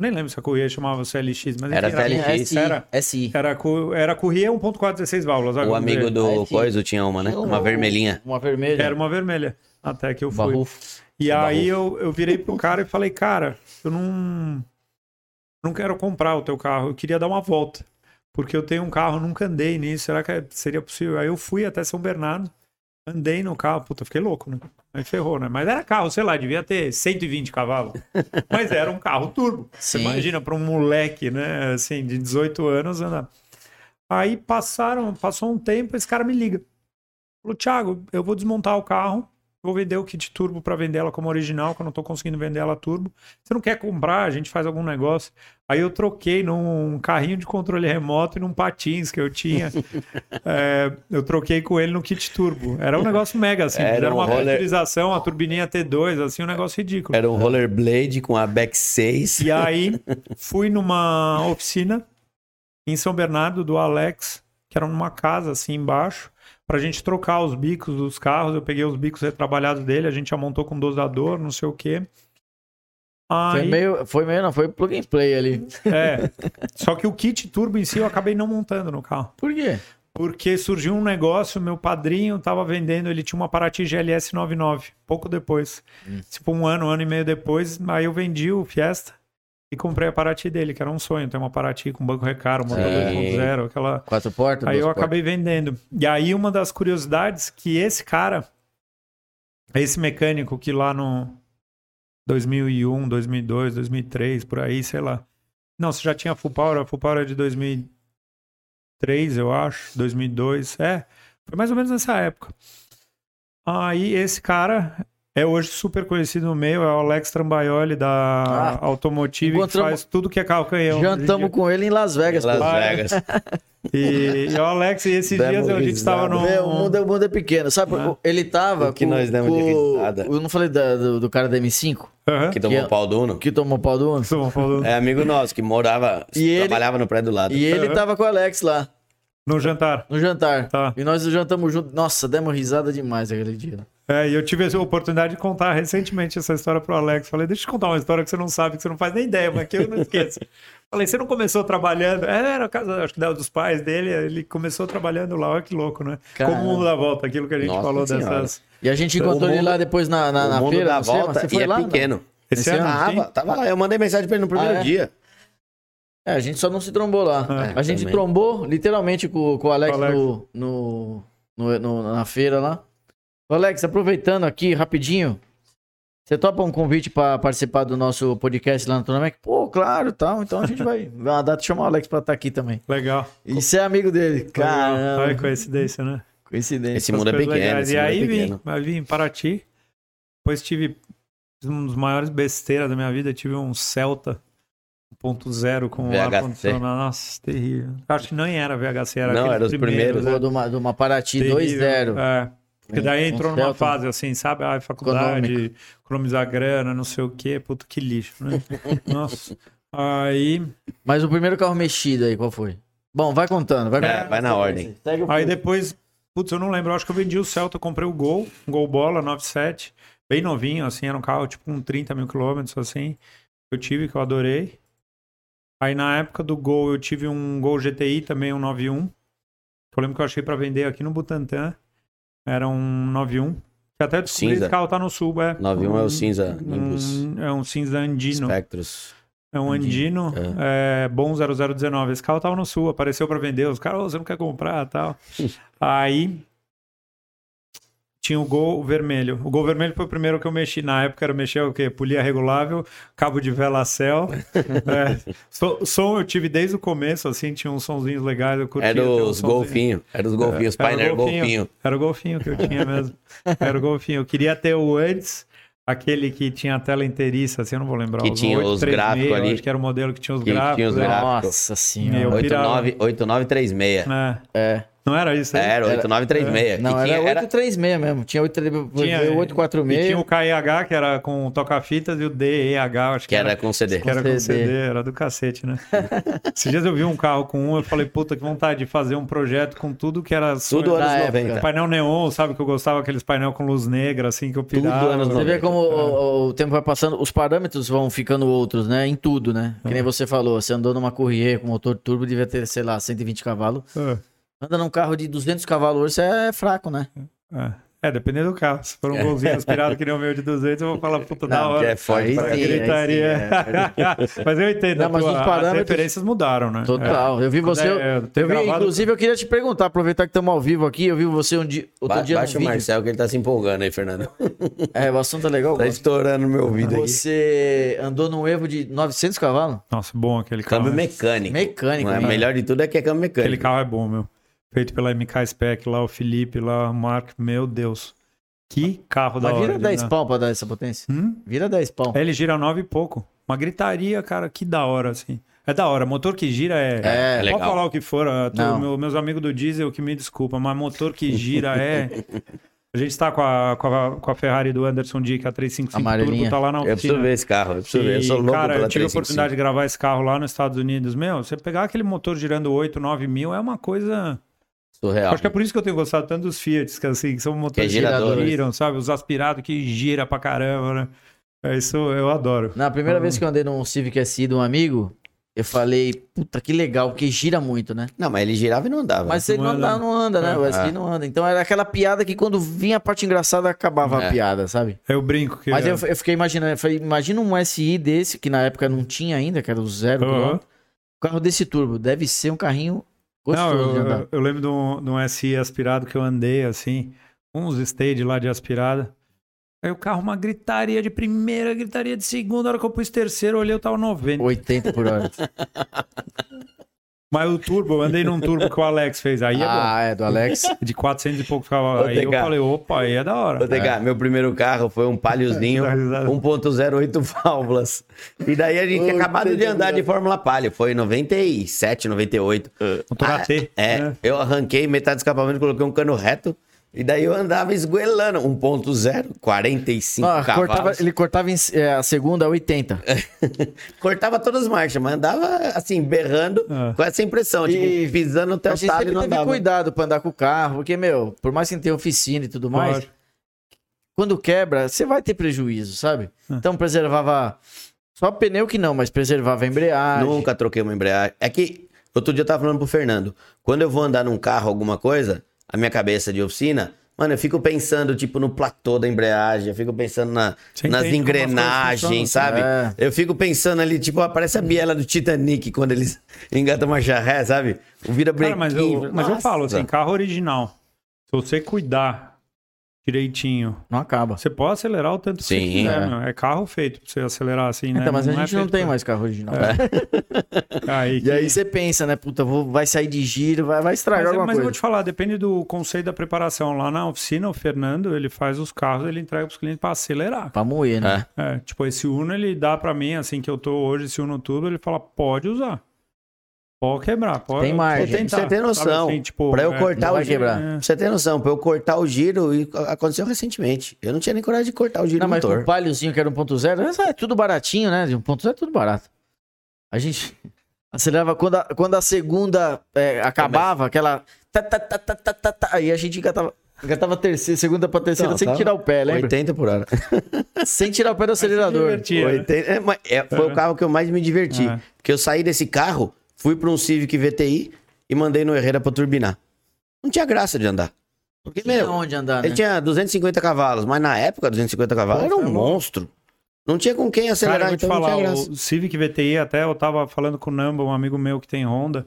Nem lembro se a Courrier chamava CLX, mas era CLX. Era, SI. Era, era Courrier 1.4 16 válvulas. O amigo do Coiso tinha uma, né? Uma vermelhinha. Uma vermelha. Era uma vermelha. Até que eu fui. Barrufo. E aí eu, eu virei pro cara e falei, cara, eu não, não quero comprar o teu carro, eu queria dar uma volta. Porque eu tenho um carro, nunca andei nisso, será que seria possível? Aí eu fui até São Bernardo, Andei no carro, puta, fiquei louco, né? Aí ferrou, né? Mas era carro, sei lá, devia ter 120 cavalos. Mas era um carro turbo. Sim. Você imagina para um moleque, né? Assim, de 18 anos andar. Aí passaram, passou um tempo, esse cara me liga. Falou, Thiago, eu vou desmontar o carro Vou vender o kit turbo para vender ela como original, que eu não tô conseguindo vender ela turbo. Você não quer comprar, a gente faz algum negócio. Aí eu troquei num carrinho de controle remoto e num patins que eu tinha. é, eu troquei com ele no kit turbo. Era um negócio mega assim. Era, era uma roller... pressurização, a turbininha T2, assim, um negócio ridículo. Era um rollerblade com a Back 6. E aí fui numa oficina em São Bernardo do Alex, que era numa casa assim embaixo para a gente trocar os bicos dos carros. Eu peguei os bicos retrabalhados dele, a gente já montou com dosador, não sei o quê. Foi Aí, meio, foi meio, não, foi plug and play ali. é. Só que o kit turbo em si eu acabei não montando no carro. Por quê? Porque surgiu um negócio, meu padrinho tava vendendo, ele tinha uma Paraty GLS 99, pouco depois. Tipo um ano, um ano e meio depois, aí eu vendi o Fiesta e comprei a Paraty dele, que era um sonho, ter uma Paraty com banco recaro, motor Sim. 2.0, aquela... Quatro portas? Aí eu acabei vendendo. E aí uma das curiosidades que esse cara, esse mecânico que lá no 2001, 2002, 2003, por aí, sei lá. Não, você já tinha Full Power, a Full Power é de 2003, eu acho, 2002, é, foi mais ou menos nessa época. Aí esse cara é hoje super conhecido no meio, é o Alex Trambaioli da Ah, Automotive, que faz tudo que é carro canhão. Jantamos com ele em Las Vegas. Las. Ah, é. Vegas. E, e o Alex, e esses Demos dias a gente risada. tava no. Vê, o, mundo, é- o mundo é pequeno. Sabe, Né? ele tava. O que com- nós demos de com- risada. Eu não falei da- do, do cara da M5, Aham. Que tomou Que- pau do Uno. que tomou pau do Uno? Estamos falando É amigo nosso, que morava, E ele- trabalhava no prédio do lado. E ele Aham. tava com o Alex lá, No jantar. no jantar. Tá. E nós jantamos junto. Nossa, demos risada demais aquele dia. É, e eu tive a oportunidade de contar recentemente essa história pro Alex. Falei, deixa eu te contar uma história que você não sabe, que você não faz nem ideia, mas que eu não esqueço. Falei, você não começou trabalhando? É, era a casa, acho que da- dos pais dele, ele começou trabalhando lá, olha que louco, né? Caramba. Como o mundo dá volta, aquilo que a gente Nossa falou Senhora. dessas. E a gente encontrou O ele mundo- lá depois na, na, o na mundo feira. cinema. volta Você e foi é lá? não? pequeno. Esse Esse ano. Tava, tava lá. Eu mandei mensagem pra ele no primeiro Ah, é? dia. É, a gente só não se trombou lá. É, a gente também. trombou literalmente com, com o Alex, Com o Alex. No, no, no- no- na feira lá. Alex, aproveitando aqui rapidinho, você topa um convite pra participar do nosso podcast lá no Tonamec? Pô, claro, tal. Então a gente vai uma data e chamar o Alex pra estar aqui também. Legal. E você é amigo dele. Caramba. Olha, coincidência, né? Coincidência. Esse mundo é pequeno. Esse E mundo é aí vim, pequeno. aí vim em Paraty. Depois tive um dos maiores besteiras da minha vida. Tive um Celta 1.0 com VHC. ar-condicionado. Nossa, terrível. Acho que nem era VHC, era Não, era os primeiros, Pô, de uma, de uma Paraty Terrível. 2.0. É. Porque daí Um- entrou um numa fase assim, sabe? Ah, faculdade, economizar grana, não sei o quê. Puta, que lixo, né? Nossa. Aí, Mas o primeiro carro mexido aí, qual foi? Bom, vai contando. Vai, É, vai na ordem. Segue o aí depois, putz, eu não lembro. Eu acho que eu vendi o Celta, comprei o Gol, um Gol Bola 97. Bem novinho, assim, era um carro tipo com 30 mil quilômetros, assim. Eu tive, que eu adorei. Aí na época do Gol, eu tive um Gol GTI também, um 91. Eu lembro que eu achei pra vender aqui no Butantã. Era um 91. Que até descobri Cinza. esse carro tá no sul, é. 91 é o cinza Nimbus. Um, é um cinza andino. Spectros. É um andino, é. bom 0019. Esse carro tava no sul, apareceu pra vender. Os caras, "Ô, você não quer comprar tal. Aí tinha o Gol vermelho. O Gol vermelho foi o primeiro que eu mexi. Na época era mexer o quê? Polia regulável, cabo de vela céu. é. So- som eu tive desde o começo, assim, tinha uns sonzinhos legais. Eu curtia Era os golfinhos. Era os golfinhos. Era o Pioneer golfinho. Era o golfinho que eu tinha mesmo. Era o golfinho. Eu queria ter o antes, aquele que tinha a tela inteiriça, assim, eu não vou lembrar. Que os tinha os 836, gráficos eu ali. Acho que era o modelo que tinha os Que gráficos. tinha os né? gráficos. Nossa senhora. Meu, 89, 8936. É. É. Não era isso aí? Era 8936. Não, que era tinha, 836 mesmo. Tinha 8, Tinha, 846. E tinha o KEH, que era com toca-fitas, e o DEH, acho que, que era com CD. que era com CD. Era do cacete, né? Esses dias eu vi um carro com um, eu falei, puta, que vontade de fazer um projeto com tudo que era Tudo anos época. 90. Painel neon, sabe que eu gostava, aqueles painel com luz negra, assim, que eu Tudo pirava. anos Você vê 90. como o, o tempo vai passando, os parâmetros vão ficando outros, né? Em tudo, né? Que nem você falou, você andou numa Courier com motor turbo, devia ter, sei lá, 120 cavalos. É. Anda num carro de 200 cavalos hoje, você é fraco, né? É. É, dependendo do carro. Se for um golzinho aspirado que nem o meu de 200, eu vou falar, puta, da Não, hora. é forte Aí pra sim, aí Gritaria. sim, mas eu entendo, Não, a mas tua- os as parâmetros- referências mudaram, né? Total. Eu vi você. eu- É, eu tenho eu vi, gravado- inclusive, eu queria te perguntar, aproveitar que estamos ao vivo aqui, eu vi você um dia, outro Ba dia no baixa o. Marcel que ele tá se empolgando aí, Fernando. É, o assunto é legal. eu Tá gosto. estourando meu ouvido aqui. Você andou num Evo de 900 cavalos? Nossa, bom aquele carro. Câmbio mecânico. Mecânico. Mas né? melhor de tudo é que é câmbio Aquele mecânico. carro é bom, meu. Feito pela MK Spec lá, o Felipe lá, o Marco. Meu Deus. Que carro da Mas hora. vira de 10 andar. pau pra dar essa potência. Hum? Vira 10 pau. É, Ele gira nove e pouco. Uma gritaria, cara, que da hora, assim. É da hora. Motor que gira é. É, é legal. Pode falar o que for. Não. meu- meus amigos do diesel que me desculpa, mas motor que gira é. A gente tá com a, com a, com a Ferrari do Anderson Dick, a 355 Amarelinha. Turbo, tá lá na Eu oficina. preciso ver esse carro. Eu preciso ver. Eu E, sou louco cara, pela eu tive a 355. oportunidade de gravar esse carro lá nos Estados Unidos. Meu, você pegar aquele motor girando 8, 9 mil é uma coisa. Surreal. Acho que é por isso que eu tenho gostado tanto dos Fiat, que, assim, que são motores Que é que giram, sabe? Os aspirados que gira pra caramba, né? É isso eu adoro. Na primeira Ah. vez que eu andei num Civic SI de um amigo, eu falei, puta, que legal, porque gira muito, né? Não, mas ele girava e não andava. Mas ele Não não, anda. não anda, né? O SI É. não anda. Então era aquela piada que quando vinha a parte engraçada, acabava É. a piada, sabe? Eu brinco que. Mas é- eu, eu fiquei imaginando, eu falei, imagina um SI desse, que na época não tinha ainda, que era o zero Aham. quilômetro. Um carro desse turbo, deve ser um carrinho gostoso Não, eu, eu, eu lembro de um, de um SI aspirado que eu andei assim, uns stage lá de aspirada. Aí o carro, uma gritaria de primeira, gritaria de segunda. A hora que eu pus terceiro, eu olhei, eu tava 90. 80 por hora. Mas o turbo, eu andei num turbo que o Alex fez. Aí é ah, é, do Alex. bom. De 400 e poucos cavalos. Aí eu falei, opa, aí é da hora. Ô, TK, meu primeiro carro foi um Paliozinho Dá risada. 1.0 8 válvulas. E daí a gente tinha acabado de andar de? Fórmula Palio. Foi em 97, 98. Motor Ah, AT. É, né? eu arranquei metade do escapamento, coloquei um cano reto. E daí eu andava esgoelando. 1.0, 45 Ah, cavalos. cortava- ele cortava em- é, a segunda a 80. Cortava todas as marchas, mas andava assim, berrando Ah. com essa impressão. E Tipo, pisando até A o gente talho e não andava. cuidado pra andar com o carro, porque, meu, por mais que tenha oficina e tudo mais, Lógico. quando quebra, você vai ter prejuízo, sabe? Ah. Então preservava. Só pneu que não, mas preservava a embreagem. Nunca troquei uma embreagem. É que outro dia eu tava falando pro Fernando. Quando eu vou andar num carro, alguma coisa, a minha cabeça de oficina, mano, eu fico pensando, tipo, no platô da embreagem, eu fico pensando na- nas engrenagens, sabe? É. Eu fico pensando ali, tipo, aparece a biela do Titanic quando eles engatam marcha ré, sabe? O vira Cara, mas eu, mas eu falo assim, carro original. Se você cuidar direitinho, Não acaba. você pode acelerar o tanto que Sim, você quiser, é. meu. É carro feito pra você acelerar assim, né? Então, mas a é gente não feito tem pra- mais carro original. Aí, E aí que- você pensa, né? Puta, vou, vai sair de giro, vai, vai estragar Mas, alguma mas eu coisa. vou te falar, depende do conceito da preparação. Lá na oficina, o Fernando, ele faz os carros, ele entrega pros clientes pra acelerar. Pra moer, né? É. É, tipo, esse Uno, ele dá pra mim, assim, que eu tô hoje, esse Uno Turbo, ele fala, pode usar. Pode quebrar, pode Tem margem. Você tem sabe noção. assim, tipo, pra eu é, cortar não o giro. quebrar. É. Você ter noção, pra eu cortar o giro, e aconteceu recentemente. Eu não tinha nem coragem de cortar o giro Não, do mas motor. o Paliozinho que era 1.0, essa é tudo baratinho, né? De 1.0 é tudo barato. A gente acelerava quando a, quando a segunda é, acabava, aquela. tá, tá, tá, tá, tá, tá, tá, aí a gente engatava, engatava a terceira, segunda pra terceira Então, sem tava tirar o pé, lembra? 80 por hora. Sem tirar o pé do acelerador. divertia, né? 80, é, mas é, foi o carro que eu mais me diverti. É. Porque eu saí desse carro, fui pra um Civic VTI e mandei no Herrera pra turbinar. Não tinha graça de andar. Porque, Tinha meu, onde andar, né? ele tinha 250 cavalos, mas na época, 250 cavalos era um é louco. monstro. Não tinha com quem Cara, acelerar, eu vou te então não falar, tinha graça. o Civic VTI, até eu tava falando com o Namba, um amigo meu que tem Honda,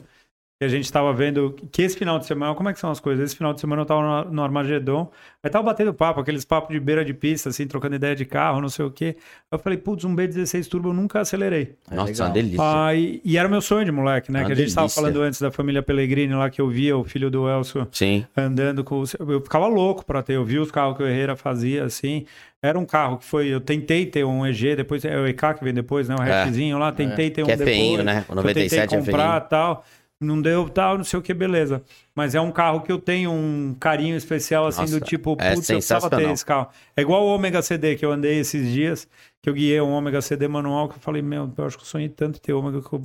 e a gente tava vendo que esse final de semana, como é que são as coisas? Esse final de semana eu tava no, no Armagedon, aí tava batendo papo, aqueles papos de beira de pista, assim, trocando ideia de carro, não sei o quê. Eu falei, putz, um B16 Turbo eu nunca acelerei. É Nossa, legal. uma delícia. Ah, e, e era o meu sonho de moleque, né? Uma que a gente tava delícia. falando antes da família Pellegrini lá, que eu via o filho do Elcio Sim. andando com. Eu ficava louco pra ter. Eu vi os carros que o Herrera fazia, assim. Era um carro que foi. Eu tentei ter um EG, depois é o EK que vem depois, né? Um É. hatchzinho lá. Tentei ter um Que é depois. feinho, né? O que eu tentei 97 é comprar feinho. tal. Não deu tal, não sei o que, beleza. Mas é um carro que eu tenho um carinho especial, assim, Nossa, do tipo, é putz, eu precisava ter sensacional. esse carro. É igual o Ômega CD que eu andei esses dias, que eu guiei um Ômega CD manual, que eu falei, meu, eu acho que eu sonhei tanto ter Ômega que eu...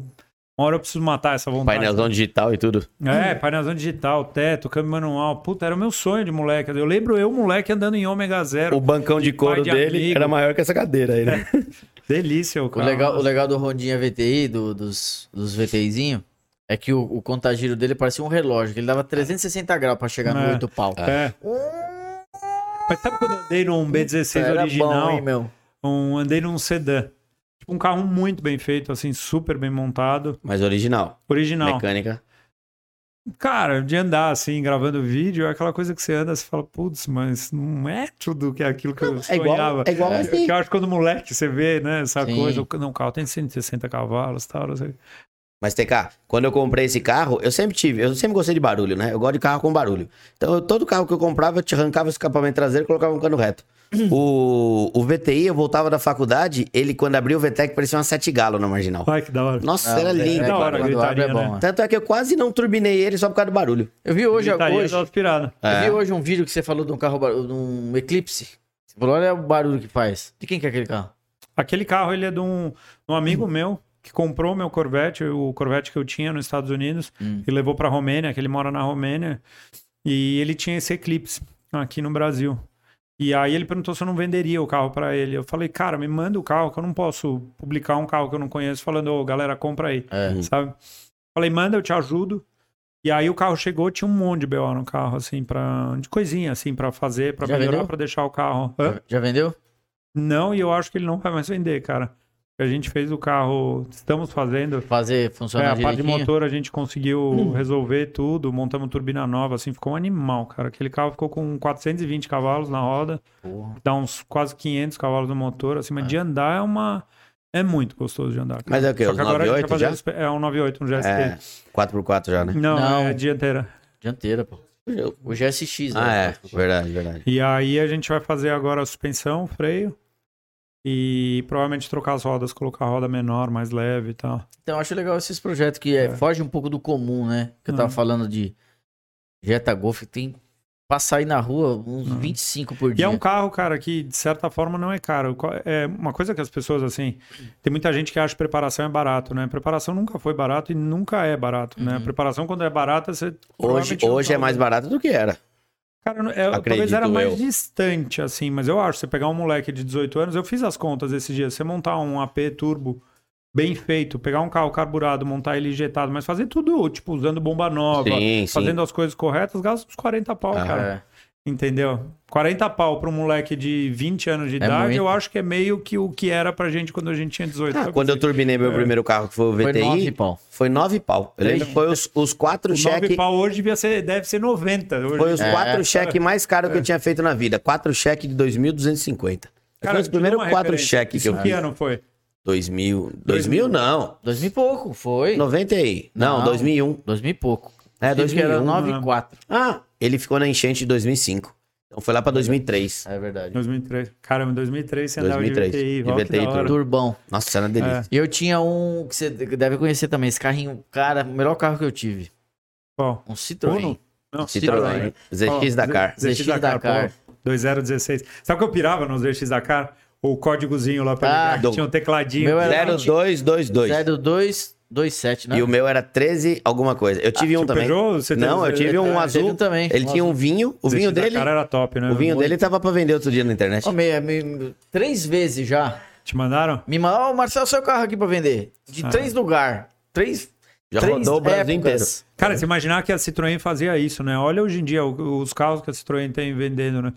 Uma hora eu preciso matar essa vontade. Painelzão digital e tudo. É, painelzão digital, teto, câmbio manual. Puta, era o meu sonho de moleque. Eu lembro eu, moleque, andando em ômega zero. O bancão de pai couro de dele amigo. era maior que essa cadeira aí, né? Delícia o O carro. legal, o legal do Rondinha VTI, do- dos, dos VTIzinho, é que o, o contagiro dele parecia um relógio, que ele dava 360 graus pra chegar no É. 8 pau. É. Mas sabe quando eu andei num B16 Era original? bom, hein, meu? um, andei num sedã. Tipo, um carro muito bem feito, assim, super bem montado. Mas original. Original. Mecânica. Cara, de andar assim, gravando vídeo, é aquela coisa que você anda, você fala, putz, mas não é tudo que é aquilo que eu É igual, sonhava. é igual É, assim. que eu acho que quando moleque você vê, né, essa Sim. coisa. Não, o carro tem 160 cavalos e tal. Não sei. Mas, TK, quando eu comprei esse carro, eu sempre tive, eu sempre gostei de barulho, né? Eu gosto de carro com barulho. Então, eu- todo carro que eu comprava, eu te arrancava o escapamento traseiro e colocava um cano reto. O, o VTI, eu voltava da faculdade, ele, quando abriu o VTEC, parecia uma sete galo na marginal. Ai, que da hora. Nossa, Não, era é- lindo. é da hora, gritaria, é bom, né? é. Tanto é que eu quase não turbinei ele só por causa do barulho. Eu vi hoje, Gritaria hoje, da aspirada. eu É. vi hoje um vídeo que você falou de um carro, de um Eclipse. Você falou, olha o barulho que faz. De quem que é aquele carro? Aquele carro, ele é de um, de um amigo meu que comprou meu Corvette, o Corvette que eu tinha nos Estados Unidos, Hum. e levou pra Romênia, que ele mora na Romênia, e ele tinha esse Eclipse aqui no Brasil. E aí ele perguntou se eu não venderia o carro pra ele. Eu falei, cara, me manda o carro, que eu não posso publicar um carro que eu não conheço, falando, ô, galera, compra aí, É. sabe? Falei, manda, eu te ajudo. E aí o carro chegou, tinha um monte de BO no carro, assim, pra... de coisinha, assim, pra fazer, pra Já melhorar, pra deixar o carro. Hã? Já vendeu? Não, e eu acho que ele não vai mais vender, cara. A gente fez o carro, estamos fazendo. Fazer É, funcionar a parte de motor a gente conseguiu resolver tudo, montamos turbina nova, assim, ficou um animal, cara. Aquele carro ficou com 420 cavalos na roda, Porra. dá uns quase 500 cavalos no motor, assim, mas de andar é uma... É muito gostoso de andar, cara. Mas é o quê? Só que agora a gente 98 vai fazer já? os É um 98, um GST. É, 4x4 já, né? Não, Não. é dianteira. Dianteira, pô. O GSX, Ah, né? é. Verdade, verdade. E aí a gente vai fazer agora a suspensão, freio e provavelmente trocar as rodas, colocar a roda menor, mais leve e tal. Então, eu acho legal esses projetos que é, É. foge um pouco do comum, né? Que eu tava É. falando de Jetta Golf, que tem pra sair na rua uns 25 por E dia. é um carro, cara, que de certa forma não é caro. É uma coisa que as pessoas, assim, tem muita gente que acha que preparação é barato, né? Preparação nunca foi barato e nunca é barato, né? Uhum. Preparação, quando é barata, você. Hoje, hoje é tá mais usando. barato do que era. Cara, é, talvez era mais eu. distante, assim, mas eu acho, você pegar um moleque de 18 anos, eu fiz as contas esses dias, você montar um AP turbo bem feito, pegar um carro carburado, montar ele injetado, mas fazer tudo, tipo, usando bomba nova, Sim, sim. fazendo as coisas corretas, gasta uns 40 pau, Ah, cara. É. Entendeu? 40 pau pra um moleque de 20 anos de idade, muito. eu acho que é meio que o que era pra gente quando a gente tinha 18. Ah, sabe? quando eu turbinei meu É. primeiro carro, que foi o Foi VTI, nove pau. foi 9 pau. Eu lembro que foi os, os quatro o 9 cheques. pau hoje devia ser, deve ser 90. Hoje. Foi os É. quatro cheques mais caros que eu tinha feito na vida. Quatro cheques de 2.250. Cara, foi os primeiros uma quatro cheques que Isso eu que fiz. ano foi? 2000. 2000 não. Dois mil e pouco, foi. 90 aí. Não, Não. 2001. Dois mil e pouco. É, Diz que era 2001. 9 né? e 4. Ah, ele ficou na enchente de 2005. Então foi lá pra 2003. É verdade. 2003. Caramba, em 2003 você andava 2003, de VTI. de VTI, da hora. Turbão. Nossa, era uma delícia. E eu tinha um que você deve conhecer também. Esse carrinho, cara, o melhor carro que eu tive. Qual? Um Citroën. Uno? Não, Citroën. ZX Ó, Dakar. ZX Dakar. pô, 2016. Sabe o que eu pirava no ZX Dakar? O códigozinho lá pra Ah, ligar, que do- tinha um tecladinho. Meu era- 0222. 0227, né? E o meu era 13 alguma coisa. Eu tive um Tinha o também. Peugeot, você Não, eu tive um Ah, teve azul. um também. Ele tinha um vinho. O vinho dele. Dakar era top, né? O vinho dele tava pra vender outro dia na internet. Ó, me- me- três vezes já. Te mandaram? Me mandou, ó, Marcelo, seu carro aqui pra vender. De Ah. três lugares. Três. Já três rodou o Brasil épocas. Cara, se imaginar que a Citroën fazia isso, né? Olha hoje em dia o- os carros que a Citroën tem vendendo, né?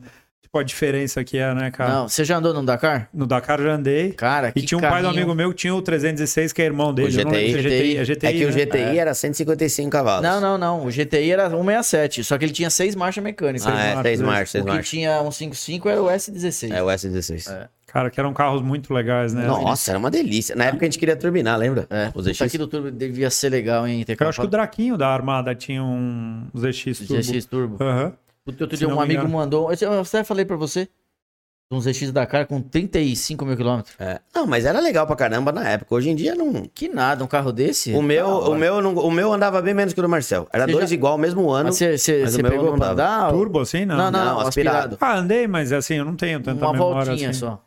Tipo, a diferença que é, né, cara? Não, você já andou no Dakar? No Dakar eu já andei. Cara, E que tinha um pai do amigo meu que tinha o 316, que é irmão dele. O Eu não lembro se é GTI. GTI. É GTI, É que o né? GTI era 155 cavalos. Não, não, não. O GTI era 167, só que ele tinha seis marchas mecânicas. Ah, é, marchas, 6 né? marchas, 6 o que marchas. tinha 155 era o S16. É o S16. É. Cara, que eram carros muito legais, né? Nossa, era uma delícia. Na época a gente queria turbinar, lembra? É, O isso ZX. aqui do turbo devia ser legal, hein? Eu acho que o Draquinho da Armada tinha um ZX Turbo. ZX Turbo. Aham. Outro Se dia um amigo engano. mandou. Eu até falei pra você. Um ZX Dakar com 35 mil quilômetros. É. Não, mas era legal pra caramba na época. Hoje em dia não. Que nada, um carro desse. O meu, Da o meu, não- o meu andava bem menos que o do Marcel. Era Você dois já- igual, mesmo ano. Mas você você- mas o você meu pegou não pra andar? Turbo, assim, não? Não, não, Não, não, aspirado. aspirado. Ah, andei, mas assim, eu não tenho tanta Uma memória. voltinha assim. só.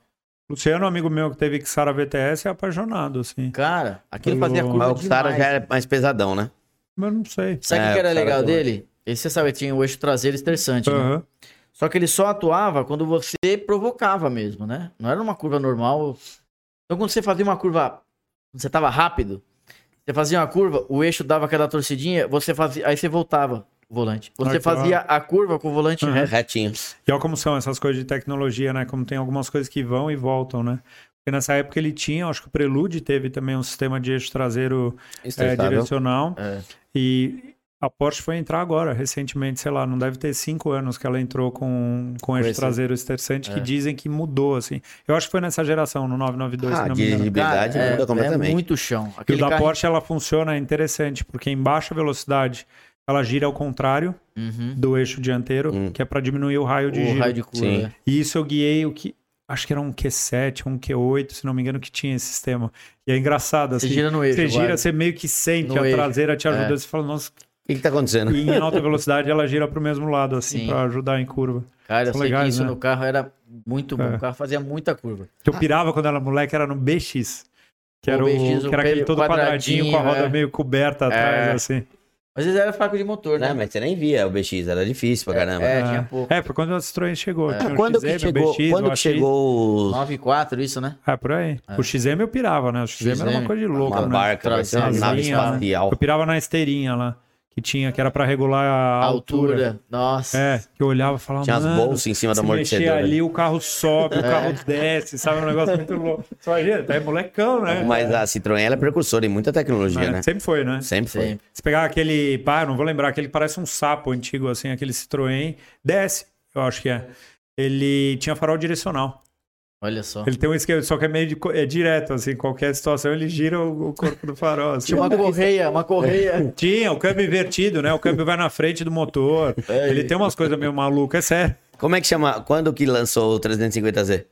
Luciano, amigo meu que teve que Sara VTS, é apaixonado, assim. Cara, aquilo Eu- fazia curva Mas o Sara demais. já era mais pesadão, né? Mas eu não sei. Sabe o É, que era legal também. dele? Esse você sabe, tinha o eixo traseiro estressante, né? Aham. Só que ele só atuava quando você provocava mesmo, né? Não era uma curva normal. Então quando você fazia uma curva, você tava rápido, você fazia uma curva, o eixo dava aquela torcidinha, você fazia, aí você voltava o volante. Você Ah, fazia a curva com o volante Uhum. reto. Retinho. E olha como são essas coisas de tecnologia, né? Como tem algumas coisas que vão e voltam, né? Porque nessa época ele tinha, acho que o Prelude teve também um sistema de eixo traseiro é, direcional. É. E a Porsche foi entrar agora, recentemente, sei lá, não deve ter cinco anos que ela entrou com, com eixo esse- traseiro estressante, que É. dizem que mudou, assim. Eu acho que foi nessa geração, no 992, Ah, se não me de engano. habilidade Cara, muda é, completamente. é muito chão. E o Aquele da carro... Porsche, ela funciona, é interessante, porque em baixa velocidade, ela gira ao contrário Uhum. do eixo dianteiro, Hum. que é para diminuir o raio de O giro. raio de curva. Sim. E isso eu guiei o que. Acho que era um Q7, um Q8, se não me engano, que tinha esse sistema. E é engraçado, Você assim. gira no eixo. Você gira, guarda. você meio que sente No a eixo. traseira te ajuda. É. Você fala, nossa, O que, que tá acontecendo? e em alta velocidade ela gira pro mesmo lado, assim, Sim. pra ajudar em curva. Cara, eu São sei que legais, isso né? no carro era muito bom. É. O carro fazia muita curva. Que eu pirava quando era moleque, era no BX. Que O era, o, BX, que era aquele o todo quadradinho, com a roda quadradinho, é. meio coberta atrás, É. assim. Às vezes era fraco de motor, né? Não, mas você nem via o BX, era difícil pra caramba. É, tinha pouco. É, foi quando o Citroën chegou. Tinha o Quando XM, que chegou, o BX, quando o que chegou os- 9,4, isso, né? É, por aí. O XM eu pirava, né? O XM, era uma XM, coisa de louco, uma né? barca, vai ser uma nave asinha, né? espacial. Eu pirava na esteirinha lá, que tinha, que era pra regular a, A altura. altura. Nossa. É, que eu olhava e falava, Tinha as bolsas em cima do se mexer ali, o carro sobe, o carro desce, sabe? Um negócio muito louco. Imagina, tá é molecão, né? Mas a Citroën ela é precursora em muita tecnologia, É, né? Sempre foi, né? Sempre foi. Sempre. Se pegar aquele, pá, não vou lembrar, aquele que parece um sapo antigo, assim, aquele Citroën, desce, eu acho que é. Ele tinha farol direcional. Olha só. Ele tem um esquema, só que é meio de, é direto, assim, qualquer situação ele gira o, o corpo do farol. Assim. Tinha uma correia, uma correia. Tinha, o câmbio invertido, né? O câmbio vai na frente do motor. ele tem umas coisas meio malucas, é sério. Como é que chama? Quando que lançou o 350Z?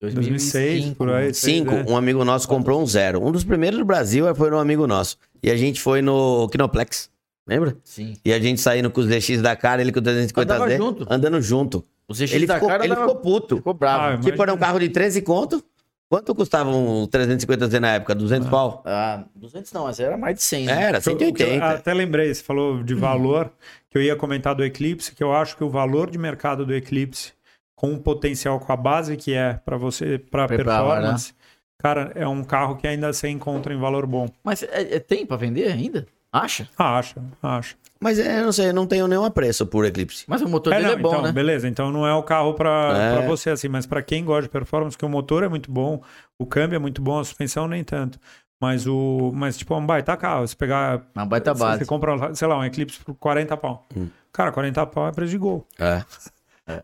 2006, por aí. Cinco. né? Um amigo nosso comprou um zero. Um dos primeiros do Brasil foi um amigo nosso. E a gente foi no Kinoplex. Lembra? Sim. E a gente saindo com os DX da cara, ele com o 350Z. Andava junto. Andando junto. O ZX Ele, da ficou, cara ele dava- ficou puto. ficou bravo. Ah, Tipo, era um carro de 13 conto. Quanto custava um 350Z na época? 200 pau? Ah, 200 não, mas era mais de 100, né? Era, Eu- eu 180. até lembrei, você falou de valor, que eu ia comentar do Eclipse, que eu acho que o valor de mercado do Eclipse, com o potencial, com a base que é para você, para Preparar, performance, cara, é um carro que ainda se encontra em valor bom. Mas é- é- tem pra vender ainda? Acha? Acho, acho. Mas é, não sei, eu não tenho nenhum apreço por Eclipse. Mas o motor É, dele não, é bom, então, né? beleza. Então não é o carro para É. você, assim, mas para quem gosta de performance, que o motor é muito bom, o câmbio é muito bom, a suspensão nem tanto. Mas o. Mas, tipo, é um baita carro. Se pegar. Uma baita se base. Você compra, sei lá, um Eclipse por 40 pau. Hum. Cara, 40 pau é preço de gol. É.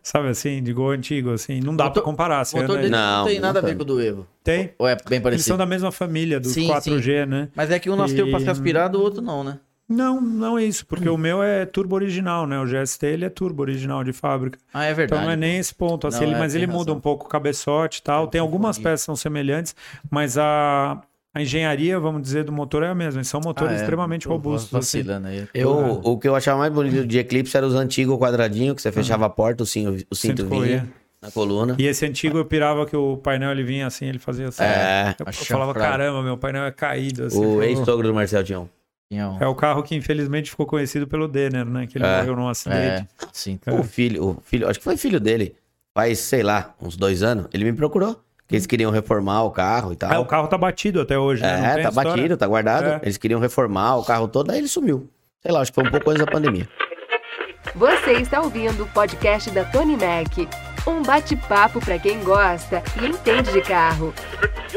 Sabe assim, de gol antigo, assim. Não dá Motor- pra comparar. Você motor aí. não, Não, tem nada a ver com o do Evo. Tem. Ou é bem Eles parecido? são da mesma família, dos Sim, 4G, né? Mas é que um nasceu E- pra ser aspirado, o outro não, né? Não, não é isso, porque o meu é turbo original, né? O GST ele é turbo original de fábrica. Ah, é Então verdade. não é nem esse ponto, assim, Não, ele- é, mas ele muda razão. um pouco o cabeçote e tal. Tem algumas peças que são semelhantes, mas a, a engenharia, vamos dizer, do motor é a mesma. Eles são motores Ah, é. extremamente robustos. assim. Vacilando aí. Eu, o que eu achava mais bonito de Eclipse era os antigos quadradinhos, que você fechava a porta, o cinto, o cinto Cinto vinha corria. na coluna. E esse antigo eu pirava que o painel ele vinha assim, ele fazia assim. É. Eu, eu falava, fraco. caramba, meu painel é caído. Assim, O Falou- ex-sogro do Marcel um. Um- É o carro que infelizmente ficou conhecido pelo Denner, né? Que ele É. morreu num acidente. É, sim. O filho, o filho, acho que foi filho dele. Faz, sei lá, uns dois anos. Ele me procurou. Que eles queriam reformar o carro e tal. É, o carro tá batido até hoje, né? É, tá história. batido, tá guardado. É. Eles queriam reformar o carro todo, aí ele sumiu. Sei lá, acho que foi um pouco antes da pandemia. Você está ouvindo o podcast da Tony Mac. Um bate-papo para quem gosta e entende de carro.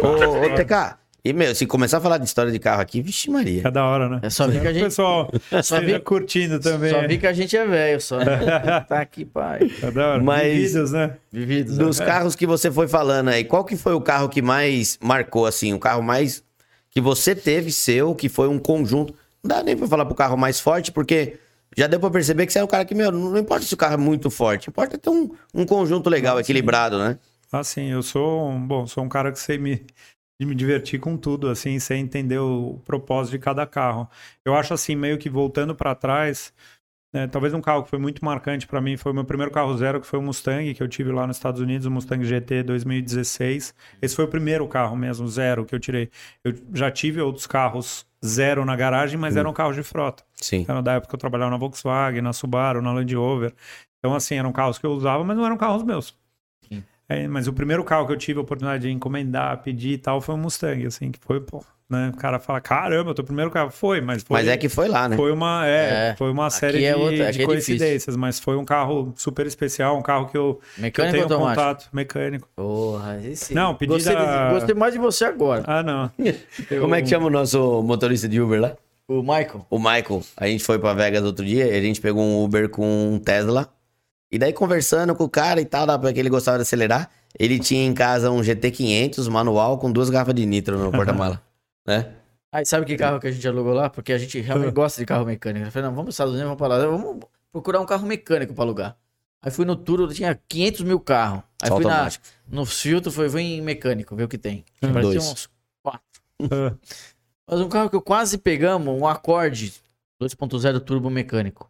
Ô, ô, TK, e meu, se começar a falar de história de carro aqui, vixe Maria. É da hora, né? É só ver que a O gente- pessoal Só vi- curtindo também. Só vi que a gente é velho, só. né? tá aqui, pai. É da hora. Mas- Vividos, né? Vividos. né? Dos carros que você foi falando aí, qual que foi o carro que mais marcou, assim? O carro mais que você teve seu, que foi um conjunto. Não dá nem pra falar pro carro mais forte, porque já deu pra perceber que você é um cara que, meu, não importa se o carro é muito forte, importa ter um, um conjunto legal, equilibrado, né? Assim, eu sou um, bom, sou um cara que sei me, de me divertir com tudo, assim, sem entender o propósito de cada carro. Eu acho assim, meio que voltando para trás, né, talvez um carro que foi muito marcante para mim foi o meu primeiro carro zero, que foi o Mustang, que eu tive lá nos Estados Unidos, o Mustang GT 2016. Esse foi o primeiro carro mesmo, zero, que eu tirei. Eu já tive outros carros zero na garagem, mas eram carros de frota. Sim. Era da época que eu trabalhava na Volkswagen, na Subaru, na Land Rover. Então, assim, eram carros que eu usava, mas não eram carros meus. É, mas o primeiro carro que eu tive a oportunidade de encomendar, pedir e tal, foi um Mustang, assim, que foi, pô, né? O cara fala, caramba, teu primeiro carro foi, mas foi. Mas é que foi lá, né? Foi uma, é, É. foi uma série é de, outra- de é coincidências, mas foi um carro super especial, um carro que eu, que eu Mecânico tenho ou automático? contato mecânico. Porra, esse... Não, pedi gostei, da- de- gostei mais de você agora. Ah, não. Como é que chama o nosso motorista de Uber lá? O Michael. O Michael. A gente foi pra Vegas outro dia e a gente pegou um Uber com um Tesla. E daí conversando com o cara e tal, dá pra que ele gostava de acelerar. Ele tinha em casa um GT500 manual com duas garrafas de nitro no porta-mala. né? Aí sabe que carro que a gente alugou lá? Porque a gente realmente gosta de carro mecânico. Eu falei, não, vamos para os Estados Unidos, vamos para lá. Vamos procurar um carro mecânico para alugar. Aí fui no Turo, tinha 500 mil carros. Aí Só fui na, no filtro, foi, fui em mecânico, ver o que tem. Parecia Dois. uns quatro. Mas um carro que eu quase pegamos, um Accord 2.0 turbo mecânico.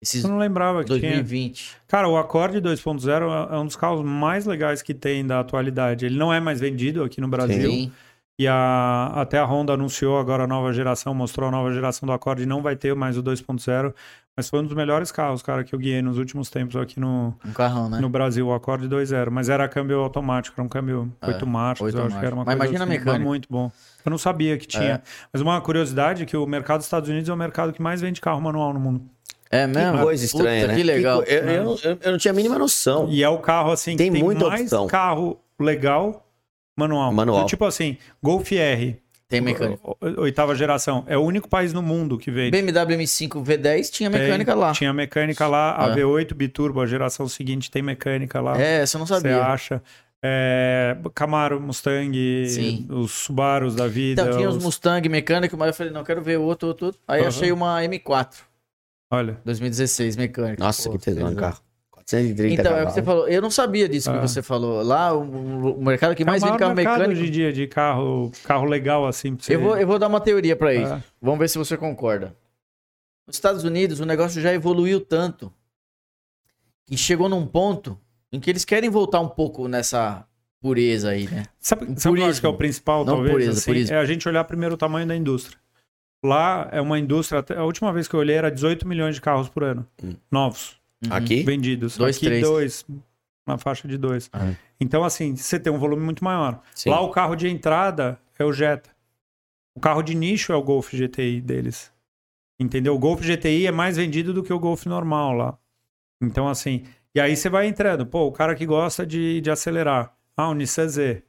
Esses eu não lembrava que tinha. 2020. Cara, o Accord 2.0 é um dos carros mais legais que tem da atualidade. Ele não é mais vendido aqui no Brasil. Sim. E a, até a Honda anunciou agora a nova geração, mostrou a nova geração do Accord, não vai ter mais o 2.0, mas foi um dos melhores carros, cara, que eu guiei nos últimos tempos aqui no, Um carrão, né? no Brasil, o Accord 2.0. Mas era câmbio automático, era um câmbio É, 8 marchas, oito eu acho que era uma marchas. Mas coisa imagina a assim, mecânica. muito bom. Eu não sabia que tinha. É. Mas uma curiosidade é que o mercado dos Estados Unidos é o mercado que mais vende carro manual no mundo. É mesmo? Que coisa estranha, Puta, né? Que legal. co- eu, eu não- eu- eu não tinha a mínima noção. E é o carro, assim, Tem que tem muita mais opção. carro legal manual. Manual. Tipo assim, Golf R, Tem mecânica. oitava geração, é o único país no mundo que vende. BMW M5 V10 tinha mecânica Tem- lá. Tinha mecânica lá, a É. V8 Biturbo, a geração seguinte tem mecânica lá. É, essa eu não Você sabia. acha? É, Camaro, Mustang, Sim. os Subarus da vida. Então, tinha os os- Mustang mecânico, mas eu falei, não, quero ver outro, outro, outro. Aí Aham. achei uma M4, Olha, 2016, mecânica. Nossa, Pô, que tesão de tesão. carro. 430 Então, é o que você falou. Eu não sabia disso que Ah. você falou. Lá, o, o mercado que é mais vende carro mecânico. hoje em dia de carro, carro legal assim. Pra você... Eu vou, eu vou dar uma teoria pra isso. É. Vamos ver se você concorda. Nos Estados Unidos, o negócio já evoluiu tanto que chegou num ponto em que eles querem voltar um pouco nessa pureza aí, né? Sabe, sabe o que eu acho que é o purismo. principal, Não talvez? pureza, assim? purismo. É a gente olhar primeiro o tamanho da indústria. Lá é uma indústria, a última vez que eu olhei era 18 milhões de carros por ano, Hum. novos, Uhum. Aqui? vendidos. Dois, Aqui, três. dois, uma faixa de dois. Ah. Então, assim, você tem um volume muito maior. Sim. Lá o carro de entrada é o Jetta. O carro de nicho é o Golf GTI deles. Entendeu? O Golf GTI é mais vendido do que o Golf normal lá. Então, assim, e aí você vai entrando. Pô, o cara que gosta de, de acelerar. Ah, o Nissan Z.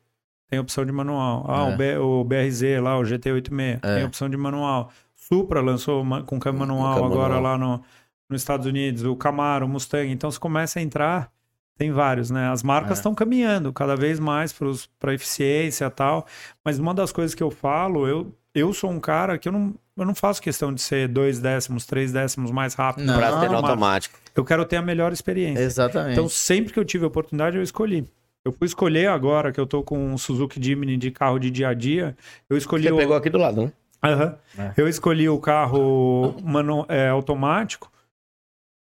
Tem opção de manual. Ah, É. o, BRZ lá, o GT86. É. Tem opção de manual. Supra lançou com câmbio manual agora manual. lá no, nos Estados Unidos. O Camaro, o Mustang. Então, você começa a entrar... Tem vários, né? As marcas É. estão caminhando cada vez mais para eficiência e tal. Mas uma das coisas que eu falo, eu, eu sou um cara que eu não, eu não faço questão de ser dois décimos, três décimos mais rápido. Não. Mas automático. Eu quero ter a melhor experiência. Exatamente. Então, sempre que eu tive a oportunidade, eu escolhi. Eu fui escolher agora, que eu tô com um Suzuki Jimny de carro de dia a dia. Eu escolhi Você o... pegou aqui do lado, né? Aham. É. Eu escolhi o carro manu... é, automático.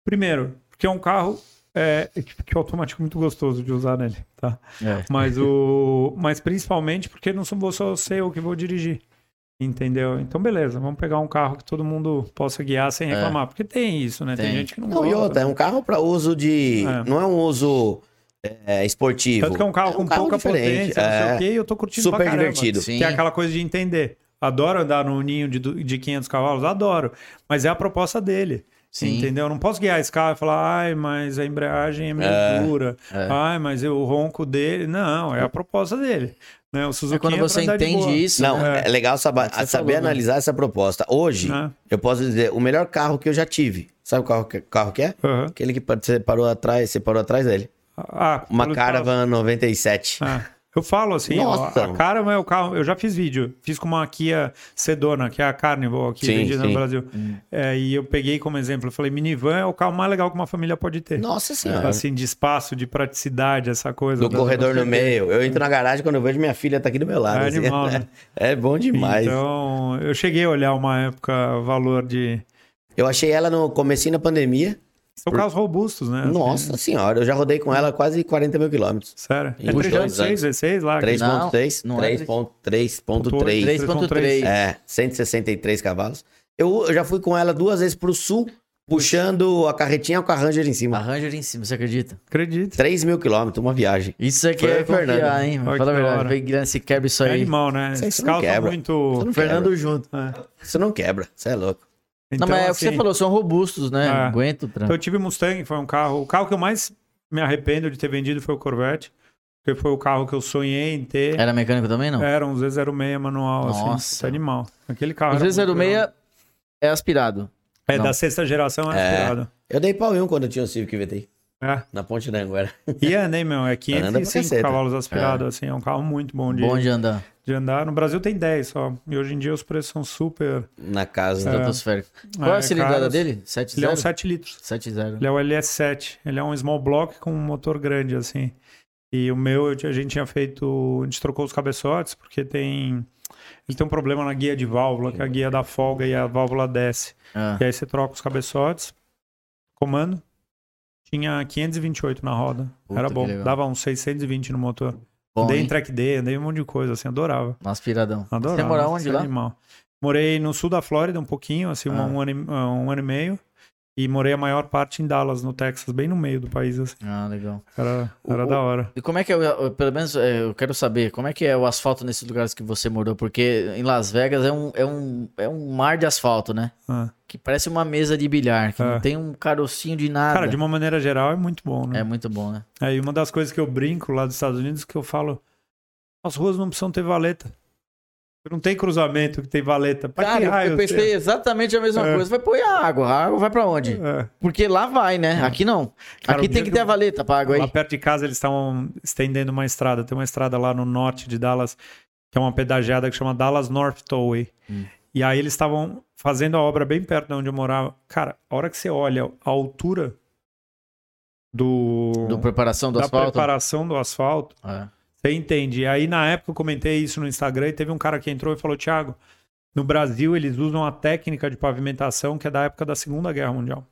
Primeiro, porque é um carro é, que é automático muito gostoso de usar nele, tá? É. Mas o, mas principalmente porque não sou vou só ser eu que vou dirigir, entendeu? Então beleza, vamos pegar um carro que todo mundo possa guiar sem É. reclamar, porque tem isso, né? Tem, Tem. gente que não, Não, e gosta. outra, é um carro para uso de. É. Não é um uso é, esportivo. Tanto que é um carro É um com carro pouca diferente, potência, não sei é. o quê, e eu tô curtindo Super pra caramba. divertido. Sim. Que é aquela coisa de entender. Adoro andar no ninho de, de 500 cavalos? Adoro. Mas é a proposta dele. Sim. Entendeu? Eu não posso guiar esse carro e falar, ai, mas a embreagem é meio É. dura. É. Ai, mas eu- o ronco dele. Não, é a proposta dele. Né? O Suzuki É quando você entende isso. Não, né? é legal saber, É saber falou, né? analisar essa proposta. Hoje, Né? eu posso dizer, o melhor carro que eu já tive. Sabe o carro que, carro que é? Aham. Aquele que você parou atrás, você parou atrás dele. Ah, Uma Caravan 97. Ah, eu falo assim, ó, Nossa. a Caravan é o carro. Eu já fiz vídeo, fiz com uma Kia Sedona, que é a Carnival aqui Sim, vendida sim. no Brasil. Hum. É, e eu peguei como exemplo, eu falei, minivan é o carro mais legal que uma família pode ter. Nossa senhora. Assim, de espaço, de praticidade, essa coisa. Do corredor no meio. Eu entro na garagem quando eu vejo minha filha tá aqui do meu lado. É assim. animal, né? É bom demais. Então, eu cheguei a olhar uma época valor de. Eu achei ela no comecinho da pandemia. São carros robustos, né? Assim, Nossa senhora, eu já rodei com ela quase 40 mil quilômetros. Sério. Em É dois 3.6, anos. V6 lá. 3.3, não é 3.3. 3.3. É, 163 cavalos. Eu, eu já fui com ela duas vezes pro sul, puxando a carretinha com a Ranger em A cima. Ranger em cima, você acredita? Acredito. 3 mil quilômetros, uma viagem. Isso aqui Foi é Fernando. confiar, hein? Olha Fala a verdade. Vem grande se quebra isso É aí. animal, né? Você não são quebra. muito. Você não Fernando junto. É. Você não quebra, você é louco. Então, não, mas é o que assim, você falou, são robustos, né? É. Aguenta o Então, eu tive Mustang, foi um carro. O carro que eu mais me arrependo de ter vendido foi o Corvette. Porque foi o carro que eu sonhei em ter. Era mecânico também, não? Era um Z06 manual, assim. Nossa. Esse animal. Aquele carro. O era muito legal. Z06 é aspirado. É, não. da sexta geração é É. aspirado. Eu dei pau em um quando eu tinha o Civic VTI, É. na Ponte da Anguera. E anda, hein, meu? É Anda pra 505 caceta. cavalos aspirado, assim. É um carro muito bom de, Bom de andar. De andar. No Brasil tem 10 só. E hoje em dia os preços são super. Na casa. É. Estratosférico. Qual é é, a cilindrada caros. dele? 7.0? Ele é um 7 litros. 7.0. Ele é o LS7. Ele é um small block com um motor grande, assim. E o meu, a gente tinha feito. A gente trocou os cabeçotes, porque tem. Ele tem um problema na guia de válvula, que a guia dá folga e a válvula desce. Ah, E aí você troca os cabeçotes. Comando. Tinha 528 na roda. Puta, Era bom. Dava uns 620 no motor. Bom, andei em hein? track day, andei em um monte de coisa, assim, adorava. Nossa, piradão. Adorava. Você mora nossa, onde lá? Animal. Morei no sul da Flórida um pouquinho, assim, Ah. um, ano, e- um ano e meio. E morei a maior parte em Dallas, no Texas, bem no meio do país, assim. Ah, legal. Era, era O- da hora. E como é que é, pelo menos é, eu quero saber, como é que é o asfalto nesses lugares que você morou? Porque em Las Vegas é um, é um, é um mar de asfalto, né? Ah. Que parece uma mesa de bilhar, que não É. tem um carocinho de nada. Cara, de uma maneira geral é muito bom, né? É muito bom, né? Aí uma das coisas que eu brinco lá dos Estados Unidos é que eu falo, as ruas não precisam ter valeta. Não tem cruzamento que tem valeta. Pra que Cara, raio eu pensei exatamente a mesma É. coisa. Vai pôr a água. A água vai pra onde? É. Porque lá vai, né? Aqui não. Cara, Aqui tem que que ter a valeta pra água Lá aí. perto de casa eles estavam estendendo uma estrada. Tem uma estrada lá no norte de Dallas, que é uma pedagiada que chama Dallas North Tollway. Hum. E aí eles estavam fazendo a obra bem perto de onde eu morava. Cara, a hora que você olha a altura do, Do preparação do da asfalto. preparação do asfalto, É. você entende. Aí na época eu comentei isso no Instagram e teve um cara que entrou e falou, Thiago, no Brasil eles usam a técnica de pavimentação que é da época da Segunda Guerra Mundial.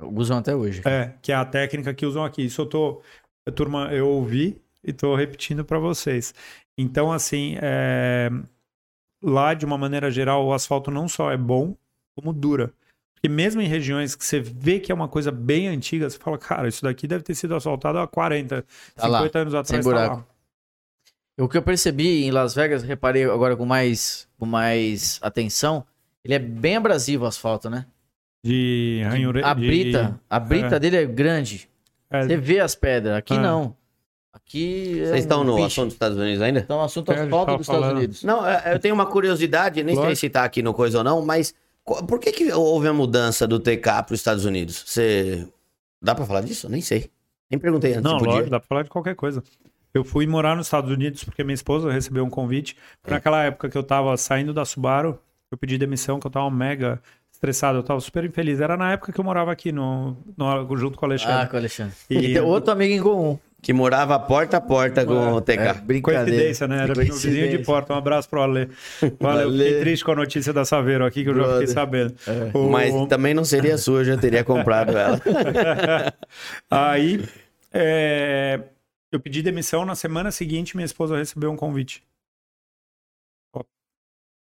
Usam até hoje. É, que é a técnica que usam aqui. Isso eu tô. eu, Turma, eu ouvi e tô repetindo para vocês. Então, assim, é, lá, de uma maneira geral, o asfalto não só é bom, como dura. Porque mesmo em regiões que você vê que é uma coisa bem antiga, você fala, cara, isso daqui deve ter sido asfaltado há 40, Tá lá, 50 anos atrás. sem tá buraco. lá. O que eu percebi em Las Vegas, reparei agora com mais, com mais atenção, ele é bem abrasivo o asfalto, né? De ranhure... A de- brita, a brita é. dele é grande. é, Você vê as pedras. Aqui É. não. Aqui. é Vocês estão um no bicho. assunto dos Estados Unidos ainda? Estão no assunto É, asfalto dos Estados falando. Unidos. Não, é, eu tenho uma curiosidade, nem sei Lógico. se tá aqui no coisa ou não, mas por que, que houve a mudança do TK para os Estados Unidos? Você. Dá pra falar disso? Nem sei. Nem perguntei antes Não, lógico, dá pra falar de qualquer coisa. Eu fui morar nos Estados Unidos porque minha esposa recebeu um convite. Naquela época que eu tava saindo da Subaru, eu pedi demissão, que eu tava mega estressado, eu tava super infeliz. Era na época que eu morava aqui, no, no- junto com o Ah, Alexandre. com o Alexandre. E- E tem outro amigo em comum. Que morava porta a porta com o TK. É, brincadeira. Coincidência, né? Era meu vizinho de porta. Um abraço pro Ale. Valeu. Valeu. Fiquei triste com a notícia da Saveiro aqui, que eu já fiquei sabendo. É. O- Mas também não seria sua, eu já teria comprado ela. Aí, é, eu pedi demissão. Na semana seguinte, minha esposa recebeu um convite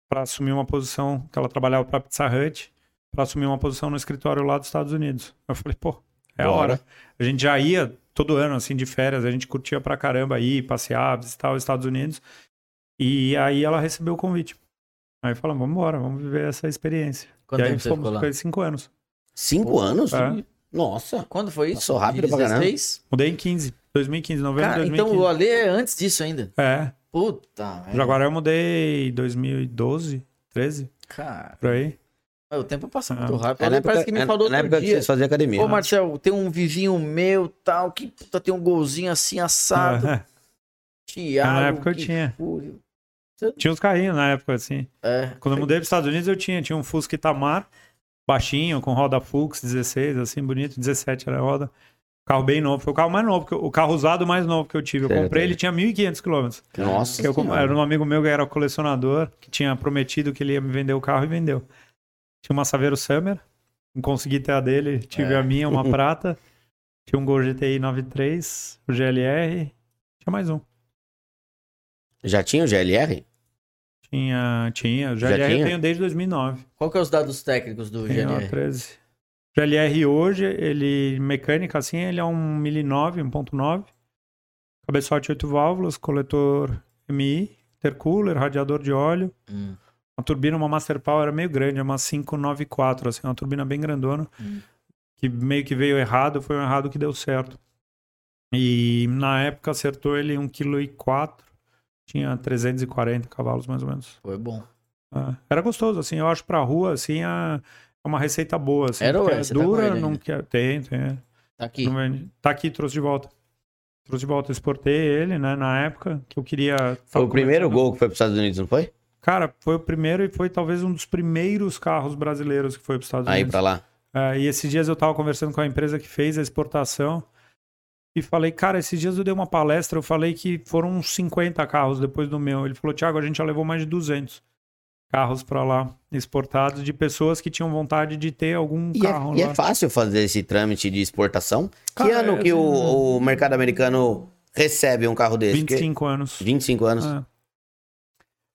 para assumir uma posição que ela trabalhava para Pizza Hut, para assumir uma posição no escritório lá dos Estados Unidos. Eu falei, pô, é a hora. A gente já ia todo ano, assim, de férias, a gente curtia pra caramba ir, passear, visitar os Estados Unidos. E aí ela recebeu o convite. Aí falamos, vamos embora, vamos viver essa experiência. Quanto e aí tempo você fomos, ficou lá? foi cinco anos. Cinco anos? É. Nossa. Quando foi isso? Passou rápido pra caramba. 16? Mudei em 15, 2015, novembro Cara, de então 2015. o Ale é antes disso ainda. É, Puta. velho. Jaguaré eu mudei em 2012, 13, Cara, por aí. o tempo passa Ah. muito rápido. O É na época, parece que me é falou na outro época que dia. vocês faziam academia. Ô, Marcel, tem um vizinho meu, tal, que puta, tem um golzinho assim assado. É, Tiago. na época eu que tinha. Tinha uns carrinhos na época, assim. É. Quando eu mudei para os Estados Unidos, eu tinha. Tinha um Fusca Itamar, baixinho, com roda Fux 16, assim, bonito. 17 era a roda. Carro bem novo. Foi o carro mais novo, eu- o carro usado mais novo que eu tive. Eu Certo. comprei, ele tinha 1.500 quilômetros. Nossa. Eu. Era um amigo meu que era colecionador, que tinha prometido que ele ia me vender o carro e vendeu. Tinha uma Saveiro Summer, não consegui ter a dele, tive É. a minha, uma prata. Tinha um Gol GTI 93, o GLR, tinha mais um. Já tinha o GLR? Tinha, tinha. Já GLR eu tenho desde 2009. Qual que é os dados técnicos do Tenho a GNR? 13. O GLR hoje, ele, mecânica assim, ele é um 1009, 1.9. Cabeçote 8 válvulas, coletor MI, intercooler, radiador de óleo. Hum, Uma turbina, uma Master Power meio grande, é uma 594, assim, uma turbina bem grandona, Hum. que meio que veio errado, foi um errado que deu certo. E na época acertou ele 1,4 kg, tinha 340 cavalos mais ou menos. foi bom. É, Era gostoso, assim, eu acho pra rua, assim, é é uma receita boa, assim. Era ou é? tá dura, ele não ainda? quer... Tem, tem. é. Tá aqui. Não. Tá aqui, trouxe de volta. Trouxe de volta, exportei ele, né, na época, que eu queria... Foi o primeiro começando- gol que foi para os Estados Unidos, não foi? Cara, foi o primeiro e foi talvez um dos primeiros carros brasileiros que foi para os Estados Aí Unidos. para lá. É, e esses dias eu tava conversando com a empresa que fez a exportação e falei, cara, esses dias eu dei uma palestra, eu falei que foram uns 50 carros depois do meu. Ele falou, Thiago, a gente já levou mais de 200 carros para lá, exportados de pessoas que tinham vontade de ter algum E é, carro e lá. é fácil fazer esse trâmite de exportação? que Cara, ano é que o, o mercado americano recebe um carro desse? Porque- 25 anos. 25 anos. É.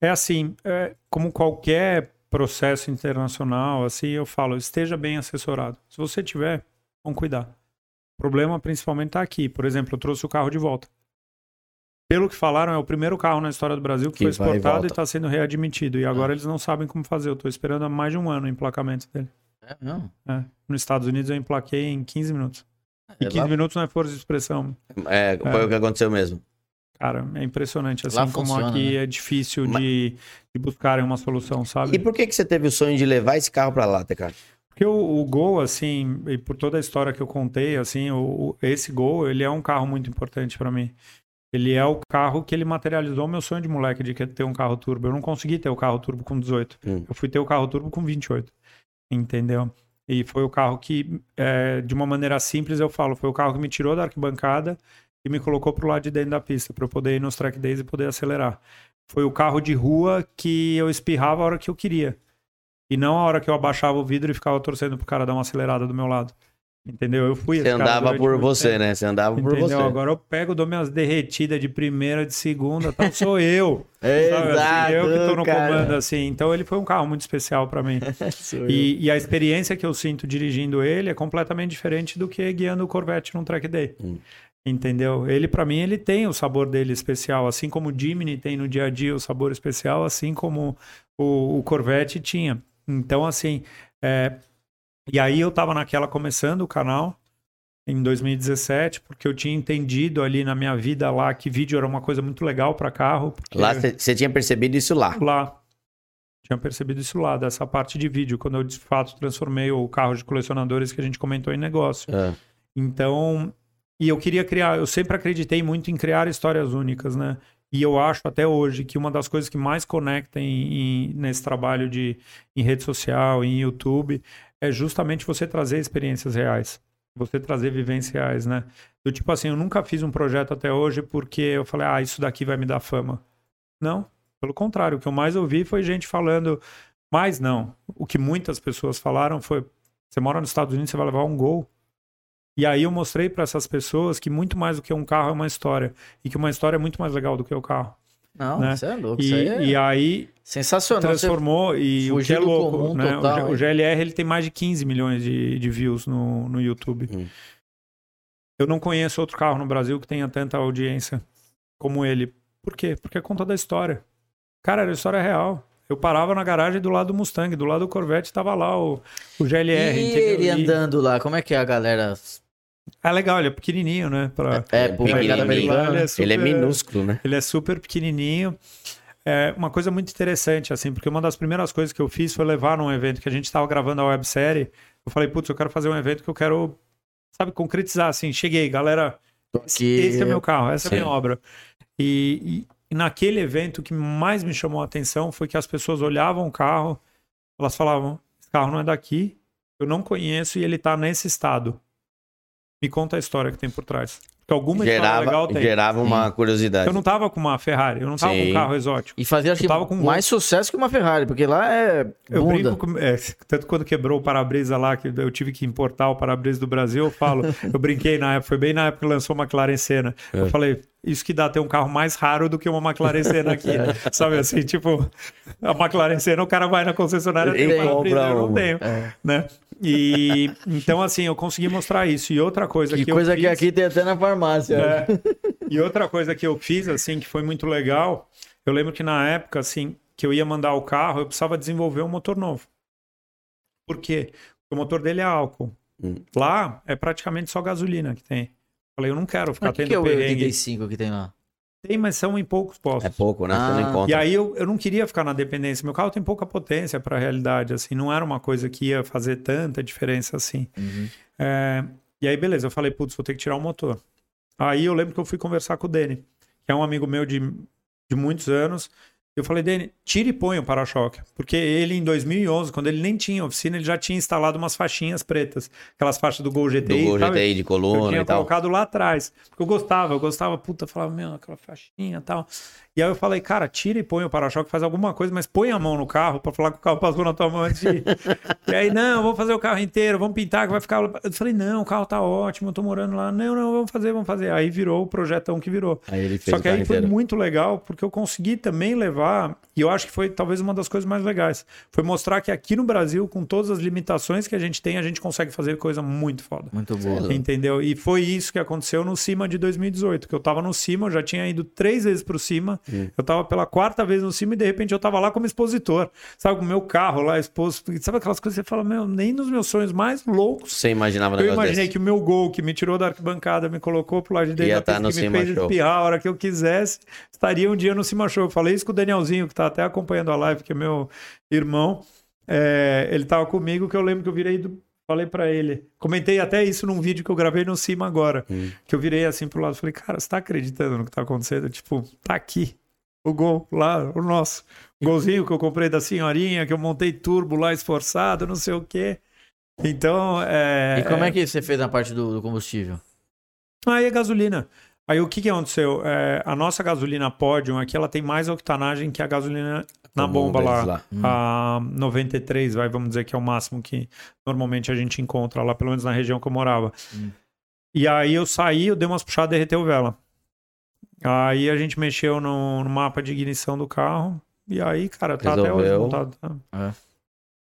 É assim, é, como qualquer processo internacional, assim, eu falo, esteja bem assessorado. Se você tiver, vamos cuidar. O problema principalmente está aqui. Por exemplo, eu trouxe o carro de volta. Pelo que falaram, é o primeiro carro na história do Brasil que, Que foi exportado e está sendo readmitido. E agora eles não sabem como fazer. Eu estou esperando há mais de um ano o emplacamento dele. É, não. É. Nos Estados Unidos eu emplaquei em 15 minutos. E É, 15 lá- minutos não é força de expressão. É, foi o que aconteceu mesmo. Cara, é impressionante. Assim Lá como funciona, aqui né? é difícil Mas- de, de buscarem uma solução, sabe? E por que, que você teve o sonho de levar esse carro pra lá, cara? Porque o, o Gol, assim, e por toda a história que eu contei, assim, o, o- esse Gol, ele é um carro muito importante pra mim. Ele é o carro que ele materializou meu sonho de moleque de ter um carro turbo. Eu não consegui ter o carro turbo com 18. Hum. Eu fui ter o carro turbo com 28. Entendeu? E foi o carro que, é, de uma maneira simples, eu falo, foi o carro que me tirou da arquibancada e me colocou pro lado de dentro da pista, para eu poder ir nos track days e poder acelerar. Foi o carro de rua que eu espirrava a hora que eu queria. E não a hora que eu abaixava o vidro e ficava torcendo pro cara dar uma acelerada do meu lado. Entendeu? Eu fui Você andava por você, tempo. né? Você andava por Entendeu? você. Agora eu pego, dou minhas derretidas de primeira, de segunda, tal, sou eu. Sabe, assim, Exato, eu que tô no cara. comando, assim. Então ele foi um carro muito especial pra mim. E, e a experiência que eu sinto dirigindo ele é completamente diferente do que guiando o Corvette num track day. Hum. Entendeu? Ele, pra mim, ele tem o sabor dele especial. Assim como o Jimny tem no dia a dia o sabor especial, assim como o, o Corvette tinha. Então, assim. é, E aí eu tava naquela começando o canal em 2017, porque eu tinha entendido ali na minha vida lá que vídeo era uma coisa muito legal pra carro. Lá você tinha percebido isso lá. lá. Tinha percebido isso lá, dessa parte de vídeo, quando eu de fato transformei o carro de colecionadores que a gente comentou em negócio. Ah, Então, e eu queria criar, eu sempre acreditei muito em criar histórias únicas, né? E eu acho até hoje que uma das coisas que mais conecta em- em- nesse trabalho de em rede social, em YouTube, é justamente você trazer experiências reais. Você trazer vivências reais, né? Do tipo assim, eu nunca fiz um projeto até hoje porque eu falei, ah, isso daqui vai me dar fama. Não, pelo contrário, o que eu mais ouvi foi gente falando, mas não. O que muitas pessoas falaram foi: você mora nos Estados Unidos, você vai levar um gol. E aí eu mostrei para essas pessoas que muito mais do que um carro é uma história. E que uma história é muito mais legal do que o carro. Não, né? isso é louco. E, isso aí é e aí sensacional. Transformou e o que é louco, né? O total, G- o? GLR ele tem mais de 15 milhões de, de views no, no YouTube. Hum. Eu não conheço outro carro no Brasil que tenha tanta audiência como ele. Por quê? Porque é conta da história. Cara, era a história real. Eu parava na garagem do lado do Mustang, do lado do Corvette tava lá o, o GLR. E entendeu? ele andando lá, como é que é a galera? É legal, ele é pequenininho, né? Pra... É, pro mercado pequenininho. americano. Ele é Ele é super- minúsculo, né? Ele é super pequenininho. É uma coisa muito interessante, assim, porque uma das primeiras coisas que eu fiz foi levar num evento que a gente estava gravando a websérie. Eu falei, putz, eu quero fazer um evento que eu quero, sabe, concretizar, assim. Cheguei, galera, Que esse é meu carro, essa é Sim. minha obra. E, e- naquele evento, o que mais me chamou a atenção foi que as pessoas olhavam o carro, elas falavam, esse carro não é daqui, eu não conheço e ele tá nesse estado. Me conta a história que tem por trás. Porque alguma história Gerava, legal tem. gerava uma curiosidade. Eu não tava com uma Ferrari, eu não tava com Sim. um carro exótico. E fazia acho Eu tava com um mais sucesso que uma Ferrari, porque lá é Eu bunda. brinco com. é, tanto quando quebrou o para-brisa lá, que eu tive que importar o para-brisa do Brasil, eu falo. eu brinquei na época, foi bem na época que lançou uma McLaren Senna. É. Eu falei, isso que dá ter um carro mais raro do que uma McLaren Senna aqui. Sabe assim, tipo, a McLaren Senna, o cara vai na concessionária E tem compra para-brisa, eu não uma. tenho. É. Né? E então, assim, eu consegui mostrar isso. E outra coisa Que que, coisa eu que fiz, aqui tem até na farmácia. é. E outra coisa que eu fiz, assim, que foi muito legal, eu lembro que na época, assim, que eu ia mandar o carro, eu precisava desenvolver um motor novo. Por quê? Porque o motor dele é álcool. Hum. Lá é praticamente só gasolina que tem. Falei, eu não quero ficar Mas tendo que é o perrengue. 85 que tem lá? Tem, mas são em poucos postos. É pouco, né? Você Ah. não encontra. E aí eu, eu não queria ficar na dependência. Meu carro tem pouca potência para a realidade, assim. Não era uma coisa que ia fazer tanta diferença assim. Uhum. É, e aí, beleza, eu falei, putz, vou ter que tirar o motor. Aí eu lembro que eu fui conversar com o Dani, que é um amigo meu de, de muitos anos. Eu falei, Dani, tira e põe o para-choque. Porque ele, em 2011, quando ele nem tinha oficina, ele já tinha instalado umas faixinhas pretas. Aquelas faixas do Gol Do GTI. Gol sabe? GTI de Eu coluna tinha e tal. colocado lá atrás. Porque eu gostava, eu gostava, puta, eu falava, meu, aquela faixinha e tal. E aí eu falei, cara, tira e põe o para-choque, faz alguma coisa, mas põe a mão no carro pra falar que o carro passou na tua mão antes de e aí, não, vamos fazer o carro inteiro, vamos pintar, que vai ficar. Eu falei, não, o carro tá ótimo, eu tô morando lá. Não, não, vamos fazer, vamos fazer. Aí virou o projetão que virou. Aí ele fez Só que aí carro foi inteiro. muito legal, porque eu consegui também levar, e eu acho que foi talvez uma das coisas mais legais, foi mostrar que aqui no Brasil, com todas as limitações que a gente tem, a gente consegue fazer coisa muito foda. Muito boa. Entendeu? E foi isso que aconteceu no CIMA de 2018, que eu tava no CIMA, eu já tinha ido três vezes pro CIMA, eu tava pela quarta vez no CIMA e de repente eu tava lá como expositor, sabe, com o meu carro lá exposto, sabe aquelas coisas que você fala, meu, nem nos meus sonhos mais loucos Você imaginava eu imaginei desse? que o meu gol, que me tirou da arquibancada, me colocou pro lado de dentro tá que me fez Show. espirrar a hora que eu quisesse, estaria um dia no Cima Show. Eu falei isso com o Danielzinho, que tá até acompanhando a live, que é meu irmão. É, ele tava comigo, que eu lembro que eu virei do... Falei pra ele, comentei até isso num vídeo que eu gravei no Cima agora, Hum. que eu virei assim pro lado, falei, cara, você tá acreditando no que tá acontecendo? Tipo, tá aqui, o gol lá, o nosso. O golzinho que eu comprei da senhorinha, que eu montei turbo lá esforçado, não sei o quê. Então, é... E como é que você fez na parte do, do combustível? Aí é gasolina. Aí o que, que aconteceu? É, a nossa gasolina Podium aqui, ela tem mais octanagem que a gasolina na bomba deles lá. Hum. A 93, vai, vamos dizer que é o máximo que normalmente a gente encontra lá, pelo menos na região que eu morava. Hum. E aí eu saí, eu dei umas puxadas, derreteu vela. Aí a gente mexeu no, no mapa de ignição do carro. E aí, cara, tá até hoje Resolveu. montado. Tá, É.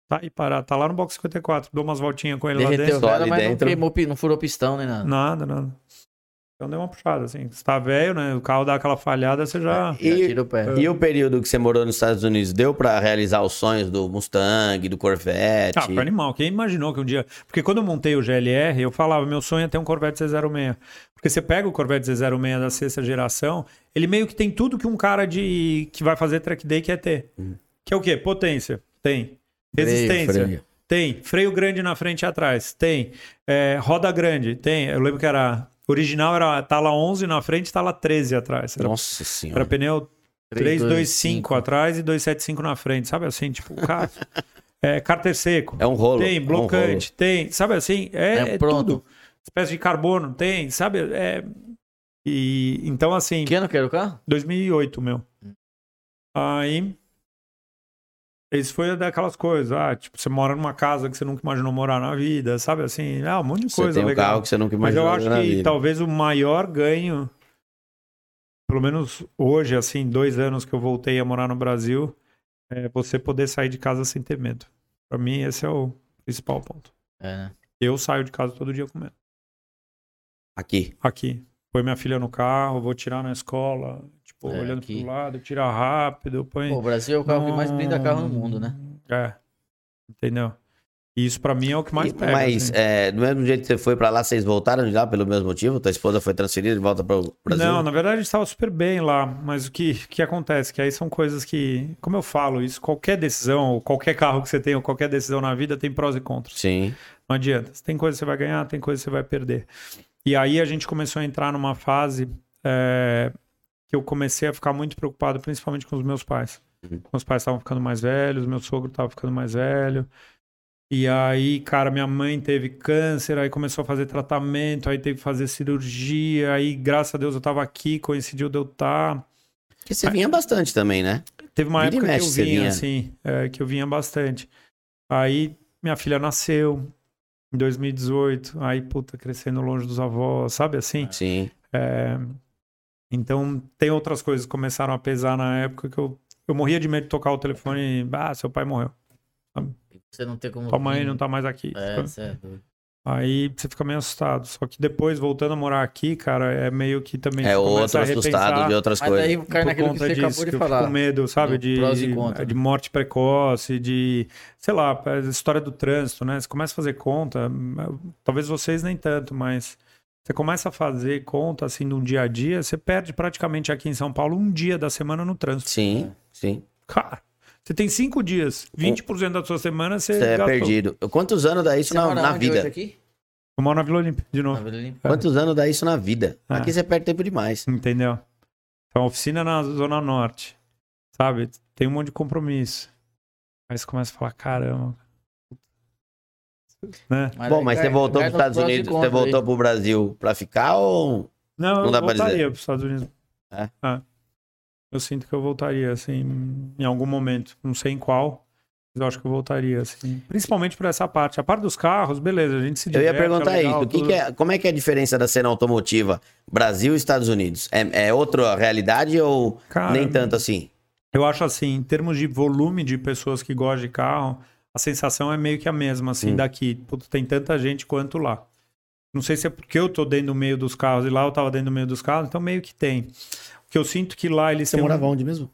tá aí parado. Tá lá no box 54. Dou umas voltinhas com ele lá Derreteu dentro. Só vela, mas não, dentro. queimou, pi- não furou pistão nem nada. Nada, nada. Então deu uma puxada, assim. Se tá velho, né? O carro dá aquela falhada, você já. Já E, tira o pé. e o período que você morou nos Estados Unidos, deu pra realizar os sonhos do Mustang, do Corvette? Ah, foi animal. Quem imaginou que um dia. Porque quando eu montei o GLR, eu falava, meu sonho é ter um Corvette Z06. Porque você pega o Corvette Z06 da sexta geração, ele meio que tem tudo que um cara de que vai fazer track day quer ter. Que é o quê? Potência. Tem. Resistência. freio. Tem. Freio grande na frente e atrás. Tem. É, roda grande. Tem. Eu lembro que era. Original era tala 11 na frente e tala 13 atrás. Era, Nossa era senhora. pneu 3, 325 atrás e 275 na frente. Sabe assim? Tipo, cara. é, cárter seco. É um rolo. Tem é um blocante, tem, sabe assim? É, É é pronto. tudo. Espécie de carbono, tem, sabe? É... E então assim, Que ano que era o carro? 2008, meu. Aí isso foi daquelas coisas, ah, tipo, você mora numa casa que você nunca imaginou morar na vida, sabe assim? Ah, um monte de Você coisa tem um legal. carro que você nunca Mas imaginou eu acho na que vida. talvez o maior ganho, pelo menos hoje, assim, dois anos que eu voltei a morar no Brasil, é você poder sair de casa sem ter medo. Pra mim, esse é o principal ponto. É? Eu saio de casa todo dia com medo. Aqui. Aqui. Põe minha filha no carro, vou tirar na escola, tipo, É, olhando aqui. pro lado, tira rápido, põe. Pô, o Brasil é o carro que mais blinda carro no mundo, né? É. Entendeu? E isso pra mim é o que mais E- pega. Mas, assim. é, do mesmo jeito que você foi pra lá, vocês voltaram de lá pelo mesmo motivo? Tua esposa foi transferida de volta para o Brasil? Não, na verdade a gente estava super bem lá, mas o que, que acontece? Que aí são coisas que, como eu falo, isso, qualquer decisão, ou qualquer carro que você tem, ou qualquer decisão na vida tem prós e contras. Sim. Não adianta. Tem coisa que você vai ganhar, tem coisa que você vai perder. E aí a gente começou a entrar numa fase é, que eu comecei a ficar muito preocupado, principalmente com os meus pais. Uhum. Meus pais estavam ficando mais velhos, meu sogro estava ficando mais velho. E aí, cara, minha mãe teve câncer, aí começou a fazer tratamento, aí teve que fazer cirurgia, aí, graças a Deus, eu tava aqui, coincidiu de eu estar. Porque você vinha bastante também, né? Teve uma Vira época que eu vinha, vinha. assim, é, que eu vinha bastante. Aí minha filha nasceu em 2018, aí, puta, crescendo longe dos avós, sabe assim? Sim. É, Então, tem outras coisas que começaram a pesar na época que eu, eu morria de medo de tocar o telefone e, ah, seu pai morreu. Você não tem como. Tua mãe não tá mais aqui. É, Fica- você é. Aí você fica meio assustado. Só que depois, voltando a morar aqui, cara, é meio que também É outro a assustado de outras Mas coisas. daí cai por naquilo que conta você disso, acabou de que eu falar. fico com medo, sabe? De, e de morte precoce, de, sei lá, a história do trânsito, né? Você começa a fazer conta, talvez vocês nem tanto, mas você começa a fazer conta, assim, de um dia a dia, você perde praticamente aqui em São Paulo um dia da semana no trânsito. Sim, sim. Cara, você tem cinco dias, 20% da sua semana você, Você é gastou. perdido. Quantos anos dá isso Você na, mora na onde vida? hoje aqui? Eu moro na Vila Olímpia, de Na novo. Vila Olímpia? Quantos anos dá isso na vida? É. Aqui você perde tempo demais. Entendeu? Então, oficina na Zona Norte, sabe? Tem um monte de compromisso. Aí você começa a falar, caramba. Né? Bom, aí mas cai- você voltou cai para os Estados Unidos, você voltou para o Brasil para ficar ou Não, Não eu dá voltaria dizer. para os Estados Unidos. É? Ah. Eu sinto que eu voltaria, assim, em algum momento. Não sei em qual, mas eu acho que eu voltaria, assim. Principalmente por essa parte. A parte dos carros, beleza, a gente se Eu ia diverte, perguntar é legal, isso. O que tudo. que é- como é que é a diferença da cena automotiva Brasil e Estados Unidos? É, é outra realidade ou Cara, nem tanto assim? Eu acho assim, em termos de volume de pessoas que gostam de carro, a sensação é meio que a mesma, assim, daqui. Putz, tem tanta gente quanto lá. Não sei se é porque eu tô dentro do meio dos carros e lá eu tava dentro do meio dos carros, então meio que tem. O que eu sinto que lá eles Você têm. um- morava onde mesmo?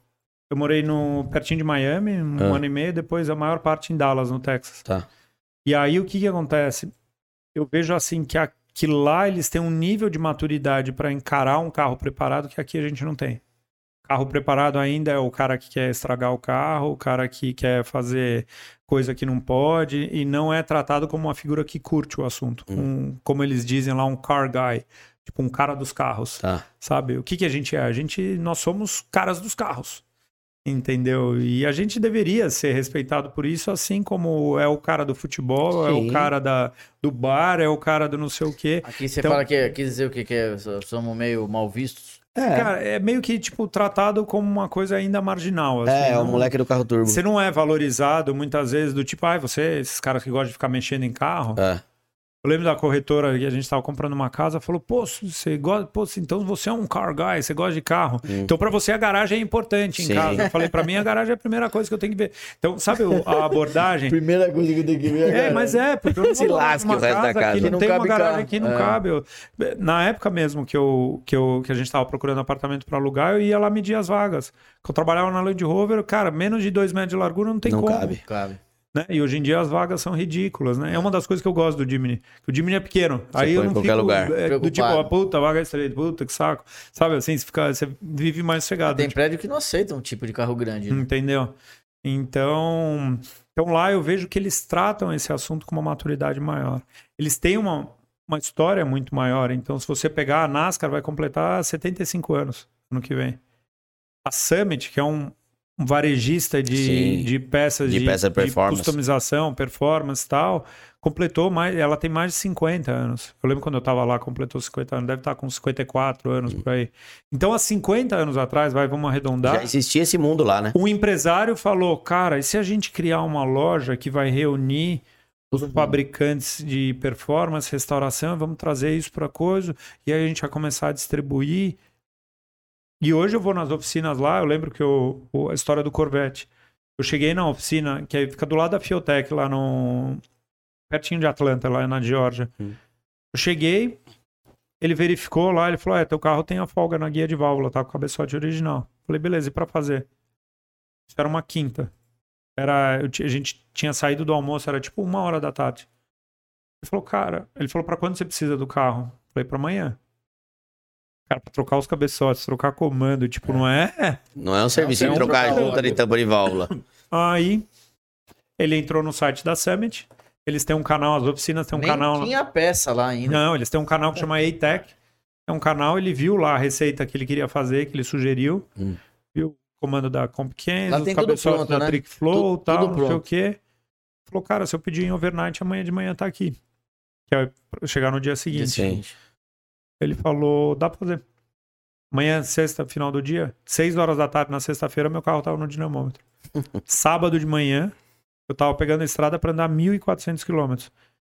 Eu morei no pertinho de Miami, um Ah. ano e meio, depois a maior parte em Dallas, no Texas. Tá. E aí o que que acontece? Eu vejo assim que, a- que lá eles têm um nível de maturidade para encarar um carro preparado que aqui a gente não tem. Carro preparado ainda é o cara que quer estragar o carro, o cara que quer fazer coisa que não pode e não é tratado como uma figura que curte o assunto. Um, como eles dizem lá, um car guy, tipo um cara dos carros Tá. sabe? O que, que a gente é? A gente, nós somos caras dos carros, entendeu? E a gente deveria ser respeitado por isso, assim como é o cara do futebol, é Sim. o cara da, do bar, é o cara do não sei o quê. Aqui você Então- fala que quer dizer o que, que é? Somos meio mal vistos. É, Cara, é meio que, tipo, tratado como uma coisa ainda marginal. Assim, é, é o não- moleque do carro turbo. Você não é valorizado muitas vezes do tipo, ai, você, esses caras que gostam de ficar mexendo em carro. É. Eu lembro da corretora que a gente estava comprando uma casa, falou: pô, você gosta, pô, então você é um car guy, você gosta de carro. Então para você a garagem é importante em Sim. casa. Eu falei: para mim a garagem é a primeira coisa que eu tenho que ver. Então, sabe a abordagem? Primeira coisa que eu tenho que ver É, mas é, porque eu não Se numa o resto da casa. Que não, Não tem cabe uma garagem carro. aqui, não É. cabe. Eu- na época mesmo que, eu, que, eu, que a gente estava procurando apartamento para alugar, eu ia lá medir as vagas. Que eu trabalhava na Land Rover, cara, menos de dois metros de largura não tem Não como cabe. Cabe. Né? E hoje em dia as vagas são ridículas, né? É uma das coisas que eu gosto do Jimny. Que o Jimny é pequeno. aí eu põe em não qualquer fico lugar. é, do tipo, Preocupado. ó, puta, a vaga é estreita, puta, que saco. Sabe assim, você, fica, você vive mais sossegado. Tem tipo, prédio que não aceita um tipo de carro grande. né? entendeu? Então, então lá eu vejo que eles tratam esse assunto com uma maturidade maior. Eles têm uma, uma história muito maior. Então, se você pegar a NASCAR, vai completar 75 anos no que vem. A Summit, que é um, um varejista Sim. de, de peças De peça performance. customização, performance e tal, completou mais, ela tem mais de 50 anos. Eu lembro quando eu tava lá, completou 50 anos, deve estar com 54 anos por aí. Então, há 50 anos atrás, vai, vamos arredondar. Já existia esse mundo lá, né? Um empresário falou, cara, e se a gente criar uma loja que vai reunir os fabricantes de performance, restauração, vamos trazer isso para coisa, e aí a gente vai começar a distribuir. E hoje eu vou nas oficinas lá, eu lembro que eu, a história do Corvette. Eu cheguei na oficina, que aí fica do lado da Fiotec, lá no. pertinho de Atlanta, lá na Geórgia. Hum. Eu cheguei, ele verificou lá, ele falou: É, teu carro tem a folga na guia de válvula, tá com o cabeçote original. Falei, beleza, e pra fazer? Isso era uma quinta. Era, eu a gente tinha saído do almoço, era tipo uma hora da tarde. Ele falou, cara, ele falou, pra quando você precisa do carro? Falei, pra amanhã. Cara, pra trocar os cabeçotes, trocar comando, tipo, não é? Não é um serviço de um trocar junta de tampa de válvula. Aí, ele entrou no site da Summit, eles têm um canal, as oficinas têm um Nem canal... tinha peça lá ainda. Não, eles têm um canal que chama A-Tech. É um canal, ele viu lá a receita que ele queria fazer, que ele sugeriu. Hum. Viu o comando da Compkins, os cabeçotes pronto, da né? Trick Flow Tu- tal, não sei o quê. Falou, cara, se eu pedir em overnight, amanhã de manhã tá aqui. Que é chegar no dia seguinte. Sim. Ele falou, dá pra fazer. Amanhã, sexta, final do dia, seis horas da tarde na sexta-feira, meu carro tava no dinamômetro. Sábado de manhã, eu tava pegando a estrada para andar 1.400 quilômetros.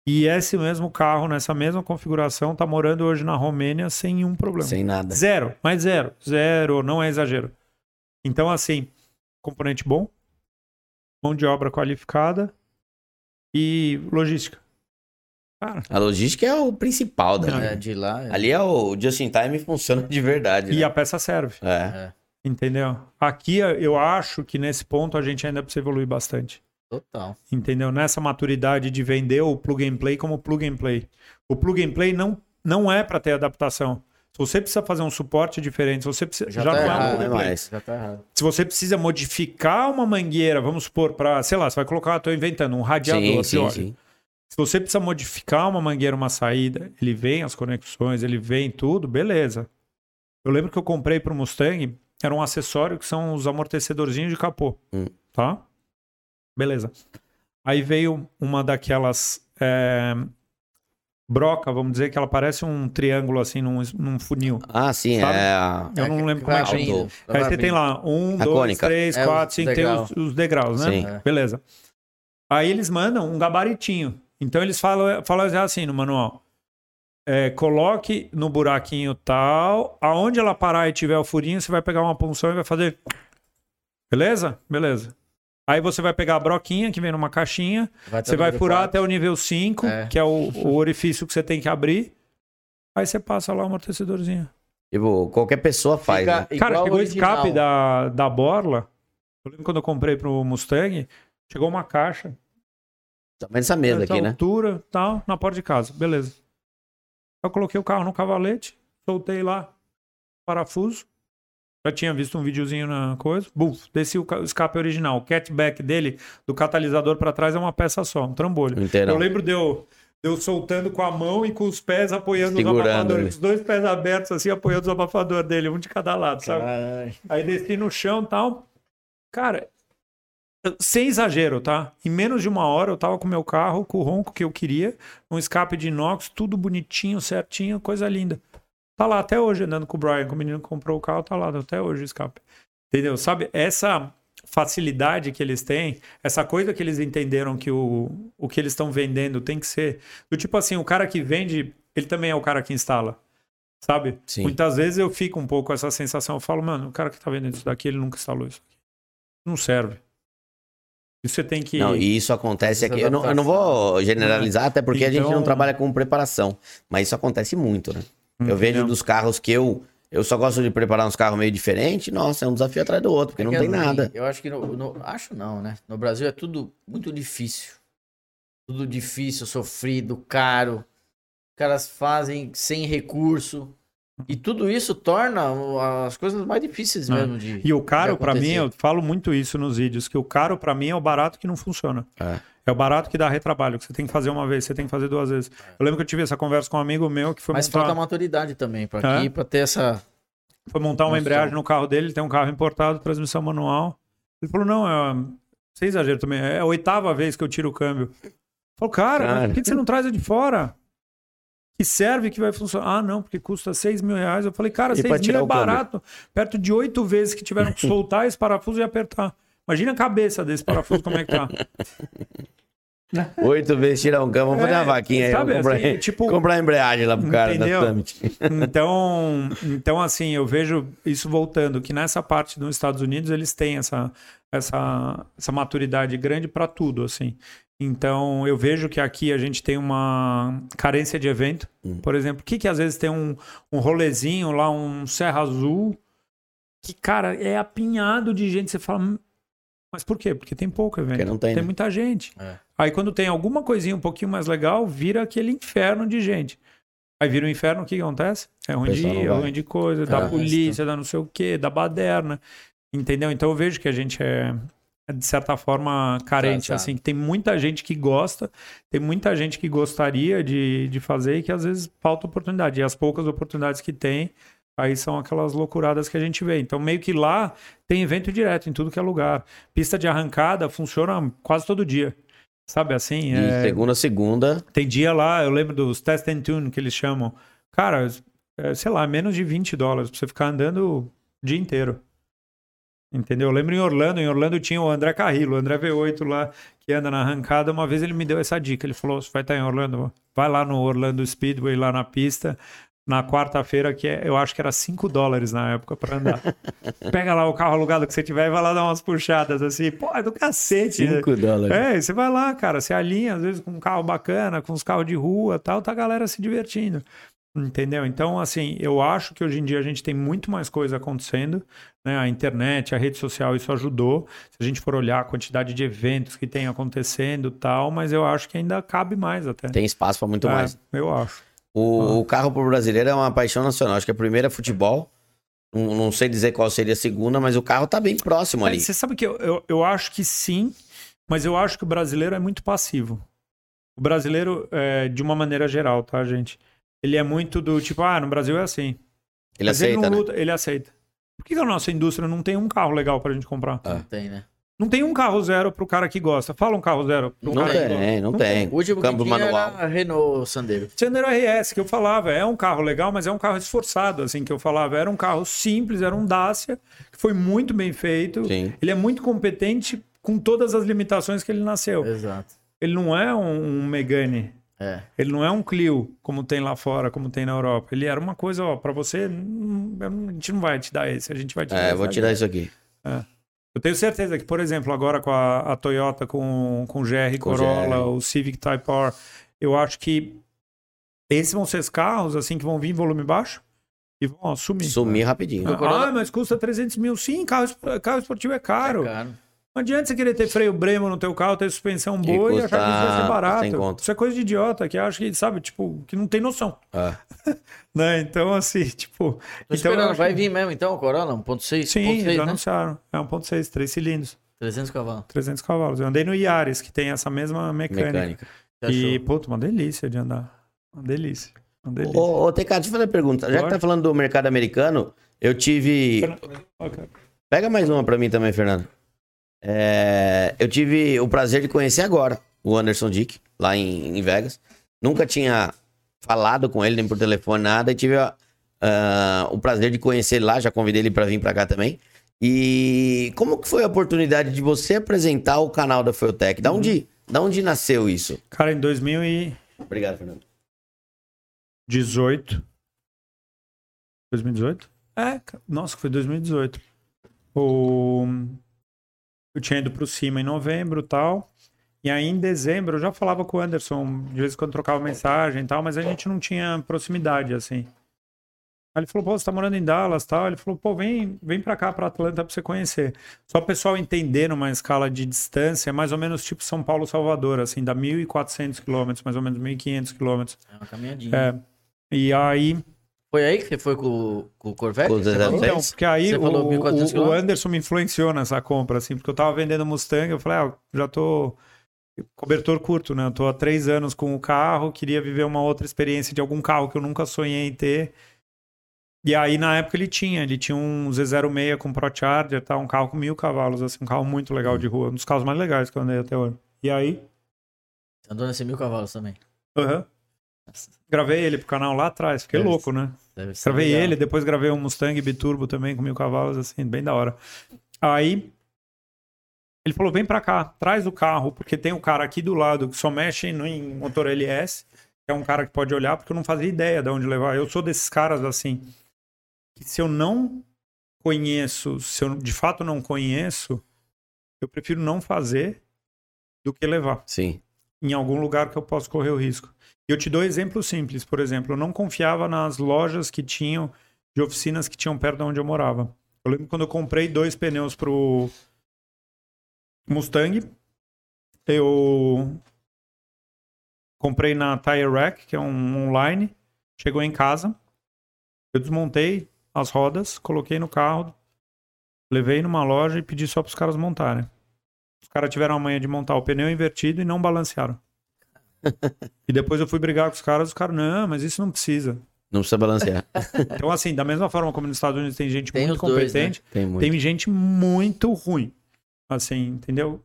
E esse mesmo carro, nessa mesma configuração, tá morando hoje na Romênia sem nenhum problema. Sem nada. Zero, mas zero. Zero, não é exagero. Então, assim, componente bom, mão de obra qualificada e logística. Cara, A logística é o principal da. É, de lá. é- Ali é o just in time funciona de verdade. e né? a peça serve. É. é, Entendeu? Aqui eu acho que nesse ponto a gente ainda precisa evoluir bastante. total. Entendeu? Nessa maturidade de vender o plug and play como plug and play. O plug and play não, não é para ter adaptação. Se você precisa fazer um suporte diferente, se você precisa. Já, Já, tá não é um errado, plug and não é play. mais. Já tá errado. Se você precisa modificar uma mangueira, vamos supor, para, sei lá, você vai colocar, estou inventando, um radiador Sim, de sim, óleo. sim. Se você precisa modificar uma mangueira, uma saída, ele vem as conexões, ele vem tudo, beleza. Eu lembro que eu comprei para o Mustang, era um acessório que são os amortecedorzinhos de capô, Hum. tá? Beleza. Aí veio uma daquelas é, broca, vamos dizer que ela parece um triângulo assim num, num funil. Ah, sim, Sabe? é. Eu não lembro como é que chama. abrindo, Aí você tem lá um, A dois, cônica. três, É, quatro, os cinco, tem degrau. os, os degraus, né? Sim. É. Beleza. Aí eles mandam um gabaritinho. Então eles falam, falam assim no manual. É, coloque no buraquinho tal, aonde ela parar e tiver o furinho, você vai pegar uma punção e vai fazer. Beleza? Beleza. Aí você vai pegar a broquinha que vem numa caixinha, Vai você vai furar quatro. até o nível 5, É. que é o, o orifício que você tem que abrir. Aí você passa lá o amortecedorzinho. Tipo, qualquer pessoa faz. Fica né? Cara, chegou o escape da, da borla. Eu lembro quando eu comprei pro Mustang, chegou uma caixa. Também essa mesa essa aqui, né? altura, tal, na porta de casa. Beleza. Eu coloquei o carro no cavalete, soltei lá, parafuso. Já tinha visto um videozinho na coisa. Buf, desci o ca- o escape original. O catback dele, do catalisador pra trás, é uma peça só, um trambolho. Inteirão. Eu lembro de eu, de eu soltando com a mão e com os pés apoiando Segurando, os abafadores. Os dois pés abertos, assim, apoiando os abafadores dele, um de cada lado, sabe? Caralho. Aí desci no chão e tal. Cara, sem exagero, tá? Em menos de uma hora eu tava com o meu carro, com o ronco que eu queria, um escape de inox, tudo bonitinho, certinho, coisa linda. Tá lá até hoje andando com o Brian, com o menino que comprou o carro, tá lá até hoje o escape. Entendeu? Sabe? Essa facilidade que eles têm, essa coisa que eles entenderam que o, o que eles estão vendendo tem que ser. Do tipo assim, o cara que vende, ele também é o cara que instala. Sabe? Sim. Muitas vezes eu fico um pouco com essa sensação. Eu falo, mano, o cara que tá vendendo isso daqui, ele nunca instalou isso aqui. Não serve. Isso você tem que. Não, e isso acontece aqui. Eu não, eu não vou generalizar, até porque a gente não Então- trabalha com preparação. Mas isso acontece muito, né? Eu vejo Entendeu? dos carros que eu. Eu só gosto de preparar uns carros meio diferentes. Nossa, é um desafio atrás do outro, porque não É que tem assim, nada. Eu acho que no, no- acho não, né? No Brasil é tudo muito difícil. Tudo difícil, sofrido, caro. Os caras fazem sem recurso. E tudo isso torna as coisas mais difíceis É. mesmo de. E o caro, pra mim, eu falo muito isso nos vídeos, que o caro, pra mim, é o barato que não funciona. É. É o barato que dá retrabalho, que você tem que fazer uma vez, você tem que fazer duas vezes. Eu lembro que eu tive essa conversa com um amigo meu que foi Mas montar, falta maturidade também pra É. ter essa. foi montar uma Nossa. embreagem no carro dele, ele tem um carro importado, transmissão manual. Ele falou, não, é... Sem exagero também, é a oitava vez que eu tiro o câmbio. Falou, cara, Cara. por que que você não traz a de fora? Que serve que vai funcionar. Ah, não, porque custa 6 mil reais. Eu falei, cara, E 6 pra mil é o câmbio? barato. Perto de oito vezes que tiveram que soltar esse parafuso e apertar. Imagina a cabeça desse parafuso, como é que tá. Oito vezes tirar um cama, vamos fazer É, uma vaquinha aí. sabe, vamos comprar, assim, tipo- comprar a embreagem lá pro cara Entendeu? da Summit. Então, então, assim, eu vejo isso voltando, que nessa parte dos Estados Unidos eles têm essa, essa, essa maturidade grande para tudo, assim. Então, eu vejo que aqui a gente tem uma carência de evento. Hum. Por exemplo, o que que às vezes tem um, um rolezinho lá, um Serra Azul, que, cara, é apinhado de gente. Você fala, "Hum, mas por quê? Porque tem pouco evento. Porque não tem, né? muita gente. É. Aí quando tem alguma coisinha um pouquinho mais legal, vira aquele inferno de gente. Aí vira um inferno, o que, que acontece? É ruim de é ruim de coisa, da Gasta. polícia, da não sei o quê, da baderna. Entendeu? Então eu vejo que a gente é, é, de certa forma, carente, Atrasado. assim. que Tem muita gente que gosta, tem muita gente que gostaria de, de fazer e que às vezes falta oportunidade. E as poucas oportunidades que tem, aí são aquelas loucuradas que a gente vê. Então meio que lá tem evento direto em tudo que é lugar. Pista de arrancada funciona quase todo dia. Sabe assim? E É, segunda a segunda, tem dia lá, eu lembro dos test and tune que eles chamam. Cara, é, sei lá, menos de 20 dólares pra você ficar andando o dia inteiro. Entendeu? Eu lembro em Orlando, em Orlando tinha o André Carrillo, o André V8 lá, que anda na arrancada. Uma vez ele me deu essa dica. Ele falou: você vai estar em Orlando, vai lá no Orlando Speedway, lá na pista, na quarta-feira, que é, eu acho que era 5 dólares na época pra andar. Pega lá o carro alugado que você tiver e vai lá dar umas puxadas assim. Pô, é do cacete. né? 5 dólares. É, você vai lá, cara, você alinha, às vezes, com um carro bacana, com os carros de rua e tal, tá a galera se divertindo. Entendeu? Então, assim, eu acho que hoje em dia a gente tem muito mais coisa acontecendo, né? A internet, a rede social, isso ajudou. Se a gente for olhar a quantidade de eventos que tem acontecendo e tal, mas eu acho que ainda cabe mais até. Tem espaço pra muito É, mais. Eu acho. O, o carro pro brasileiro é uma paixão nacional. Acho que a primeira é futebol. Não, não sei dizer qual seria a segunda, mas o carro tá bem próximo ali. Mas Você sabe que eu, eu, eu acho que sim, mas eu acho que o brasileiro é muito passivo. O brasileiro, é, de uma maneira geral, tá, gente? Ele é muito do tipo, ah, no Brasil é assim. Ele Mas aceita, ele não né? luta, ele aceita. Por que, que a nossa indústria não tem um carro legal pra gente comprar? Ah. Não tem, né? Não tem um carro zero pro cara que gosta. Fala um carro zero. pro Não cara que gosta. tem, não Não tem. O último Câmbio que tinha manual. era a Renault Sandero. Sandero RS, que eu falava, é um carro legal, mas é um carro esforçado, assim, que eu falava. Era um carro simples, era um Dacia, que foi muito bem feito. Sim. Ele é muito competente com todas as limitações que ele nasceu. Exato. Ele não é um, um Megane, É. ele não é um Clio, como tem lá fora, como tem na Europa. Ele era uma coisa, ó, pra você, hum, a gente não vai te dar esse, a gente vai te dar É, vou aqui. tirar isso aqui. Eu tenho certeza que, por exemplo, agora com a, a Toyota, com, com o GR Com o Corolla, GR. o Civic Type R, eu acho que esses vão ser os carros, assim, que vão vir em volume baixo e vão ó, sumir. Sumir rapidinho. O Corolla- Ah, mas custa 300 mil. Sim, carro, carro esportivo é caro. É caro. Não adianta você querer ter freio Bremo no teu carro, ter suspensão E boa e, custa achar que isso vai ser barato. Isso é coisa de idiota que acha que, sabe, tipo, que não tem noção. É. Né? Então, assim, tipo... Tô então, esperando, vai que- vir mesmo então o Corolla? 1.6? Sim, 1.6, eles né? anunciaram. É 1.6, três cilindros. 300 cavalos. 300 cavalos. Eu andei no Yaris, que tem essa mesma mecânica. Mecânica. E, puta, uma delícia de andar. Uma delícia. Uma delícia. Ô, ô TK, deixa eu fazer uma pergunta. Já que tá falando do mercado americano, eu tive. Pega mais uma pra mim também, Fernando. É, Eu tive o prazer de conhecer agora o Anderson Dick, lá em, em Vegas. Nunca tinha falado com ele, nem por telefone, nada. E tive ah, o prazer de conhecer ele lá, já convidei ele pra vir pra cá também. E como que foi a oportunidade de você apresentar o canal da Feutec? Da onde, da onde nasceu isso? Cara, em 2018, Obrigado, Fernando. 2018? É, nossa, foi 2018. O... Eu tinha ido pro cima em novembro e tal. E aí em dezembro eu já falava com o Anderson, de vez em quando trocava mensagem e tal, mas a gente não tinha proximidade, assim. Aí ele falou, pô, você tá morando em Dallas tal. Ele falou, pô, vem, vem pra cá, pra Atlanta, pra você conhecer. Só o pessoal entender numa escala de distância, é mais ou menos tipo São Paulo-Salvador, assim, dá 1.400 quilômetros, mais ou menos 1.500 quilômetros. É uma caminhadinha. É. E aí, Foi aí que você foi com, com o Corvette? Com então, porque aí Você o, falou 1.400 o- o? Anderson me influenciou nessa compra, assim, porque eu tava vendendo Mustang, eu falei, ah, já tô cobertor curto, né? Eu tô há três anos com o carro, queria viver uma outra experiência de algum carro que eu nunca sonhei em ter. E aí, na época, ele tinha, ele tinha um Z06 com Pro Charger, tá? um carro com mil cavalos, assim, um carro muito legal de rua, um dos carros mais legais que eu andei até hoje. E aí, Você andou nesse mil cavalos também. aham, gravei ele pro canal lá atrás, fiquei Deve louco, né? Gravei legal. ele, depois gravei um Mustang biturbo também com mil cavalos, assim, bem da hora. Aí ele falou: vem pra cá, traz o carro, porque tem um cara aqui do lado que só mexe no, em motor LS, que é um cara que pode olhar, porque eu não fazia ideia de onde levar. Eu sou desses caras assim, que se eu não conheço, se eu de fato não conheço, eu prefiro não fazer do que levar Sim. em algum lugar que eu possa correr o risco. Eu te dou exemplos simples. Por exemplo, eu não confiava nas lojas que tinham, de oficinas que tinham perto de onde eu morava. Eu lembro quando eu comprei dois pneus pro Mustang, eu comprei na Tire Rack, que é um online, chegou em casa, eu desmontei as rodas, coloquei no carro, levei numa loja e pedi só para os caras montarem. Os caras tiveram a manha de montar o pneu invertido e não balancearam. E depois eu fui brigar com os caras, os caras, não, mas isso não precisa. Não precisa balancear. Então, assim, da mesma forma como nos Estados Unidos tem gente Tem muito os dois, né? competente, Tem muito. tem gente muito ruim. Assim, entendeu?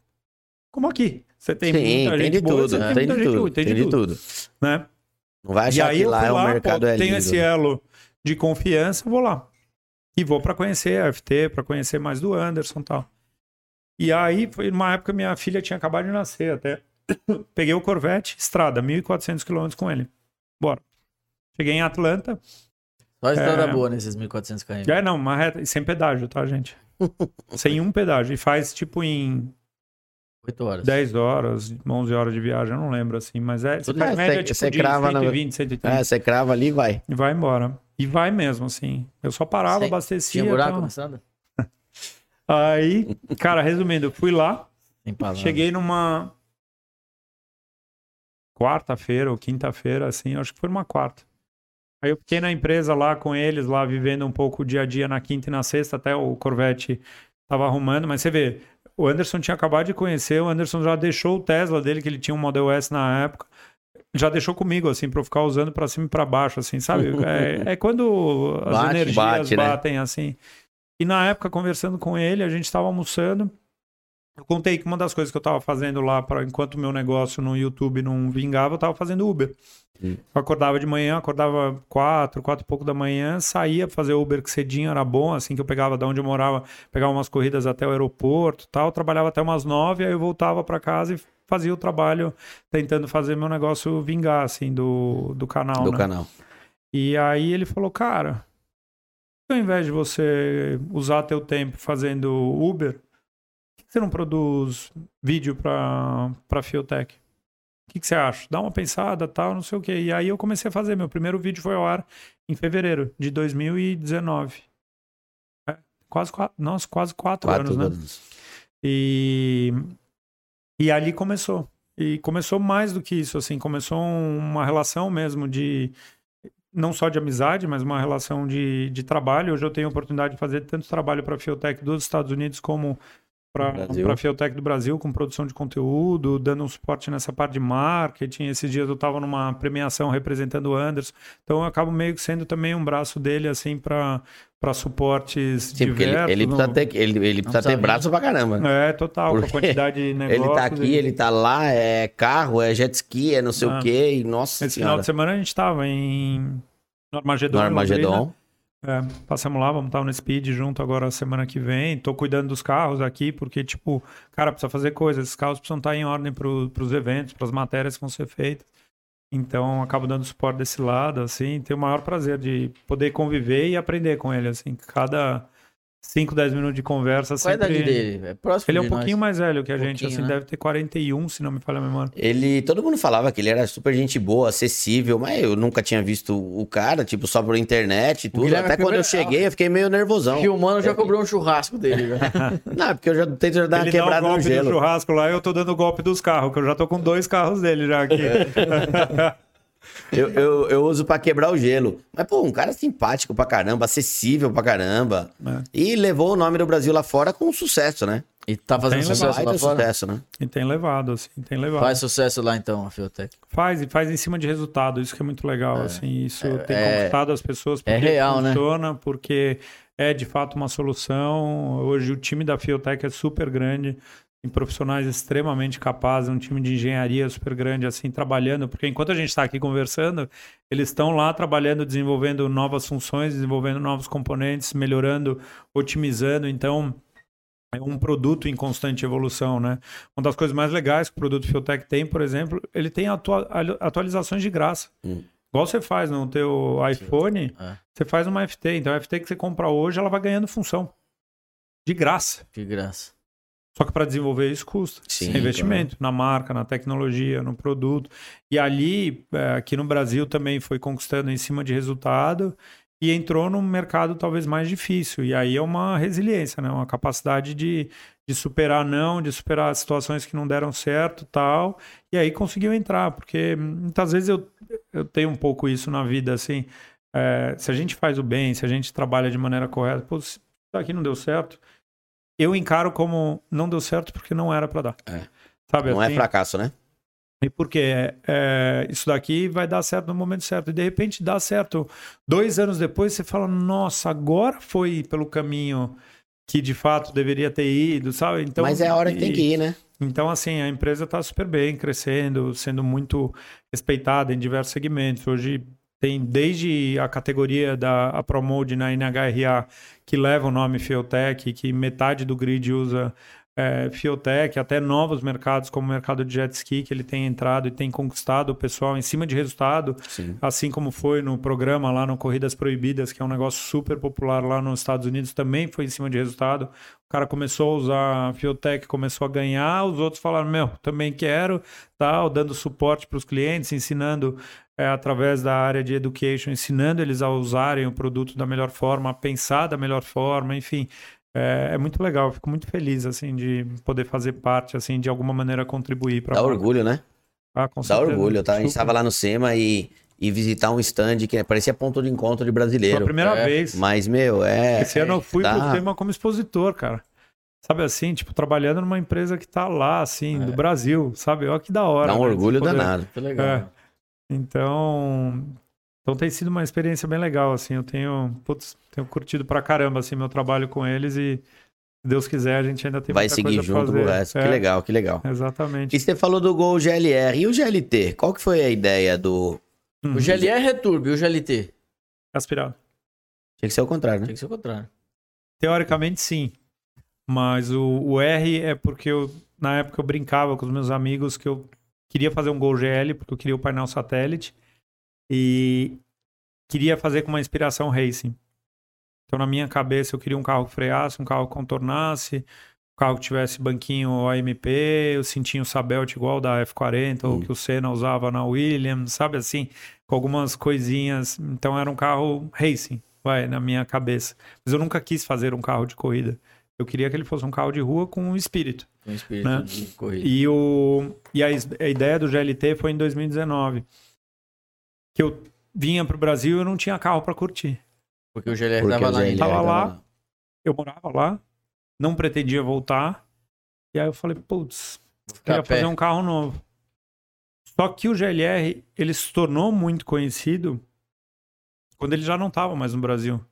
Como aqui. Você tem Sim, muita tem gente de boa, tudo. você Tem tem de gente tudo. ruim, tem de tudo. Né? Não vai E achar aí que lá é o mercado pô, é tenho lindo. esse elo de confiança, vou lá. E vou pra conhecer a FT, pra conhecer mais do Anderson e tal. E aí, foi numa época minha filha tinha acabado de nascer até. Peguei o Corvette, estrada, 1.400 km com ele. Bora. Cheguei em Atlanta. Só estrada É. boa nesses 1.400 km. É, não, uma reta, e sem pedágio, tá, gente? sem um pedágio. E faz tipo em 8 horas. 10 horas, 11 horas de viagem, eu não lembro assim, mas é, você faz bem, média você- tipo você de crava na- 120, 130. É, você crava ali e vai. E vai embora. E vai mesmo, assim. Eu só parava, abastecia. Tinha buraco na estrada? Aí, cara, resumindo, eu fui lá, cheguei numa quarta-feira ou quinta-feira, assim, acho que foi uma quarta. Aí eu fiquei na empresa lá com eles, lá vivendo um pouco o dia a dia na quinta e na sexta, até o Corvette tava arrumando, mas você vê, o Anderson tinha acabado de conhecer, o Anderson já deixou o Tesla dele, que ele tinha um Model S na época, já deixou comigo, assim, pra eu ficar usando pra cima e pra baixo, assim, sabe? É, é quando as Bate, energias bate, né? batem, assim. E na época, conversando com ele, a gente tava almoçando, Eu contei que uma das coisas que eu tava fazendo lá, pra, enquanto meu negócio no YouTube não vingava, eu tava fazendo Uber. Hum. Eu acordava de manhã, acordava quatro, quatro e pouco da manhã, saía pra fazer Uber que cedinho, era bom, assim que eu pegava da onde eu morava, pegava umas corridas até o aeroporto tal, trabalhava até umas nove, aí eu voltava pra casa e fazia o trabalho tentando fazer meu negócio vingar, assim, do, do canal, Do né? canal. E aí ele falou, cara, ao invés de você usar teu tempo fazendo Uber, você não produz vídeo para para Fiotech? O que, que você acha? Dá uma pensada, tal, não sei o quê. E aí eu comecei a fazer. Meu primeiro vídeo foi ao ar em fevereiro de 2019. É, quase quatro, nossa, quase quatro, Quatro anos, né? anos. E, e ali começou. E começou mais do que isso, assim, começou uma relação mesmo de não só de amizade, mas uma relação de, de trabalho. Hoje eu tenho a oportunidade de fazer tanto trabalho para a Fiotech dos Estados Unidos como para a Fiotech do Brasil, com produção de conteúdo, dando um suporte nessa parte de marketing. Esses dias eu estava numa premiação representando o Anderson. Então eu acabo meio que sendo também um braço dele, assim, para suportes Sim, porque ele, diversos. ele no- precisa ter, ele, ele precisa ter braço pra caramba. É, total, com a Porque quantidade de negócios. Ele tá aqui, ele tá lá, é carro, é jet ski, é não sei Ah. o quê, e nossa Esse final senhora. de semana a gente tava em no Armagedon. No Londrina. Armagedon. É, passamos lá, vamos estar no Speed junto agora semana que vem. Tô cuidando dos carros aqui, porque, tipo, cara, precisa fazer coisas. Esses carros precisam estar em ordem pro, pros eventos, pras matérias que vão ser feitas. Então, acabo dando suporte desse lado, assim. Tenho o maior prazer de poder conviver e aprender com ele, assim. Cada 5, 10 minutos de conversa Qual a sempre... idade dele? É próximo Ele é um de pouquinho nós. mais velho que a Um gente, assim, né? deve ter 41, se não me falha a memória. Ele, todo mundo falava que ele era super gente boa, acessível, mas eu nunca tinha visto o cara, tipo, só por internet e tudo. Guilherme Até quando eu cheguei, eu fiquei meio nervosão. Filmando, já cobrou um churrasco dele. Já. Não, é porque eu já tento já dar uma Ele dá o quebrada no golpe do gelo. churrasco lá, eu tô dando o golpe dos carros, que eu já tô com dois carros dele já aqui. Eu, eu, eu uso pra quebrar o gelo. Mas, pô, um cara simpático pra caramba, acessível pra caramba. É. E levou o nome do Brasil lá fora com sucesso, né? E tá fazendo Tem sucesso Baita lá fora? sucesso, né? E tem levado, assim, tem levado. Faz sucesso lá então, a Fiotech. Faz, e faz em cima de resultado, isso que é muito legal, assim, isso tem é- conquistado as pessoas porque é real, né? funciona, porque é de fato uma solução. Hoje o time da Fiotech é super grande, profissionais extremamente capazes, um time de engenharia super grande, assim, trabalhando, porque enquanto a gente está aqui conversando, eles estão lá trabalhando, desenvolvendo novas funções, desenvolvendo novos componentes, melhorando, otimizando, então é um produto em constante evolução, né? Uma das coisas mais legais que o produto Fiotech tem, por exemplo, ele tem atua- atualizações de graça. Hum. Igual você faz no teu iPhone, É. você faz uma FT. Então a FT que você compra hoje, ela vai ganhando função. De graça. Que graça. Só que para desenvolver isso custa. Sim, É investimento na marca, na tecnologia, no produto. E ali, é, aqui no Brasil, também foi conquistando em cima de resultado e entrou num mercado talvez mais difícil. E aí é uma resiliência, né? Uma capacidade de, de superar não, de superar situações que não deram certo tal. E aí conseguiu entrar, porque muitas vezes eu, eu tenho um pouco isso na vida, assim. é, se a gente faz o bem, se a gente trabalha de maneira correta, pô, isso aqui não deu certo, eu encaro como não deu certo porque não era para dar. É. Sabe Não é assim? fracasso, né? E porque é, é, isso daqui vai dar certo no momento certo. E de repente dá certo. Dois anos depois você fala, nossa, agora foi pelo caminho que de fato deveria ter ido, sabe? Então, Mas é a hora que tem que ir, né? Então, assim, a empresa está super bem, crescendo, sendo muito respeitada em diversos segmentos. Hoje tem desde a categoria da a Promode na NHRA, que leva o nome Fiotech, que metade do grid usa é, Fiotech, até novos mercados, como o mercado de jet ski, que ele tem entrado e tem conquistado o pessoal em cima de resultado, Sim. assim como foi no programa lá no Corridas Proibidas, que é um negócio super popular lá nos Estados Unidos, também foi em cima de resultado. O cara começou a usar a Fiotech, começou a ganhar, os outros falaram, meu, também quero, tal, dando suporte para os clientes, ensinando é, através da área de education, ensinando eles a usarem o produto da melhor forma, a pensar da melhor forma, enfim. É, é muito legal, eu fico muito feliz, assim, de poder fazer parte, assim, de alguma maneira contribuir para Dá orgulho, né? Ah, com Dá orgulho. Tava, a gente estava lá no SEMA e, e visitar um stand que parecia ponto de encontro de Foi a brasileiro. primeira É, vez. Mas, meu, é. Esse ano eu fui dá- pro tema como expositor, cara. Sabe assim, tipo, trabalhando numa empresa que tá lá, assim, do Brasil, sabe? Olha que da hora. Dá um né, orgulho danado. Que legal. É. Então, então tem sido uma experiência bem legal, assim. Eu tenho, putz, tenho curtido pra caramba, assim, meu trabalho com eles e Se Deus quiser, a gente ainda tem Vai muita seguir coisa junto pra pro fazer. resto. É, Que legal, que legal. Exatamente. E você falou do Gol GLR. E o GLT? Qual que foi a ideia do... Uhum. O GLR é turbo e o GLT? Aspirado. Tinha que ser o contrário, né? Tem que ser o contrário. Teoricamente, sim. Mas o, o R é porque eu, na época eu brincava com os meus amigos que eu queria fazer um Gol GL, porque eu queria o painel satélite. E queria fazer com uma inspiração racing. Então, na minha cabeça, eu queria um carro que freasse, um carro que contornasse, um carro que tivesse banquinho AMP, o cintinho Sabelt igual da F40, ou Hum. que o Senna usava na Williams, sabe assim? Com algumas coisinhas. Então, era um carro racing, vai, na minha cabeça. Mas eu nunca quis fazer um carro de corrida. Eu queria que ele fosse um carro de rua com um espírito. Com espírito Né? de corrida. E, o, e a, a ideia do GLT foi em 2019. Que eu vinha pro Brasil e eu não tinha carro para curtir. Porque o GLR Porque tava o lá GLR ainda. Tava lá. Eu morava lá, não pretendia voltar. E aí eu falei, putz, queria pé. fazer um carro novo. Só que o GLR, ele se tornou muito conhecido quando ele já não estava mais no Brasil.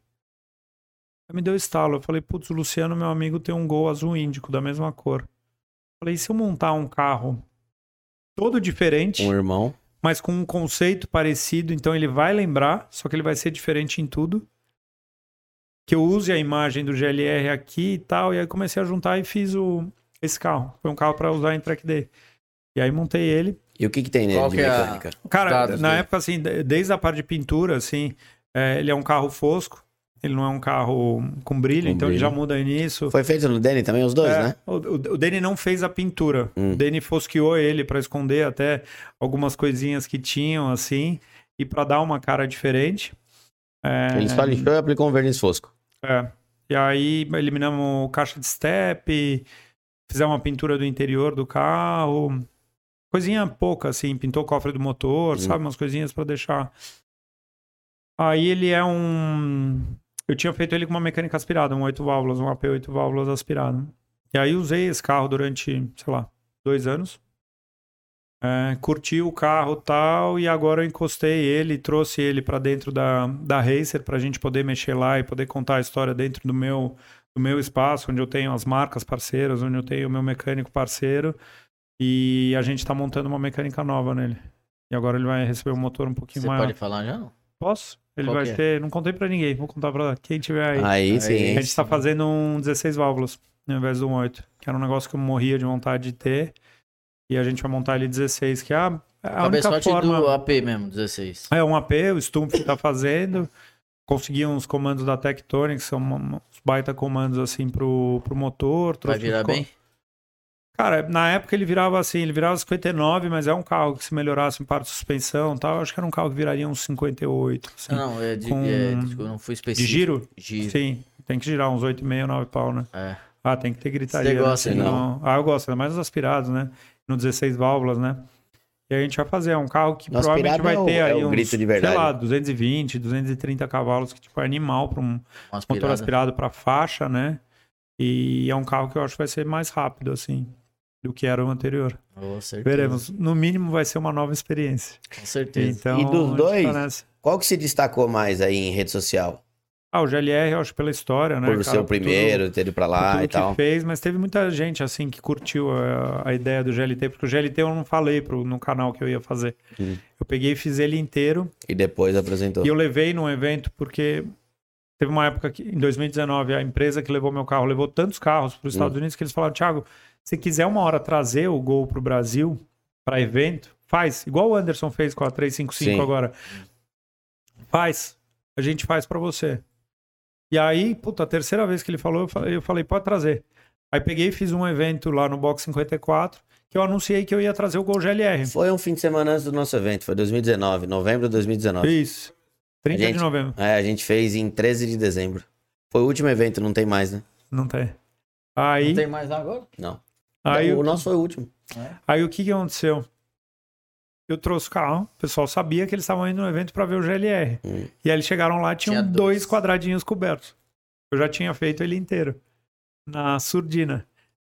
Aí me deu estalo. Eu falei, putz, o Luciano, meu amigo, tem um Gol azul índico, da mesma cor. Falei, e se eu montar um carro todo diferente, Um irmão. Mas com um conceito parecido, então ele vai lembrar, só que ele vai ser diferente em tudo. Que eu use a imagem do GLR aqui e tal, e aí comecei a juntar e fiz o, esse carro. Foi um carro para usar em track day. E aí montei ele. E o que que tem nele Qual de que é a- mecânica? Cara, na dele. época, assim, de- desde a parte de pintura, assim, é, ele é um carro fosco, ele não é um carro com brilho, Com então ele brilho. já muda nisso. Foi feito no Danny também, os dois, É, né? O, o, o Danny não fez a pintura. Hum. O Danny fosqueou ele para esconder até algumas coisinhas que tinham, assim, e para dar uma cara diferente. É, Ele só lixou e aplicou um verniz fosco. é. E aí eliminamos caixa de step, fizemos uma pintura do interior do carro. Coisinha pouca, assim, pintou o cofre do motor, Hum. sabe? Umas coisinhas para deixar. Aí ele é um. Eu tinha feito ele com uma mecânica aspirada, um 8 válvulas, um AP 8 válvulas aspirado. E aí usei esse carro durante, sei lá, dois anos. É, curti o carro tal, e agora eu encostei ele, trouxe ele para dentro da, da Racer pra gente poder mexer lá e poder contar a história dentro do meu, do meu espaço, onde eu tenho as marcas parceiras, onde eu tenho o meu mecânico parceiro. E a gente tá montando uma mecânica nova nele. E agora ele vai receber um motor um pouquinho Você maior. pode falar já? Posso? Ele Qual vai é? ter. Não contei pra ninguém, vou contar pra quem tiver aí. Aí sim? A gente tá fazendo um 16 válvulas ao invés do 8, que era um negócio que eu morria de vontade de ter. E a gente vai montar ele 16, que é a, a única forma. do AP mesmo, 16. É um AP, o Stumpf tá fazendo. Consegui uns comandos da Tectonic, que são uma- uns baita comandos assim pro, pro motor. Vai virar bem? Cara, na época ele virava assim, ele virava 59, mas é um carro que se melhorasse em parte de suspensão e tal, eu acho que era um carro que viraria uns 58. assim. Não, não, é de, Com- é, desculpa, não fui de específico. giro? Giro. Sim, tem que girar uns 8,5, 9 pau, né? É. Ah, tem que ter gritaria. Você né? gosta, Senão- Ah, eu gosto, ainda mais os aspirados, né? No 16 válvulas, né? E a gente vai fazer, é um carro que No provavelmente vai é o- ter é aí o uns, grito de verdade. sei lá, 220, 230 cavalos, que tipo é animal para um Uma motor aspirado para faixa, né? E é um carro que eu acho que vai ser mais rápido, assim, do que era o anterior. Com certeza. Veremos. No mínimo vai ser uma nova experiência. Com certeza. Então, E dos dois? tá. Qual que se destacou mais aí em rede social? Ah, o GLR, eu acho pela história, né? Por cara, ser o tudo- primeiro, ter ido pra lá tudo e que tal. fez, mas teve muita gente assim que curtiu a, a ideia do GLT, porque o GLT eu não falei pro, no canal que eu ia fazer. Hum. Eu peguei e fiz ele inteiro E depois apresentou. e eu levei num evento porque teve uma época que em 2019 a empresa que levou meu carro levou tantos carros para os Estados Hum. Unidos que eles falaram, Thiago, se quiser uma hora trazer o Gol pro Brasil para evento, faz, igual o Anderson fez com a 355 Sim. agora. Faz. A gente faz para você. E aí, puta, a terceira vez que ele falou, eu falei, eu falei, pode trazer. Aí peguei e fiz um evento lá no Box 54, que eu anunciei que eu ia trazer o Gol GLR. Foi um fim de semana antes do nosso evento, foi 2019, novembro de 2019. Isso. 30 A gente- de novembro. É, a gente fez em 13 de dezembro. Foi o último evento, não tem mais, né? Não tem. Aí, Não tem mais agora? Não. Aí, o nosso foi o último. aí o que, que aconteceu? Eu trouxe o carro, o pessoal sabia que eles estavam indo no evento para ver o GLR. Hum. E aí eles chegaram lá, tinham Tinha dois. dois. quadradinhos cobertos. Eu já tinha feito ele inteiro. Na surdina.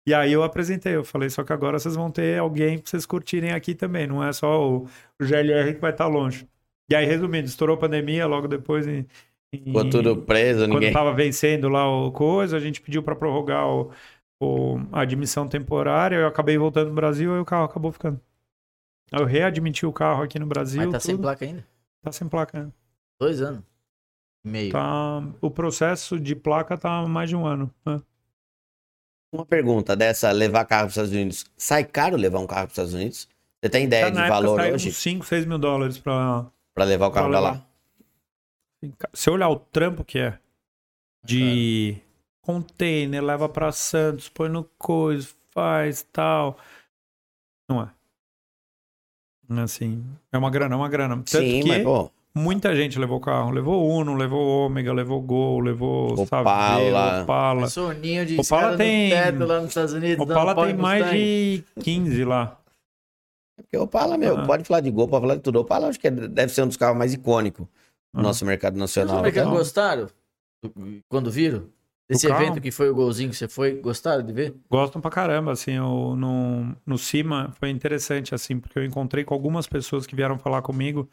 E aí eu apresentei, eu falei, só que agora vocês vão ter alguém pra vocês curtirem aqui também, não é só o, o GLR que vai estar longe. E aí, resumindo, estourou a pandemia, logo depois, em, E Ficou tudo preso, quando ninguém. tava vencendo lá o coisa, a gente pediu pra prorrogar o, o- a admissão temporária, eu acabei voltando no Brasil e o carro acabou ficando. Eu readmiti o carro aqui no Brasil. Mas tá sem tudo. placa ainda? Tá sem placa, né? Dois anos. e Meio. Tá, o processo de placa tá mais de um ano. né? Uma pergunta dessa, levar carro para os Estados Unidos. Sai caro levar um carro para os Estados Unidos? Você tem ideia de valor hoje uns 5, 6 mil dólares pra, para levar o carro pra para lá? Se eu olhar o trampo que é de container, leva pra Santos, põe no coisa, faz tal. Não é. Assim, é uma grana, é uma grana. Tanto Sim, que mas pô, muita gente levou carro. Levou Uno, levou Ômega, levou Gol, levou Opala. Saveiro, Opala. Soninho de Opala tem- no teto lá nos Estados Unidos. Opala tem em mais Mustang. de 15 lá. porque o Opala, meu, Ah. pode falar de gol, pode falar de tudo. O Opala acho que é- deve ser um dos carros mais icônicos do Ah. nosso mercado nacional. americanos Não. gostaram? Do- Quando viram? Esse carro? evento que foi o golzinho que você foi, gostaram de ver? Gostam pra caramba, assim, eu, no, no CIMA foi interessante, assim, porque eu encontrei com algumas pessoas que vieram falar comigo,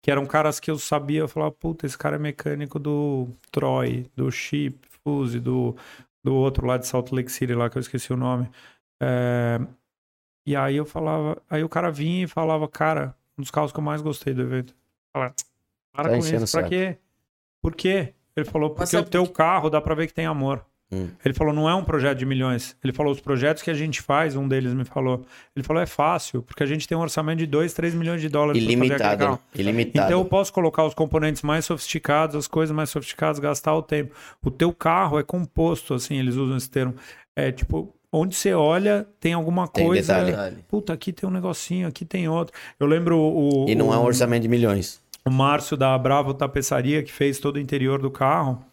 que eram caras que eu sabia, eu falava, puta, esse cara é mecânico do Troy, do Chip, Fuse, do, do outro lá de Salt Lake City, lá que eu esqueci o nome. É, e aí eu falava, aí o cara vinha e falava, cara, um dos carros que eu mais gostei do evento. Fala, para Tá com isso, pra quê? Por quê? Ele falou, porque o sabe teu carro dá pra ver que tem amor. Hum. Ele falou, não é um projeto de milhões. Ele falou, os projetos que a gente faz, um deles me falou. Ele falou, é fácil, porque a gente tem um orçamento de 2, 3 milhões de dólares pra fazer aquele Ilimitado, carro. né? ilimitado. Então eu posso colocar os componentes mais sofisticados, as coisas mais sofisticadas, gastar o tempo. O teu carro é composto, assim, eles usam esse termo. É tipo, onde você olha, tem alguma Tem coisa. detalhe. Puta, aqui tem um negocinho, aqui tem outro. Eu lembro o. E não é um o- orçamento de milhões. O Márcio da Bravo Tapeçaria, que fez todo o interior do carro,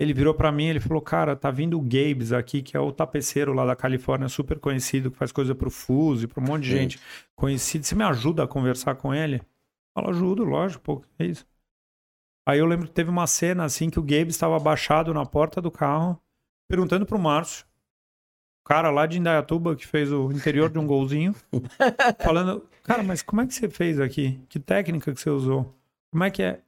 ele virou pra mim ele falou, cara, tá vindo o Gabes aqui, que é o tapeceiro lá da Califórnia, super conhecido, que faz coisa pro Fuse, pra um monte de gente conhecida. Você me ajuda a conversar com ele? Fala, ajudo, lógico, pô, é isso. Aí eu lembro que teve uma cena assim que o Gabes estava abaixado na porta do carro, perguntando pro Márcio, cara lá de Indaiatuba que fez o interior de um golzinho, falando, cara, mas como é que você fez aqui? Que técnica que você usou? Como é que é?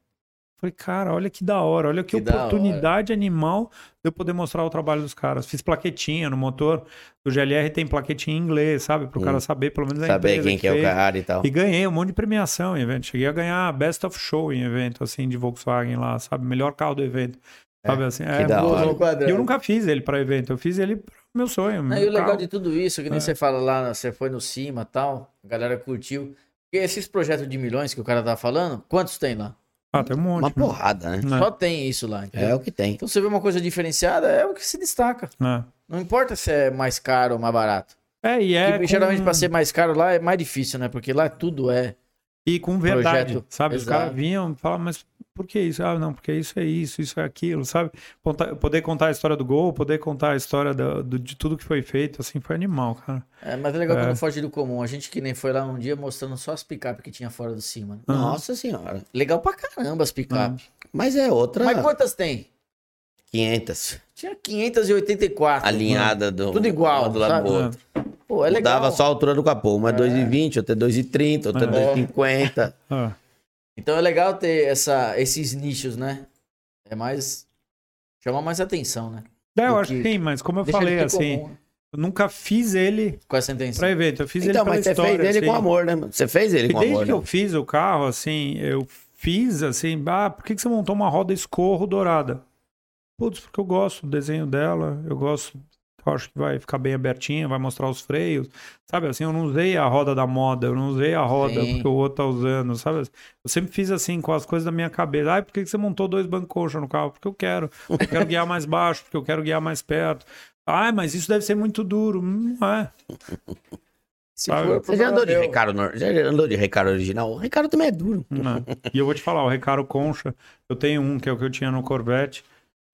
Falei, cara, olha que da hora, olha que, Que da oportunidade animal de eu poder mostrar o trabalho dos caras. Fiz plaquetinha no motor do GLR, tem plaquetinha em inglês, sabe? Pro Hum. cara saber pelo menos a Saber quem que é o cara e tal. E ganhei um monte de premiação em evento. Cheguei a ganhar Best of Show em evento, assim, de Volkswagen lá, sabe? Melhor carro do evento. Sabe assim? É, da hora. E eu nunca fiz ele pra evento, eu fiz ele meu sonho. Não, meu e o legal carro. de tudo isso, que nem É. você fala lá, você foi no cima e tal, a galera curtiu. E esses projetos de milhões que o cara tá falando, quantos tem lá? Ah, tem um monte. Uma né? porrada, né? Né? Só tem isso lá, entendeu? É o que tem. Então você vê uma coisa diferenciada, é o que se destaca. É. Não importa se é mais caro ou mais barato. É, e é. Com- Geralmente, pra ser mais caro lá é mais difícil, né? Porque lá tudo é. E com verdade, Projeto, sabe? Os exato. caras vinham e falavam, mas por que isso? Ah, não, porque isso é isso, isso é aquilo, sabe? Contar- poder contar a história do gol, poder contar a história da- do- de tudo que foi feito, assim, foi animal, cara. é mas é legal É. quando foge do comum. A gente que nem foi lá um dia mostrando só as picapes que tinha fora do cima. Aham. Nossa senhora. Legal pra caramba as picapes. Mas é outra Mas quantas tem? 500. Tinha 584. Alinhada do. Tudo igual, do lado sabe? do outro. Pô, é legal. Mudava só a altura do capô. Uma é 2,20, outra é 2,30, outra é É. 2,50. Ah, Então é legal ter essa, esses nichos, né? É mais. Chama mais atenção, né? É, eu Do acho que sim, mas como eu falei, ele assim, comum, né? eu nunca fiz ele Com essa intenção. pra evento, eu fiz Então, ele pela mas você história. fez ele assim. com amor, né? mano? Você fez ele E com desde amor, que né? eu fiz o carro, assim, eu fiz assim, ah, por que, que você montou uma roda escorro dourada? Putz, porque eu gosto do desenho dela, eu gosto, eu acho que vai ficar bem abertinha, vai mostrar os freios, sabe? Assim, eu não usei a roda da moda, eu não usei a roda Sim. porque o outro tá usando, sabe? Eu sempre fiz assim, com as coisas da minha cabeça. Ai, por que, você montou dois bancos no carro? Porque eu quero, eu quero guiar mais baixo, porque eu quero guiar mais perto. Ai, mas isso deve ser muito duro. Hum, Não é. Se Sabe? for, Você já andou de Recaro, já andou de Recaro original? O Recaro também é duro. Não. E eu vou te falar, o Recaro Concha, eu tenho um, que é o que eu tinha no Corvette,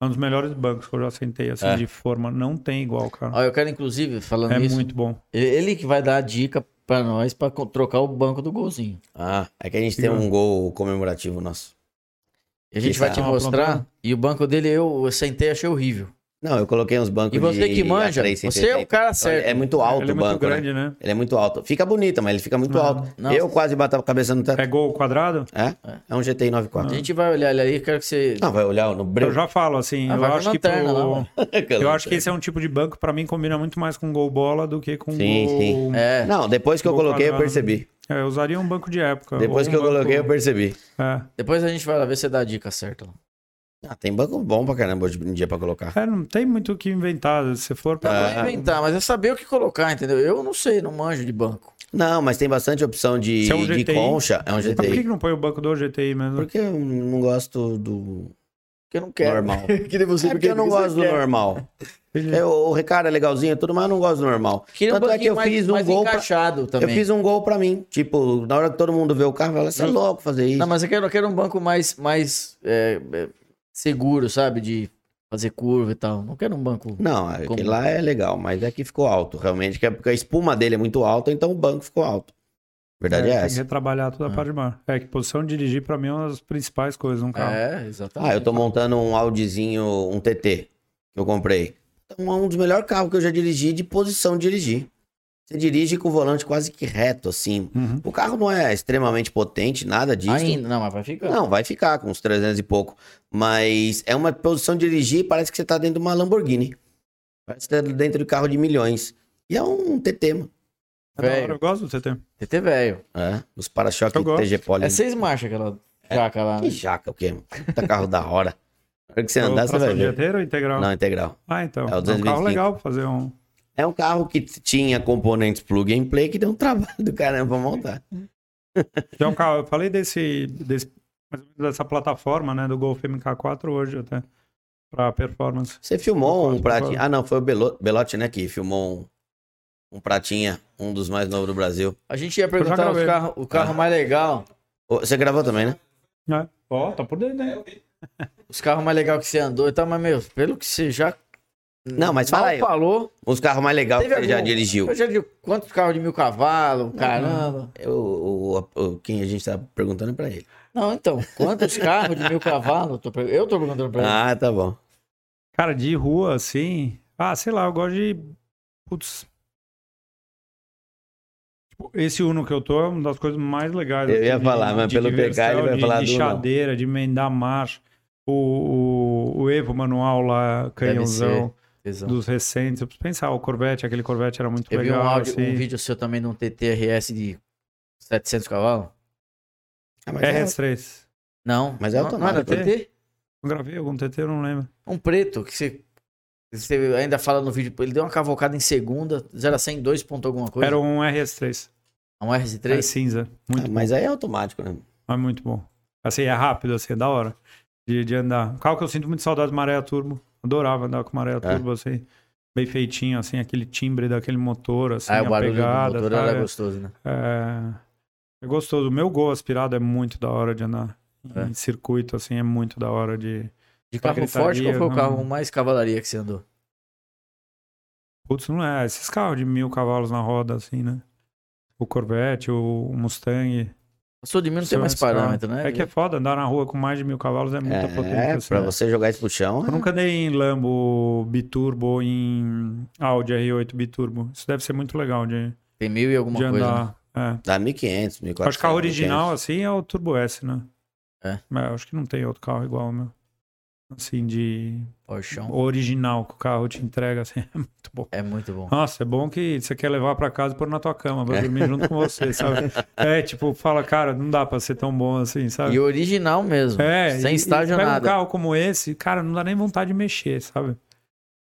é um dos melhores bancos que eu já sentei, assim, É. de forma. Não tem igual, cara. Ó, eu quero, inclusive, falando É nisso, muito bom. ele que vai dar a dica pra nós pra co- trocar o banco do golzinho. Ah, é que a gente tem um gol comemorativo nosso. E a gente Que vai tá- te Ah, mostrar. E o banco dele, eu, eu sentei e achei horrível. Não, eu coloquei uns bancos E você de que manja, A3, você é o cara certo. É muito alto Ele é o muito banco, grande, né? né? Ele é muito alto. Fica bonita, mas ele fica muito Ah, alto. não. Eu quase bato a cabeça no teto. É gol quadrado? É? É um GTI A 94. gente vai olhar ele aí, quero que você. Não, vai olhar no Eu breu. já falo, assim, Ah, eu acho que lanterna lá, pro... mano. Eu acho que esse é um tipo de banco, pra mim, combina muito mais com gol bola do que com Sim, gol... sim. É. Não, depois que eu Gol coloquei, eu quadrado. percebi. É, eu usaria um banco de época. Depois que um eu coloquei, eu banco- percebi. É. Depois a gente vai lá ver se dá a dica certa. lá. Ah, tem banco bom pra caramba hoje em dia pra colocar. É, não tem muito o que inventar. Se for pra... não é inventar, mas é saber o que colocar, entendeu? Eu não sei, não manjo de banco. Não, mas tem bastante opção de, é um de GTI. concha. É um Mas por que, GTI. que não põe o banco do GTI mesmo? Porque eu não gosto do Porque eu não quero. normal. que você, É porque eu não gosto do quer. normal. Eu, o Ricardo é legalzinho e tudo, mas eu não gosto do normal. Queria um Tanto é que eu mais, fiz um mais gol pra, também. Eu fiz um gol pra mim. Tipo, na hora que todo mundo vê o carro, fala, você é louco fazer isso. Não, mas eu quero, eu quero um banco mais, mais é, é, seguro, sabe? De fazer curva e tal. Não quero um banco. Não, aquele Como? lá é legal, mas é que ficou alto, realmente, que é porque a espuma dele é muito alta, então o banco ficou alto. Verdade é, tem que essa. retrabalhar toda a parte de baixo. É que posição de dirigir, pra mim, é uma das principais coisas num carro. É, exatamente. Ah, eu tô montando um Audizinho, um TT, que eu comprei. Então, é um dos melhores carros que eu já dirigi de posição de dirigir. Você dirige com o volante quase que reto, assim. Uhum. O carro não é extremamente potente, nada disso. Ainda, não, mas vai ficar. Não, vai ficar com uns 300 e pouco. Mas é uma posição de dirigir e parece que você tá dentro de uma Lamborghini. Parece que tá dentro de carro de milhões. E é um TT, mano. É Velho. eu gosto do TT. TT velho. É, os para-choques. TG Poly. É seis marchas aquela jaca lá. Que né? jaca, o quê? Puta carro da hora. Na hora que você É o andar, você vai ver. dianteiro ou integral? Não, integral. Ah, então. É o É, um 225. carro legal pra fazer um... É um carro que tinha componentes plug and play que deu um trabalho do caramba pra montar. Já é um carro, eu falei desse, desse mais ou menos dessa plataforma, né, do Golf MK4 hoje até, pra performance. Você filmou um pratinha. Ah, não, foi o Belo- Belotti, né, que filmou um, um pratinha, um dos mais novos do Brasil. A gente ia perguntar os carro, o carro mais legal. Você gravou também, né? É. Ó, tá por dentro, né? Os carros mais legais que você andou e tal, mas, meu, pelo que você já. Não, mas fala mal aí. falou. Os carros mais legais que você já dirigiu. Eu já digo, quantos carros de mil cavalos? Caramba. Eu, o, o- o- quem a gente tá perguntando é pra ele. Não, então, quantos carros de mil cavalos? Tô per- Eu tô perguntando pra ele. Ah, tá bom. Cara, de rua, assim... Ah, sei lá, eu gosto de... Putz... Tipo, Esse Uno que eu tô é uma das coisas mais legais. Eu assim, ia de- falar, mas de pelo PK ele vai de, falar de do Uno. chadeira, de emendar marcha. O, o, o Evo manual lá, canhãozão, Tesão. dos recentes. Eu preciso pensar, o Corvette, aquele Corvette era muito Eu vi legal. um, áudio, assim. um vídeo seu também num TTRS de 700 cavalos? Ah, é- RS3. Não. Mas é não, não era automático, TT? Eu gravei algum TT, eu não lembro. Um preto, que você, você ainda fala no vídeo, ele deu uma cavocada em segunda, 0 a 100, 2 ponto alguma coisa. Era um RS3. Um É RS3? cinza. Muito Ah, mas aí é automático, né? É muito bom. Assim, é rápido, assim, é da hora de, de andar. Um carro que eu sinto muito saudade do Maré Turbo. Adorava andar com Maré Turbo, assim. Bem feitinho, assim, aquele timbre daquele motor, assim, ah, a o barulho pegada. do motor sabe? era gostoso, né? É... é gostoso. O meu Gol aspirado é muito da hora de andar. É. Em circuito, assim, é muito da hora de... De carro forte, qual gritaria, foi o não- carro mais cavalaria que você andou? Putz, não é. Esses carros de mil cavalos na roda, assim, né? O Corvette, o Mustang. Passou de mim não tem mais parâmetro, né? É que é foda, andar na rua com mais de mil cavalos é muita potência. É, assim. pra você jogar isso pro chão. Eu nunca andei em Lambo biturbo ou em Audi R8 biturbo. Isso deve ser muito legal de, Tem mil e alguma de coisa. né? É. Dá 1.500, 1.400. Acho que o carro original, assim, é o Turbo S, né? É. Mas acho que não tem outro carro igual meu. Assim, de Porchão. original que o carro te entrega, assim, é muito bom. É muito bom. Nossa, é bom que você quer levar pra casa e pôr na tua cama, pra dormir junto com você, sabe? É, tipo, fala, cara, não dá pra ser tão bom assim, sabe? E original mesmo. É, sem e- estágio e pega nada. um carro como esse, cara, não dá nem vontade de mexer, sabe?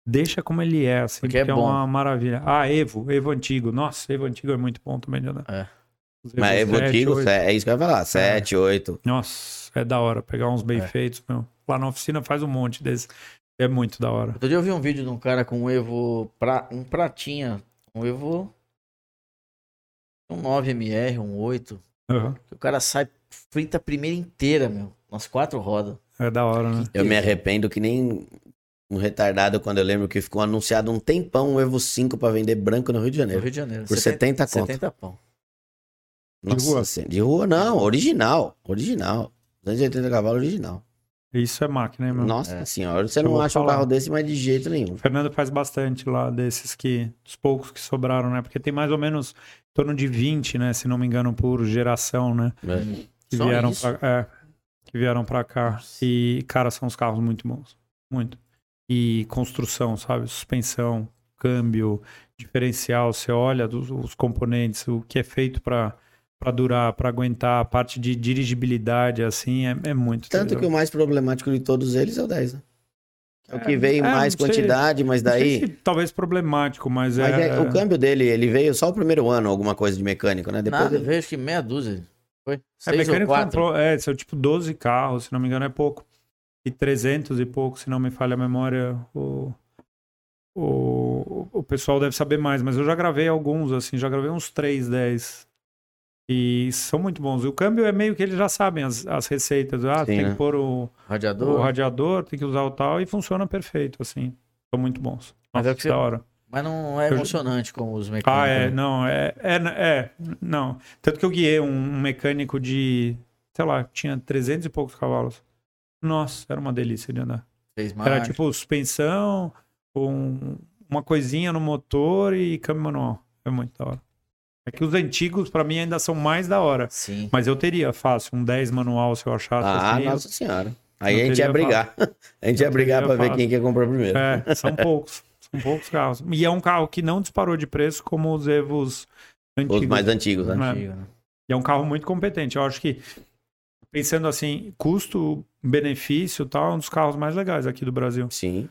Deixa como ele é, assim, Porque porque, é é, uma maravilha. Ah, Evo, Evo antigo. Nossa, Evo antigo é muito bom também andar. É. Mas é Evo 7, antigo, 8. é isso que eu ia falar. 7, 8. Nossa, é da hora. Pegar uns bem É. feitos, meu. Lá na oficina faz um monte desse. É muito da hora. Outro dia eu vi um vídeo de um cara com um Evo, pra, um pratinha, um Evo, um 9MR, um 8, Aham. que o cara sai, frita a primeira inteira, meu, nas quatro rodas. É da hora, né? Eu me arrependo que nem um retardado quando eu lembro que ficou anunciado um tempão um Evo 5 pra vender branco no Rio de No Janeiro. Rio de Janeiro. Por 70 conto. 70 pão. Nossa, rua? Senhora, de rua não, original. Original. 280 cavalos original. Isso é máquina, hein, meu? Nossa senhora, você Eu não acha um falar. carro desse, mas de jeito nenhum. O Fernando faz bastante lá desses que. Dos poucos que sobraram, né? Porque tem mais ou menos em torno de 20, né? Se não me engano, por geração, né? Que Só vieram isso? pra, é, que vieram pra cá. E, cara, são os carros muito bons. Muito. E construção, sabe? Suspensão, câmbio, diferencial. Você olha dos, os componentes, o que é feito pra pra durar, pra aguentar, a parte de dirigibilidade, assim, é, é muito. Tanto que o mais problemático de todos eles é o 10, né? É o que É, veio é, mais sei. quantidade, mas daí. se talvez problemático, mas, Mas é. é- o câmbio dele, ele veio só o primeiro ano, alguma coisa de mecânico, né? Depois Nada, ele- vejo que meia dúzia. Foi? É, Seis ou mecânico quatro? comprou, é, são tipo 12 carros, se não me engano, é pouco. E 300 e pouco, se não me falha a memória, o, o, o pessoal deve saber mais, mas eu já gravei alguns, assim, já gravei uns 3, 10. E são muito bons. O câmbio é meio que eles já sabem as, as receitas. Ah, Sim, tem né? que pôr o, Radiador. o radiador, tem que usar o tal, e funciona perfeito, assim. São muito bons. Mas Nossa, é o que você- da hora. Mas não é Eu- emocionante como os mecânicos. Ah, é, né? não, é, é, é, não. Tanto que eu guiei um, um mecânico de, sei lá, tinha 300 e poucos cavalos. Nossa, era uma delícia de andar. Fez Era tipo suspensão, um- uma coisinha no motor e câmbio manual. É muito da hora. É que os antigos, pra mim, ainda são mais da hora. Sim. Mas eu teria fácil um 10 manual se eu achasse Ah, assim. nossa senhora. Aí a gente ia brigar. A gente ia brigar pra teria ver fácil. quem que ia comprar primeiro. É, são poucos. São poucos carros. E é um carro que não disparou de preço como os Evos antigos. Os mais antigos, né? É. Antigo, né? E é um carro muito competente. Eu acho que, pensando assim, custo, benefício e tal, é um dos carros mais legais aqui do Brasil. Sim.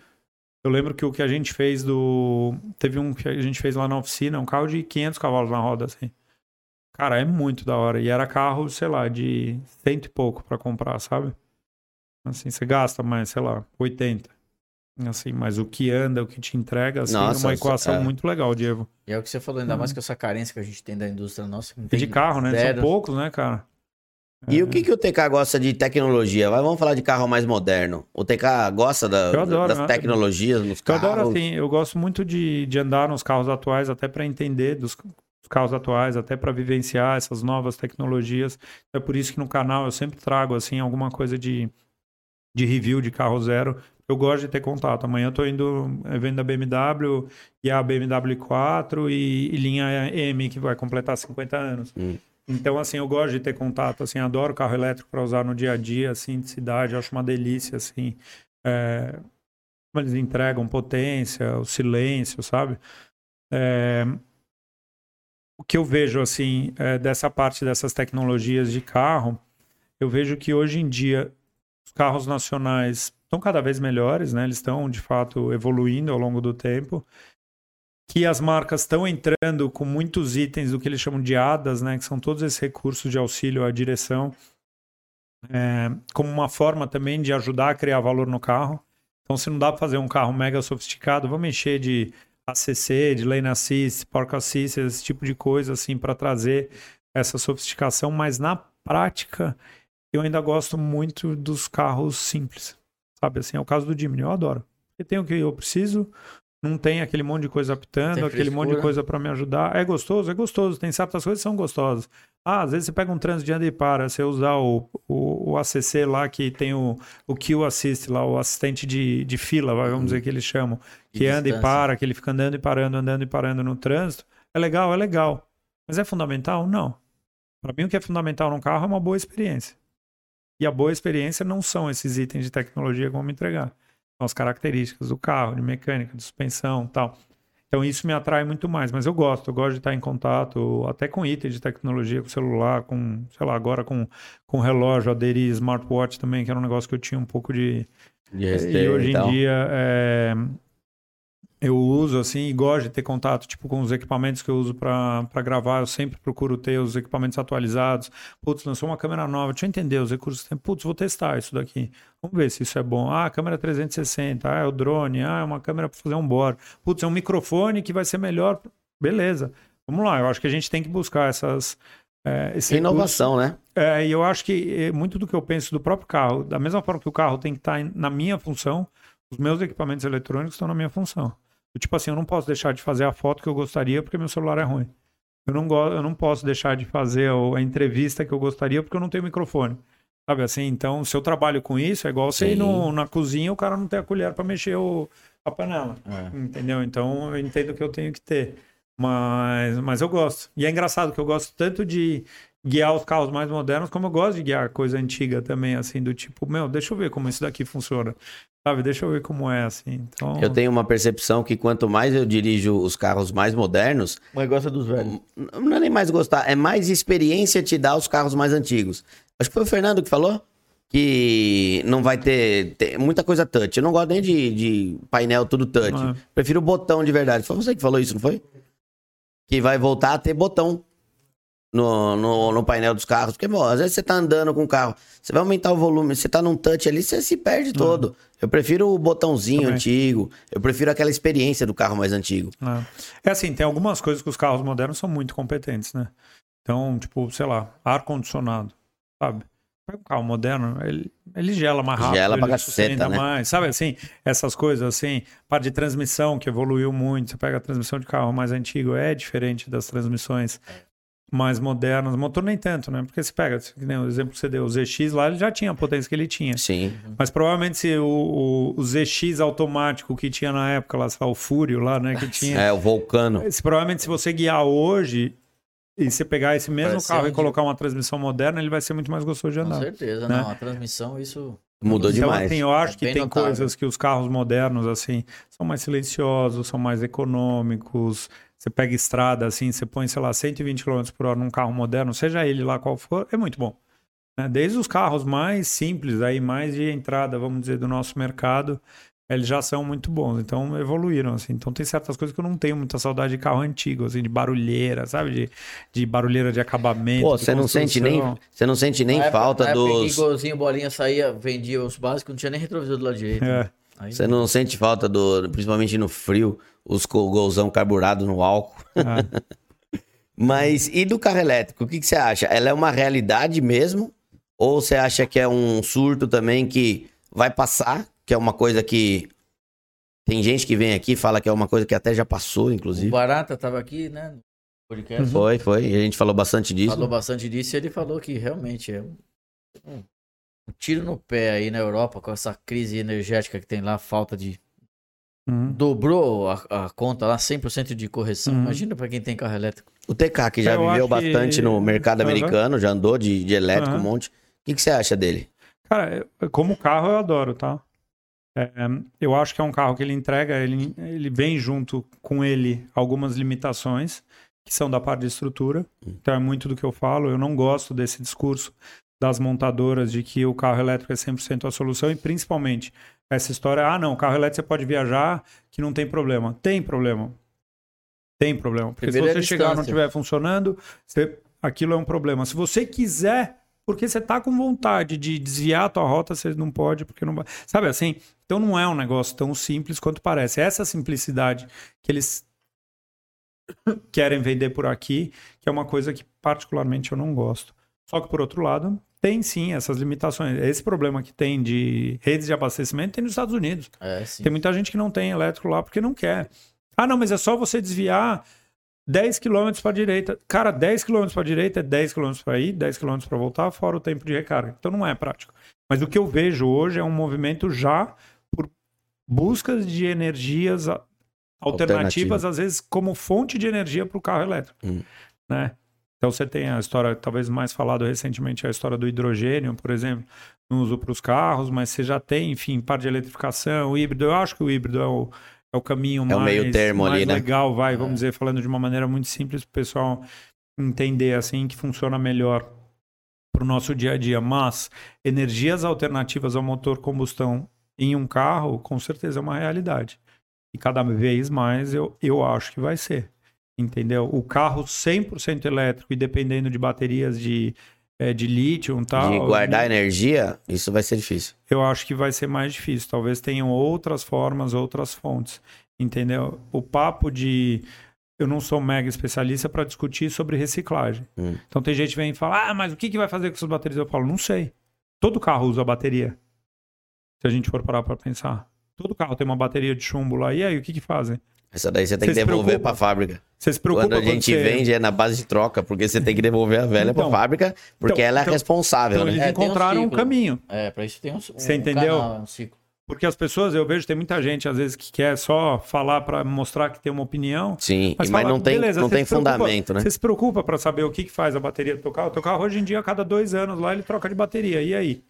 Eu lembro que o que a gente fez do. Teve um que a gente fez lá na oficina, um carro de 500 cavalos na roda, assim. Cara, é muito da hora. E era carro, sei lá, de cento e pouco pra comprar, sabe? Assim, você gasta mais, sei lá, 80. Assim, mas o que anda, o que te entrega, assim, Nossa, é uma equação é. muito legal, Diego. E é o que você falou, ainda Uhum. mais com essa carência que a gente tem da indústria nossa. que não E tem de carro, né? zero. São poucos, né, cara? E o que, que o TK gosta de tecnologia? Vai, Vamos falar de carro mais moderno. O TK gosta da- Eu adoro, das né? tecnologias nos Eu carros? adoro, assim, eu gosto muito de, de andar nos carros atuais, até para entender dos, carros atuais, até para vivenciar essas novas tecnologias. É por isso que no canal eu sempre trago, assim, alguma coisa de, de review de carro zero. Eu gosto de ter contato. Amanhã eu tô indo evento da BMW e a BMW 4 e, e linha M, que vai completar 50 anos. Hum. Então, assim, eu gosto de ter contato, assim, adoro carro elétrico para usar no dia a dia, assim, de cidade, acho uma delícia, assim. É, eles entregam potência, o silêncio, sabe? É, o que eu vejo, assim, é, dessa parte dessas tecnologias de carro, eu vejo que hoje em dia os carros nacionais estão cada vez melhores, né? Eles estão, de fato, evoluindo ao longo do tempo. Que as marcas estão entrando com muitos itens do que eles chamam de ADAS, né? Que são todos esses recursos de auxílio à direção, é, como uma forma também de ajudar a criar valor no carro. Então, se não dá para fazer um carro mega sofisticado, vamos encher de ACC, de Lane Assist, Park Assist, esse tipo de coisa, assim, para trazer essa sofisticação. Mas na prática, eu ainda gosto muito dos carros simples, sabe? Assim, é o caso do Jimny, eu adoro. Porque tem o que eu preciso, não tem aquele monte de coisa apitando, aquele monte de coisa para me ajudar. É gostoso, é gostoso. Tem certas coisas que são gostosas. Ah, às vezes você pega um trânsito de anda e para, você usar o, o, o ACC lá que tem o, o Kill Assist lá, o assistente de, de fila, vamos dizer que eles chamam, que anda e distância. para, que ele fica andando e parando, andando e parando no trânsito. É legal, é legal. Mas é fundamental? Não. Para mim, o que é fundamental num carro é uma boa experiência. E a boa experiência não são esses itens de tecnologia que vão me entregar. São as características do carro, de mecânica, de suspensão tal. Então isso me atrai muito mais, mas eu gosto, eu gosto de estar em contato até com itens de tecnologia, com celular, com, sei lá, agora com, com relógio, aderir smartwatch também, que era um negócio que eu tinha um pouco de, De e receita hoje e em dia é, eu uso assim e gosto de ter contato tipo com os equipamentos que eu uso para gravar. Eu sempre procuro ter os equipamentos atualizados. Putz, lançou uma câmera nova. Deixa eu entender os recursos que tem. Putz, vou testar isso daqui. Vamos ver se isso é bom. Ah, câmera 360. Ah, é o drone. Ah, é uma câmera para fazer um board. Putz, é um microfone que vai ser melhor. Beleza. Vamos lá. Eu acho que a gente tem que buscar essas. É. Inovação, né? É, e eu acho que é, muito do que eu penso do próprio carro, da mesma forma que o carro tem que estar em- na minha função, os meus equipamentos eletrônicos estão na minha função. Tipo assim, eu não posso deixar de fazer a foto que eu gostaria porque meu celular é ruim. Eu não, go eu não posso deixar de fazer a entrevista que eu gostaria porque eu não tenho microfone. Sabe assim? Então, se eu trabalho com isso, é igual você ir no- na cozinha o cara não tem a colher para mexer o, a panela. É. Entendeu? Então, eu entendo que eu tenho que ter. Mas, mas eu gosto. E é engraçado que eu gosto tanto de guiar os carros mais modernos, como eu gosto de guiar coisa antiga também, assim, do tipo, meu, deixa eu ver como isso daqui funciona. Sabe? Deixa eu ver como é, assim. Então, Eu tenho uma percepção que quanto mais eu dirijo os carros mais modernos, Mas gosta dos velhos. não é nem mais gostar, é mais experiência te dar os carros mais antigos. Acho que foi o Fernando que falou que não vai ter, ter muita coisa touch. Eu não gosto nem de, de painel tudo touch. Ah. Prefiro botão de verdade. Foi você que falou isso, não foi? Que vai voltar a ter botão no, no, no painel dos carros. Porque, bom, às vezes você tá andando com o carro, você vai aumentar o volume, você tá num touch ali, você se perde todo. Eu prefiro o botãozinho Também. antigo, eu prefiro aquela experiência do carro mais antigo. É. é assim, tem algumas coisas que os carros modernos são muito competentes, né? Então, tipo, sei lá, ar-condicionado, sabe? Um carro moderno, ele, ele gela mais rápido, Gela pra ele caceta, né? mais, sabe assim? Essas coisas assim, parte de transmissão que evoluiu muito, você pega a transmissão de carro mais antigo, é diferente das transmissões mais modernas, motor nem tanto, né? Porque você pega, que nem o exemplo que você deu, o ZX lá, ele já tinha a potência que ele tinha. Sim. Mas provavelmente se o, o, o ZX automático que tinha na época lá, sei lá, o Fúrio lá, né, que tinha... É, o Vulcano. Se, provavelmente se você guiar hoje e você pegar esse mesmo Parece carro e colocar uma transmissão moderna, ele vai ser muito mais gostoso de Com andar. certeza, né? não. A transmissão, isso. Mudou Então, demais. assim, eu acho É que tem notável. coisas que os carros modernos, assim, são mais silenciosos, são mais econômicos. Você pega estrada, assim, você põe, sei lá, 120 km por hora num carro moderno, seja ele lá qual for, é muito bom. né? Desde os carros mais simples, aí mais de entrada, vamos dizer, do nosso mercado, eles já são muito bons. Então, evoluíram, assim. Então, tem certas coisas que eu não tenho muita saudade de carro antigo, assim, de barulheira, sabe? De, de barulheira de acabamento. Pô, você não sente nem, você não sente nem Na época- falta época dos, Golzinho, bolinha saía, vendia os básicos, não tinha nem retrovisor do lado direito. É. né? Você não sente falta do, principalmente no frio, os golzão carburado no álcool. É. Mas e do carro elétrico? O que, que você acha? Ela é uma realidade mesmo? Ou você acha que é um surto também que vai passar? Que é uma coisa que tem gente que vem aqui e fala que é uma coisa que até já passou, O inclusive. Barata tava aqui, né? No podcast. Foi, foi. E a gente falou bastante disso. Falou bastante disso e ele falou que realmente é um, um tiro no pé aí na Europa com essa crise energética que tem lá, falta de. Uhum. Dobrou a, a conta lá, 100% de correção. Uhum. Imagina pra quem tem carro elétrico. O TK, que já Eu viveu bastante que- no mercado americano, já andou de, de elétrico um monte. O que, que você acha dele? Cara, como carro eu adoro, tá? É, eu acho que é um carro que ele entrega, ele, ele vem junto com ele algumas limitações que são da parte de estrutura. Então é muito do que eu falo. Eu não gosto desse discurso das montadoras de que o carro elétrico é 100% a solução e principalmente essa história, ah não, o carro elétrico você pode viajar que não tem problema. Tem problema. Tem problema. Porque Primeiro é se você chegar e não estiver funcionando, você- aquilo é um problema. Se você quiser porque você tá com vontade de desviar a tua rota, você não pode, porque não vai. Sabe assim? Então não é um negócio tão simples quanto parece. Essa simplicidade que eles querem vender por aqui, que é uma coisa que particularmente eu não gosto. Só que por outro lado, tem sim essas limitações. Esse problema que tem de redes de abastecimento tem nos Estados Unidos. É. Tem muita gente que não tem elétrico lá porque não quer. Ah, não, mas é só você desviar 10 km para direita. Cara, 10 km para direita é 10 km para ir, 10 km para voltar, fora o tempo de recarga. Então não é prático. Mas o que eu vejo hoje é um movimento já por buscas de energias alternativas, Alternativa. às vezes como fonte de energia para o carro elétrico. Hum. Né? Então você tem a história, talvez mais falado recentemente, a história do hidrogênio, por exemplo, no uso para os carros, mas você já tem, enfim, parte de eletrificação, o híbrido. Eu acho que o híbrido é o, é o caminho É o mais, meio termo mais ali, né? legal, vai, É. vamos dizer, falando de uma maneira muito simples para o pessoal entender assim que funciona melhor para o nosso dia a dia. Mas energias alternativas ao motor combustão em um carro, com certeza é uma realidade. E cada vez mais eu, eu acho que vai ser. Entendeu? O carro 100% elétrico e dependendo de baterias de, eh, de lítio e tal. de guardar energia, isso vai ser difícil. eu acho que vai ser mais difícil. Talvez tenham outras formas, outras fontes. Entendeu? O papo de. Eu não sou mega especialista para discutir sobre reciclagem. Hum. Então tem gente que vem e fala: ah, mas o que, que vai fazer com essas baterias? Eu falo: não sei. Todo carro usa bateria. Se a gente for parar para pensar. Todo carro tem uma bateria de chumbo lá. E aí, o que, que fazem? Essa daí você tem que Você se devolver preocupa? pra fábrica. Você se preocupa Quando a gente você... vende é na base de troca, porque você tem que devolver a velha Então, pra fábrica, porque então, ela é então- responsável, Então, né? eles É, um encontraram um ciclo. caminho. É, pra isso tem um, um Você entendeu? canal, um ciclo. Porque as pessoas, eu vejo, tem muita gente, às vezes, que quer só falar pra mostrar que tem uma opinião. Sim, mas, fala, não tem, beleza, não tem se preocupa- fundamento, né? Você se preocupa pra saber o que, que faz a bateria do teu carro? O teu carro, hoje em dia, a cada dois anos lá, ele troca de bateria. E aí?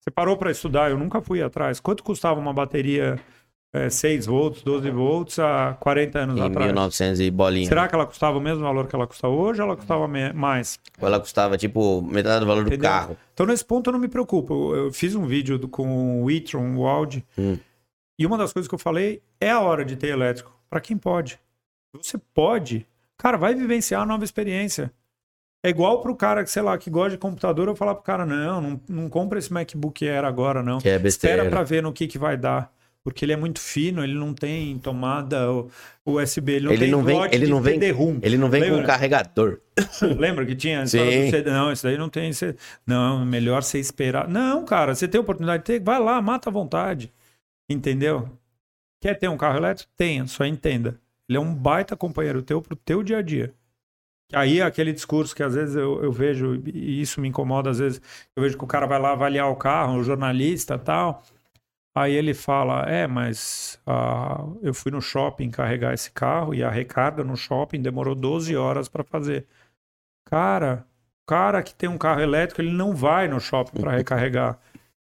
Você parou pra estudar? Eu nunca fui atrás. Quanto custava uma bateria é, 6 volts, 12 volts há 40 anos Em atrás? 1900 e bolinha. Será que ela custava o mesmo valor que ela custa hoje ou ela custava mais? Ou ela custava, tipo, metade do valor do Entendeu? carro. Então, nesse ponto, eu não me preocupo. Eu, fiz um vídeo do- com o e-tron, o Audi, Hum. e uma das coisas que eu falei é a hora de ter elétrico. Pra quem pode. Você pode. Cara, vai vivenciar a nova experiência. É igual pro cara que, sei lá, que gosta de computador, eu falar pro cara, não, não, não compra esse MacBook Air agora, não. Que é besteira. Espera pra ver no que, que vai dar. Porque ele é muito fino, ele não tem tomada o- USB, ele não Ele tem não vem- slot ele de não vem-. Ele não vem com Lembra? um carregador. Lembra que tinha? Sim. CD? Não, isso daí não tem. esse- Não, melhor você esperar. Não, cara, você tem oportunidade de ter, vai lá, mata à vontade. Entendeu? Quer ter um carro elétrico? Tenha, só entenda. Ele é um baita companheiro teu pro teu dia a dia. Aí é aquele discurso que às vezes eu, eu vejo, e isso me incomoda, às vezes eu vejo que o cara vai lá avaliar o carro, o jornalista e tal. Aí ele fala: É, mas ah, eu fui no shopping carregar esse carro e a recarga no shopping demorou 12 horas para fazer. Cara, o cara que tem um carro elétrico, ele não vai no shopping para recarregar.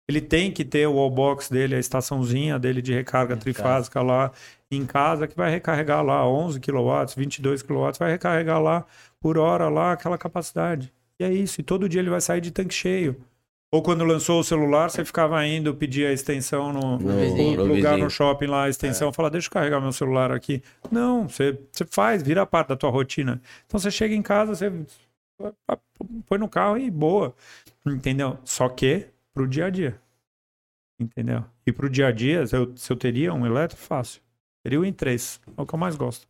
Ele tem que ter o wallbox dele, a estaçãozinha dele de recarga Em trifásica lá em casa, que vai recarregar lá 11 kW, 22 kW, vai recarregar lá por hora lá aquela capacidade. E é isso, e todo dia ele vai sair de tanque cheio. Ou quando lançou o celular, você ficava indo pedir a extensão no, No, vizinho, no lugar vizinho. no shopping lá, a extensão, fala, deixa eu carregar meu celular aqui. Não, você, você faz, vira parte da tua rotina. Então você chega em casa, você põe no carro e boa. Entendeu? Só que pro dia a dia. Entendeu? E pro dia a dia, se eu, se eu teria um elétrico, fácil. Teria o i3, é o que eu mais gosto.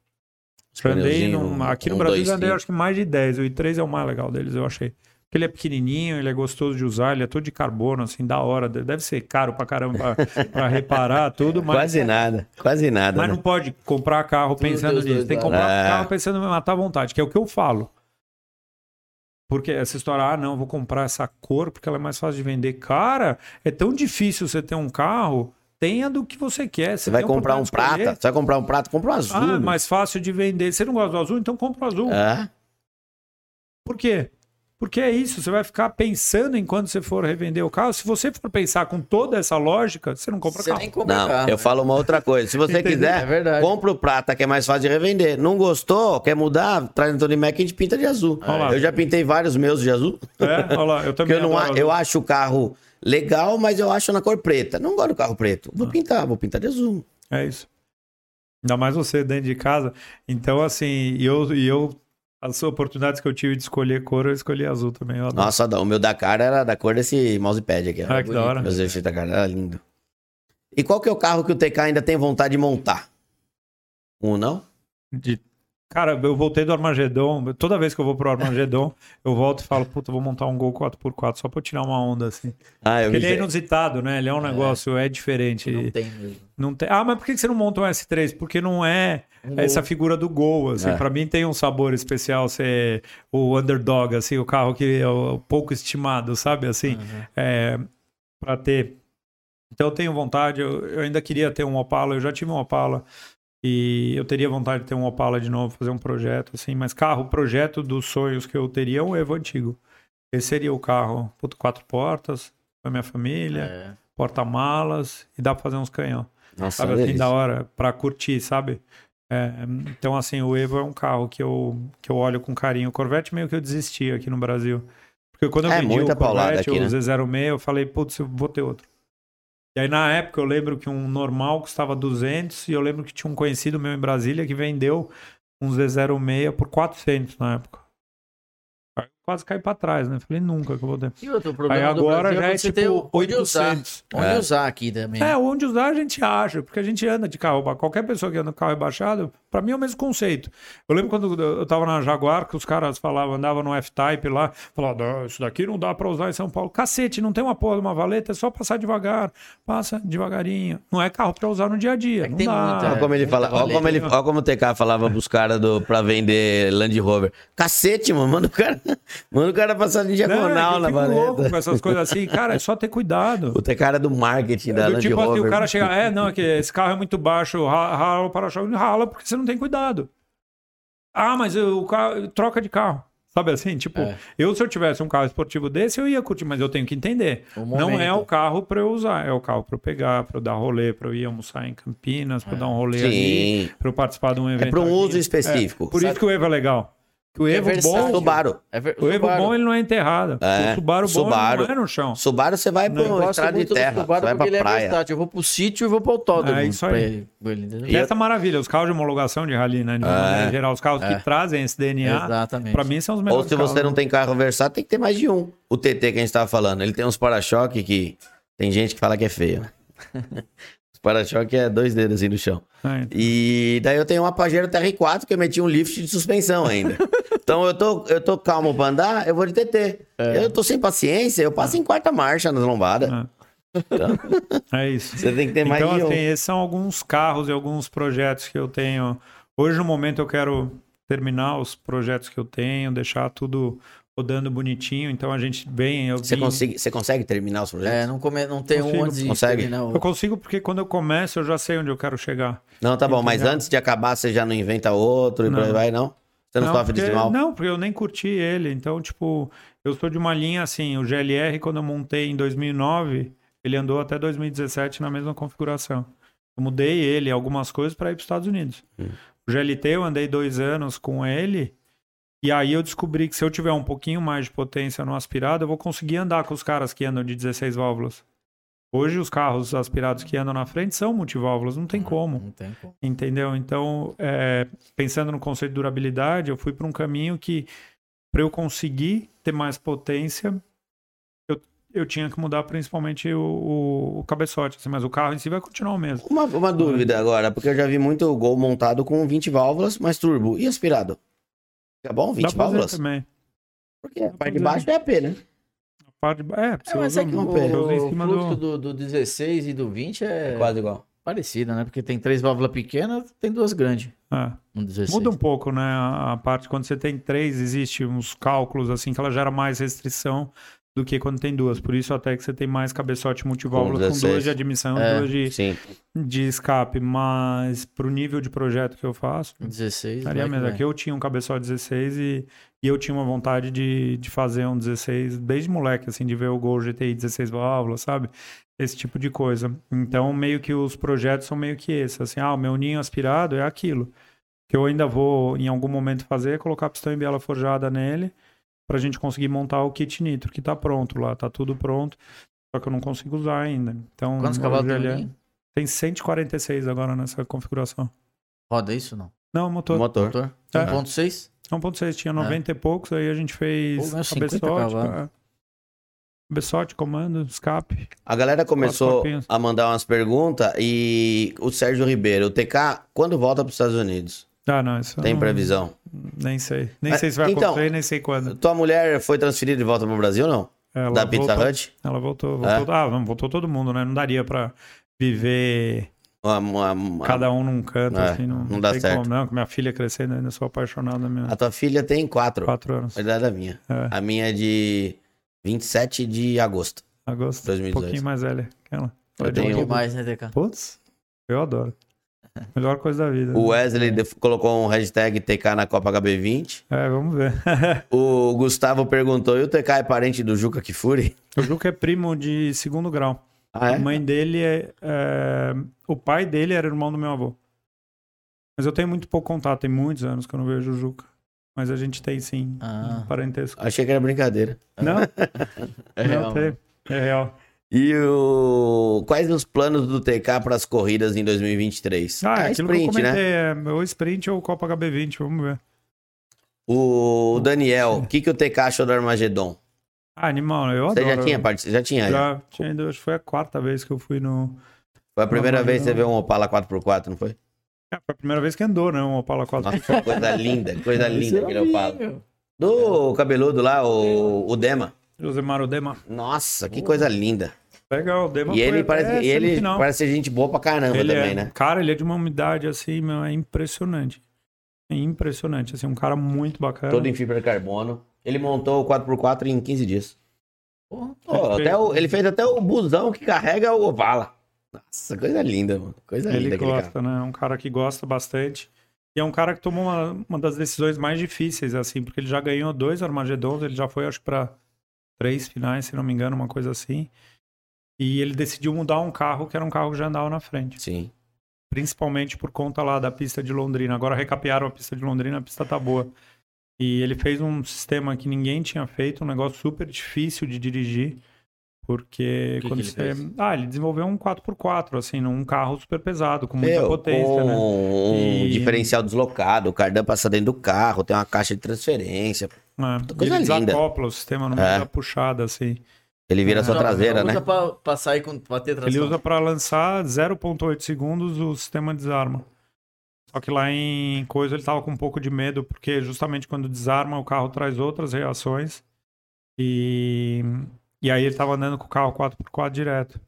Andei num, aqui no um, Brasil dois, já andei acho que mais de 10. O i3 é o mais legal deles, eu achei. Porque ele é pequenininho, ele é gostoso de usar, ele é todo de carbono, assim, da hora. Deve ser caro pra caramba pra, pra reparar tudo, mas, Quase nada, quase nada. mas né? não pode comprar carro pensando nisso. Tem que comprar É. carro pensando em matar à vontade, que é o que eu falo. Porque essa história, ah, não, vou comprar essa cor porque ela é mais fácil de vender. Cara, é tão difícil você ter um carro, tenha do que você quer. Você vai tem a comprar um prata, você vai comprar um prata, compra um azul. Ah, mais fácil de vender. Você não gosta do azul? Então compra o azul. É. Por quê? Porque é isso, você vai ficar pensando em quando você for revender o carro. Se você for pensar com toda essa lógica, você não compra Você carro. nem compra Não, carro. eu falo uma outra coisa. Se você quiser, É compra o prata, que é mais fácil de revender. Não gostou, quer mudar, traz no Tony Mac e a gente pinta de azul. Olha lá. Eu já pintei vários meus de azul. É, olha lá, eu também eu, não, a- eu acho o carro legal, mas eu acho na cor preta. Não gosto do carro preto. Ah. Vou pintar, vou pintar de azul. É isso. Ainda mais você dentro de casa. Então, assim, e eu, e eu as oportunidades que eu tive de escolher cor, eu escolhi azul também. Eu adoro. Nossa, o meu da cara era da cor desse mousepad aqui. Ah, que da hora. Meus efeitos da cara era lindo. E qual que é o carro que o TK ainda tem vontade de montar? Um, não? De- Cara, eu voltei do Armagedon. Toda vez que eu vou pro Armagedon, eu volto e falo, puta, vou montar um Gol 4x4 só pra eu tirar uma onda, assim. Ah, Porque ele é inusitado, né? Ele é um negócio, é diferente. Não tem mesmo. Não tem... Ah, mas por que você não monta um S3? Porque não é Um essa Gol. figura do Gol, assim. É. Pra mim tem um sabor especial ser o underdog, assim, o carro que é o pouco estimado, sabe? Assim, Uhum. é, para ter. Então eu tenho vontade, eu, eu ainda queria ter um Opala, eu já tive um Opala e eu teria vontade de ter um Opala de novo, fazer um projeto assim, mas carro, o projeto dos sonhos que eu teria é um Evo antigo. Esse seria o carro, puto, quatro portas, pra minha família, É. porta-malas e dá pra fazer uns canhão. Nossa, Sabe assim, delícia. da hora, pra curtir, sabe? É, então, assim, o Evo é um carro que eu, que eu olho com carinho. O Corvette meio que eu desisti aqui no Brasil. Porque quando eu É vendi o Corvette, aqui, o né? Z06, eu falei, putz, eu vou ter outro. E aí, na época, eu lembro que um normal custava 200 e eu lembro que tinha um conhecido meu em Brasília que vendeu um Z06 por 400 na época. Aí, quase caí pra trás, né? Falei, nunca que eu vou ter. E outro Aí problema do agora Brasil já é você tipo onde usar. 800. Onde É. usar aqui também. É, onde usar a gente acha, porque a gente anda de carro. Qualquer pessoa que anda de carro rebaixado, pra mim é o mesmo conceito. Eu lembro quando eu tava na Jaguar, que os caras falavam, andavam no F-Type lá, falavam, "Não, isso daqui não dá pra usar em São Paulo. Cacete, não tem uma porra de uma valeta, é só passar devagar. Passa devagarinho. Não é carro pra usar no dia a dia. É que não tem dá. muita- Olha como ele fala, olha como, ele, olha como o TK falava pros caras do, pra vender Land Rover. Cacete, mano, manda o cara, manda o cara passar de é diagonal na louco valeta. com essas coisas assim. Cara, é só ter cuidado. O TK era do marketing da Do Land tipo Rover. assim, o cara chega, é, não, é que esse carro é muito baixo, ra- rala o para-choque, rala porque você não tem cuidado. Ah, mas o carro, troca de carro. Sabe assim, tipo, É. eu se eu tivesse um carro esportivo desse, eu ia curtir, mas eu tenho que entender. Não é o carro pra eu usar, é o carro pra eu pegar, pra eu dar rolê, pra eu ir almoçar em Campinas, pra eu dar um rolê ali, Sim. pra eu participar de um evento. É pra um aqui. uso específico. Por isso que o Evo é legal. Que o É Evo versátil. bom, Subaru. É ver- o Evo Subaru. bom ele não é enterrado. É, O Subaru bom Subaru. não é no chão. Subaru você vai Não, gosto estrada de terra, Subaru você vai pra é praia. versátil. Eu vou pro sítio e vou pro autódromo. É isso aí. E essa maravilha, os carros de homologação de rally, né? De É. geral, os carros É. que trazem esse DNA, Exatamente. pra mim são os Ou melhores se você carros. não tem carro versátil, tem que ter mais de um. O TT que a gente tava falando, ele tem uns para-choque que tem gente que fala que é feio. Para-choque é dois dedos assim no chão. É, E daí eu tenho uma Pajero TR4 que eu meti um lift de suspensão ainda. então eu tô, eu tô calmo pra andar, eu vou de TT. É. Eu tô sem paciência, eu passo em quarta marcha nas lombadas. É isso. Você tem que ter mais então, assim, esses são alguns carros e alguns projetos que eu tenho. Hoje, no momento, eu quero terminar os projetos que eu tenho, deixar tudo rodando bonitinho. Então, a gente vem... Eu, Você vim- consegue, você consegue terminar os projetos? É, não, come, não tem um Consigo. antes de Consegue? terminar o- eu consigo porque quando eu começo, eu já sei onde eu quero chegar. Não, tá bom, mas antes de acabar, você já não inventa outro e por aí Não. vai, não? Você não, sofre porque, desse mal? Não, porque eu nem curti ele. Então, tipo, eu sou de uma linha assim, o GLR, quando eu montei em 2009, ele andou até 2017 na mesma configuração. Eu mudei ele, algumas coisas, para ir para os Estados Unidos. Hum. O GLT, eu andei dois anos com ele, e aí eu descobri que se eu tiver um pouquinho mais de potência no aspirado, eu vou conseguir andar com os caras que andam de 16 válvulas. Hoje, os carros aspirados que andam na frente são multiválvulas, não tem como. Não tem como. Entendeu? Então, é, pensando no conceito de durabilidade, eu fui para um caminho que, para eu conseguir ter mais potência, eu, eu tinha que mudar principalmente o, o, o cabeçote. assim, mas o carro em si vai continuar o mesmo. Uma, uma dúvida agora, porque eu já vi muito Gol montado com 20 válvulas, mas turbo. E aspirado? Fica bom 20 Dá pra fazer válvulas? também. Porque a parte de baixo é AP, né? A parte de- É, você É, mas é que um- o, o fluxo do... do... Do, 16 e do 20 é, Quase igual. parecido, né? Porque tem três válvulas pequenas, tem duas grandes. É. 16. Muda um pouco, né? A a parte, quando você tem três, existe uns cálculos assim que ela gera mais restrição do que quando tem duas. Por isso até que você tem mais cabeçote multiválvula com, 16. duas de admissão e É. duas de, Sim. de escape. Mas pro nível de projeto que eu faço, 16. Daria vai que mesmo. Aqui eu tinha um cabeçote 16 e, e eu tinha uma vontade de, de fazer um 16 desde moleque, assim, de ver o Gol GTI 16 válvulas, sabe? Esse tipo de coisa. Então, meio que os projetos são meio que esse, assim, ah, o meu ninho aspirado é aquilo. Que eu ainda vou, em algum momento, fazer é colocar pistão e biela forjada nele pra gente conseguir montar o kit nitro, que tá pronto lá, tá tudo pronto. Só que eu não consigo usar ainda. Então, Quantos cavalos tem ninho? Tem 146 agora nessa configuração. Roda isso não? Não, motor. Motor. Motor? É. 1.6? 1.6 tinha 90 e poucos, aí a gente fez Pô, mas 50 cabeçote, cabeçote, comando, escape. A galera começou a mandar umas perguntas e o Sérgio Ribeiro, o TK, quando volta para os Estados Unidos? Ah, não, isso Tem não- previsão? Nem sei. Nem Mas, sei se vai então, acontecer, nem sei quando. Tua mulher foi transferida de volta para o Brasil ou não? Ela da Pizza voltou, Hut? Ela voltou, voltou. Ah, não, voltou todo mundo, né? Não daria pra viver Uma- uma- uma- cada um num canto, É, assim. Não, não dá tem certo. Como, não, com minha filha crescendo, eu ainda sou apaixonado mesmo. A tua filha tem quatro. Quatro anos. A idade da minha. É, A minha é de 27 de agosto. agosto. Um 2018. pouquinho mais velha que ela. Eu é tenho- demais, né? Putz, eu adoro. Melhor coisa da vida. O Wesley def- colocou um hashtag TK na Copa HB20. É, vamos ver. O Gustavo perguntou: e o TK é parente do Juca Kifuri? o Juca é primo de segundo grau. Ah, A é? mãe dele é, é- O pai dele era irmão do meu avô. Mas eu tenho muito pouco contato, tem muitos anos que eu não vejo o Juca. Mas a gente tem sim Ah. um parentesco. Achei que era brincadeira. Não, É não real. tem. É real. E o... quais os planos do TK para as corridas em 2023? Ah, é é aquilo que eu sprint, comentei. né? É ou sprint ou Copa HB20, vamos ver. O Daniel, o que, que o TK achou do Armagedon? Ah, animal, eu Você adoro. já tinha participado? Já tinha. já. Já tinha ido, acho que foi a quarta vez que eu fui no. Foi a primeira vez que você viu um Opala 4x4, não foi? É, foi a primeira vez que andou, né? Um Opala 4 Nossa, coisa linda, coisa linda aquele Opala. Do cabeludo lá, o, o Dema. Josemar Odema. Nossa, que coisa linda. Legal, Dema E ele parece, e ele semifinal. parece ser gente boa pra caramba Ele também, é, né? Cara, ele é de uma umidade assim, meu, é impressionante. É impressionante, assim, um cara muito bacana. Todo em fibra de carbono. Ele montou o 4x4 em 15 dias. Pô, Ele até fez. o- ele fez até o busão que carrega o Opala. Nossa, coisa linda, mano. Coisa Ele linda aquele gosta, cara. né? É um cara que gosta bastante. E é um cara que tomou uma, uma das decisões mais difíceis, assim, porque ele já ganhou dois Armagedons, ele já foi, acho pra três finais, se não me engano, uma coisa assim. E ele decidiu mudar um carro que era um carro que já andava na frente. Sim. Principalmente por conta lá da pista de Londrina. Agora recapearam a pista de Londrina, a pista tá boa. E ele fez um sistema que ninguém tinha feito, um negócio super difícil de dirigir. Porque que quando que ele você. fez? Ah, ele desenvolveu um 4x4, assim, num carro super pesado, com muita Meu, potência, com né? um E- diferencial deslocado, o cardan passa dentro do carro, tem uma caixa de transferência. É, coisa ele linda. desacopla o sistema meio É. da puxada, assim. Ele vira a sua Só- traseira, né? Usa pra, pra sair com pra ter tração. Ele usa para lançar 0.8 segundos o sistema desarma. Só que lá em coisa ele tava com um pouco de medo, porque justamente quando desarma o carro traz outras reações. E, e aí ele tava andando com o carro 4x4 direto.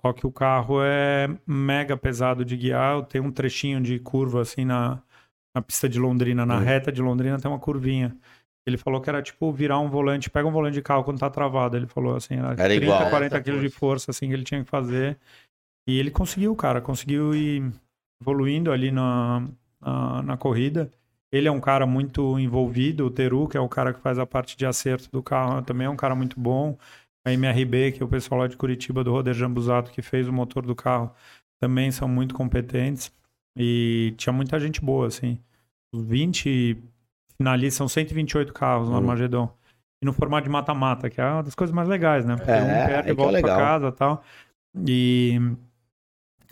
Só que o carro é mega pesado de guiar, tem um trechinho de curva assim na, na pista de Londrina, na Hum. reta de Londrina tem uma curvinha. Ele falou que era tipo virar um volante, pega um volante de carro quando tá travado. Ele falou assim, era, Era 30, igual. 40 Essa quilos de força assim que ele tinha que fazer. E ele conseguiu, cara, conseguiu ir evoluindo ali na, na, na corrida. Ele é um cara muito envolvido, o Teru, que é o cara que faz a parte de acerto do carro, também é um cara muito bom. A MRB, que é o pessoal lá de Curitiba, do Roder Jambuzato, que fez o motor do carro, também são muito competentes. E tinha muita gente boa, assim. Os 20 finalistas, são 128 carros no Hum. Armagedon. E no formato de mata-mata, que é uma das coisas mais legais, né? Porque É, um perde e é volta pra casa e tal. E,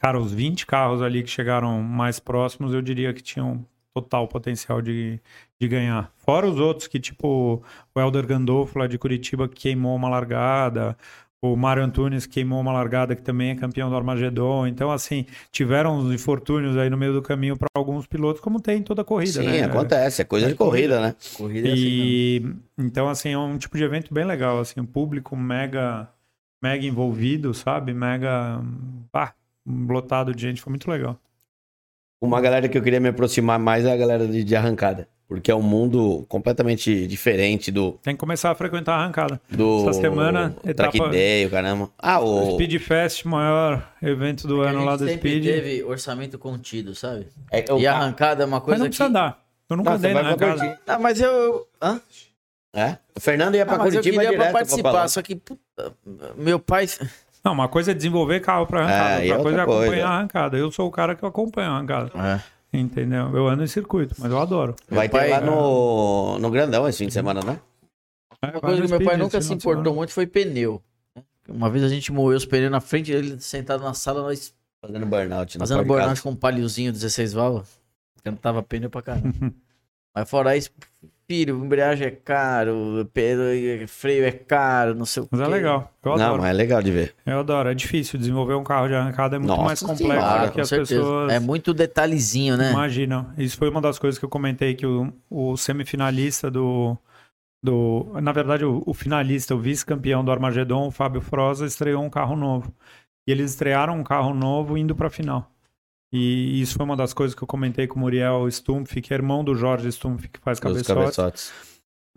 cara, os 20 carros ali que chegaram mais próximos, eu diria que tinham total potencial de, de ganhar. Fora os outros que, tipo, o Helder Gandolfo lá de Curitiba que queimou uma largada, o Mário Antunes queimou uma largada que também é campeão do Armagedon. Então, assim, tiveram uns infortúnios aí no meio do caminho para alguns pilotos, como tem em toda corrida, Sim, né? acontece, é coisa É de corrida, né? Corrida é assim. E então assim, é um tipo de evento bem legal, assim, um público mega mega envolvido, sabe? Mega pá, lotado de gente, foi muito legal. Uma galera que eu queria me aproximar mais é a galera de, de arrancada. Porque é um mundo completamente diferente do. Tem que começar a frequentar a arrancada. do Essa semana, Track etapa- Day, o caramba. Ah, O o. Speed Fest, maior evento do Porque ano lá do sempre Speed. teve orçamento contido, sabe? É, o E a arrancada é uma Mas coisa não que... precisa andar. Eu nunca Não, andei na pra arrancada. Ah, mas eu... Hã? É? O Fernando ia pra Ah, mas eu queria pra direto. participar, falar. só que... puta, meu pai... Não, uma coisa é desenvolver carro pra arrancada, É, e outra coisa é outra coisa. acompanhar a arrancada. Eu sou o cara que acompanha a arrancada. Entendeu? Eu ando em circuito, mas eu adoro. Vai ter lá no, no Grandão esse fim de semana, né? É, Uma coisa que meu pai nunca se importou muito foi pneu. Uma vez a gente moeu os pneus na frente, ele sentado na sala, nós Fazendo burnout. no fazendo burnout com um paliozinho 16 válvulas. Cantava pneu pra caramba. Mas fora isso, filho, embreagem é caro, freio é caro, não sei o Mas é quê. legal. Eu Não, adoro. mas é legal de ver. Eu adoro. É difícil desenvolver um carro de arrancada, é muito Nossa mais complexo do que as certeza. pessoas É muito detalhezinho, né? imaginam. Isso foi uma das coisas que eu comentei que o, o semifinalista do, do. Na verdade, o, o finalista, o vice-campeão do Armagedon, o Fábio Froza, estreou um carro novo. E eles estrearam um carro novo indo pra final. E isso foi uma das coisas que eu comentei com o Muriel Stumpf, que é irmão do Jorge Stumpf, que faz cabeçotes cabeçotes.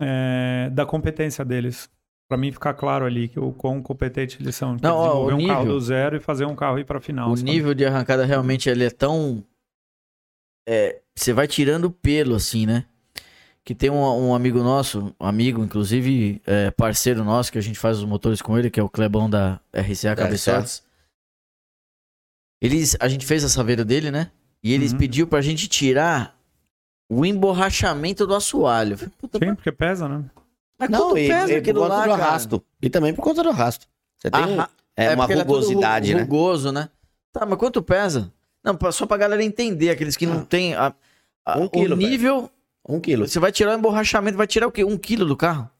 é, da competência deles. Pra mim ficar claro ali que o quão competente eles são. Não, ó, desenvolver um carro do zero e fazer um carro ir pra final. O sabe? nível de arrancada realmente ele é tão. É, você vai tirando pelo, assim, né? Que tem um, um amigo nosso, um amigo, inclusive é, parceiro nosso, que a gente faz os motores com ele, que é o Clebão da RCA Cabeçotes. Eles, a gente fez a saveira dele, né? E eles Uhum. pediu pra gente tirar o emborrachamento do assoalho. Puta, Sim, porque pesa, né? mas Não, quanto e, pesa e por aquilo conta lá, do cara? arrasto. E também por conta do arrasto. Você tem Arra- é, uma é rugosidade, ru- né? Rugoso, né? Tá, mas quanto pesa? Não, só pra galera entender, aqueles que não tem a, a- Um o quilo, nível Um quilo. Você vai tirar o emborrachamento, vai tirar o quê? Um quilo do carro?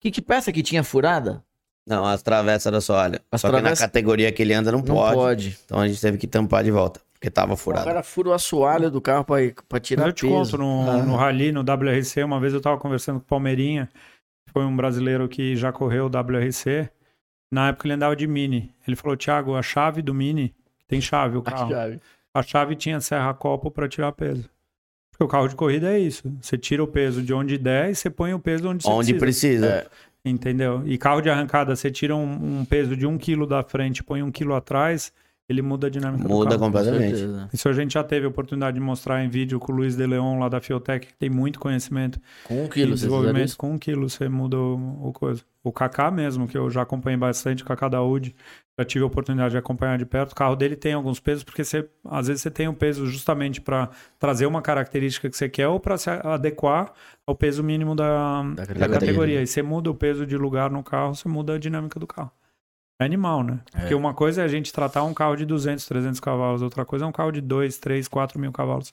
Que, que peça que tinha furada? Não, as travessas da soalha. As Só travessas- que na categoria que ele anda não, Não pode. pode. Então a gente teve que tampar de volta, porque tava O furado. cara fura o assoalho do carro pra, pra Mas tirar eu te peso. conto, no, Ah. no Rally, no WRC, uma vez eu tava conversando com o Palmeirinha, foi um brasileiro que já correu o WRC. Na época ele andava de Mini. Ele falou, Thiago, a chave do Mini, tem chave o A carro. chave. A chave tinha serra-copo para tirar peso. Porque o carro de corrida é isso. Você tira o peso de onde der e você põe o peso onde você Onde precisa. precisa. É. Entendeu? E carro de arrancada, você tira um, um peso de um quilo da frente, põe um quilo atrás, ele muda a dinâmica do Muda carro. Com completamente. certeza. Isso a gente já teve a oportunidade de mostrar em vídeo com o Luiz de Leon lá da Fiotec, que tem muito conhecimento Com um quilo, desenvolvimento. Com um quilo você muda o, o coisa. O Kaká mesmo, que eu já acompanhei bastante, o Kaká da UD, já tive a oportunidade de acompanhar de perto. O carro dele tem alguns pesos, porque você, às vezes você tem um peso justamente para trazer uma característica que você quer ou para se adequar ao peso mínimo da, Da da categoria. categoria. E você muda o peso de lugar no carro, você muda a dinâmica do carro. É animal, né? Porque É. uma coisa é a gente tratar um carro de 200, 300 cavalos, outra coisa é um carro de 2, 3, 4 mil cavalos.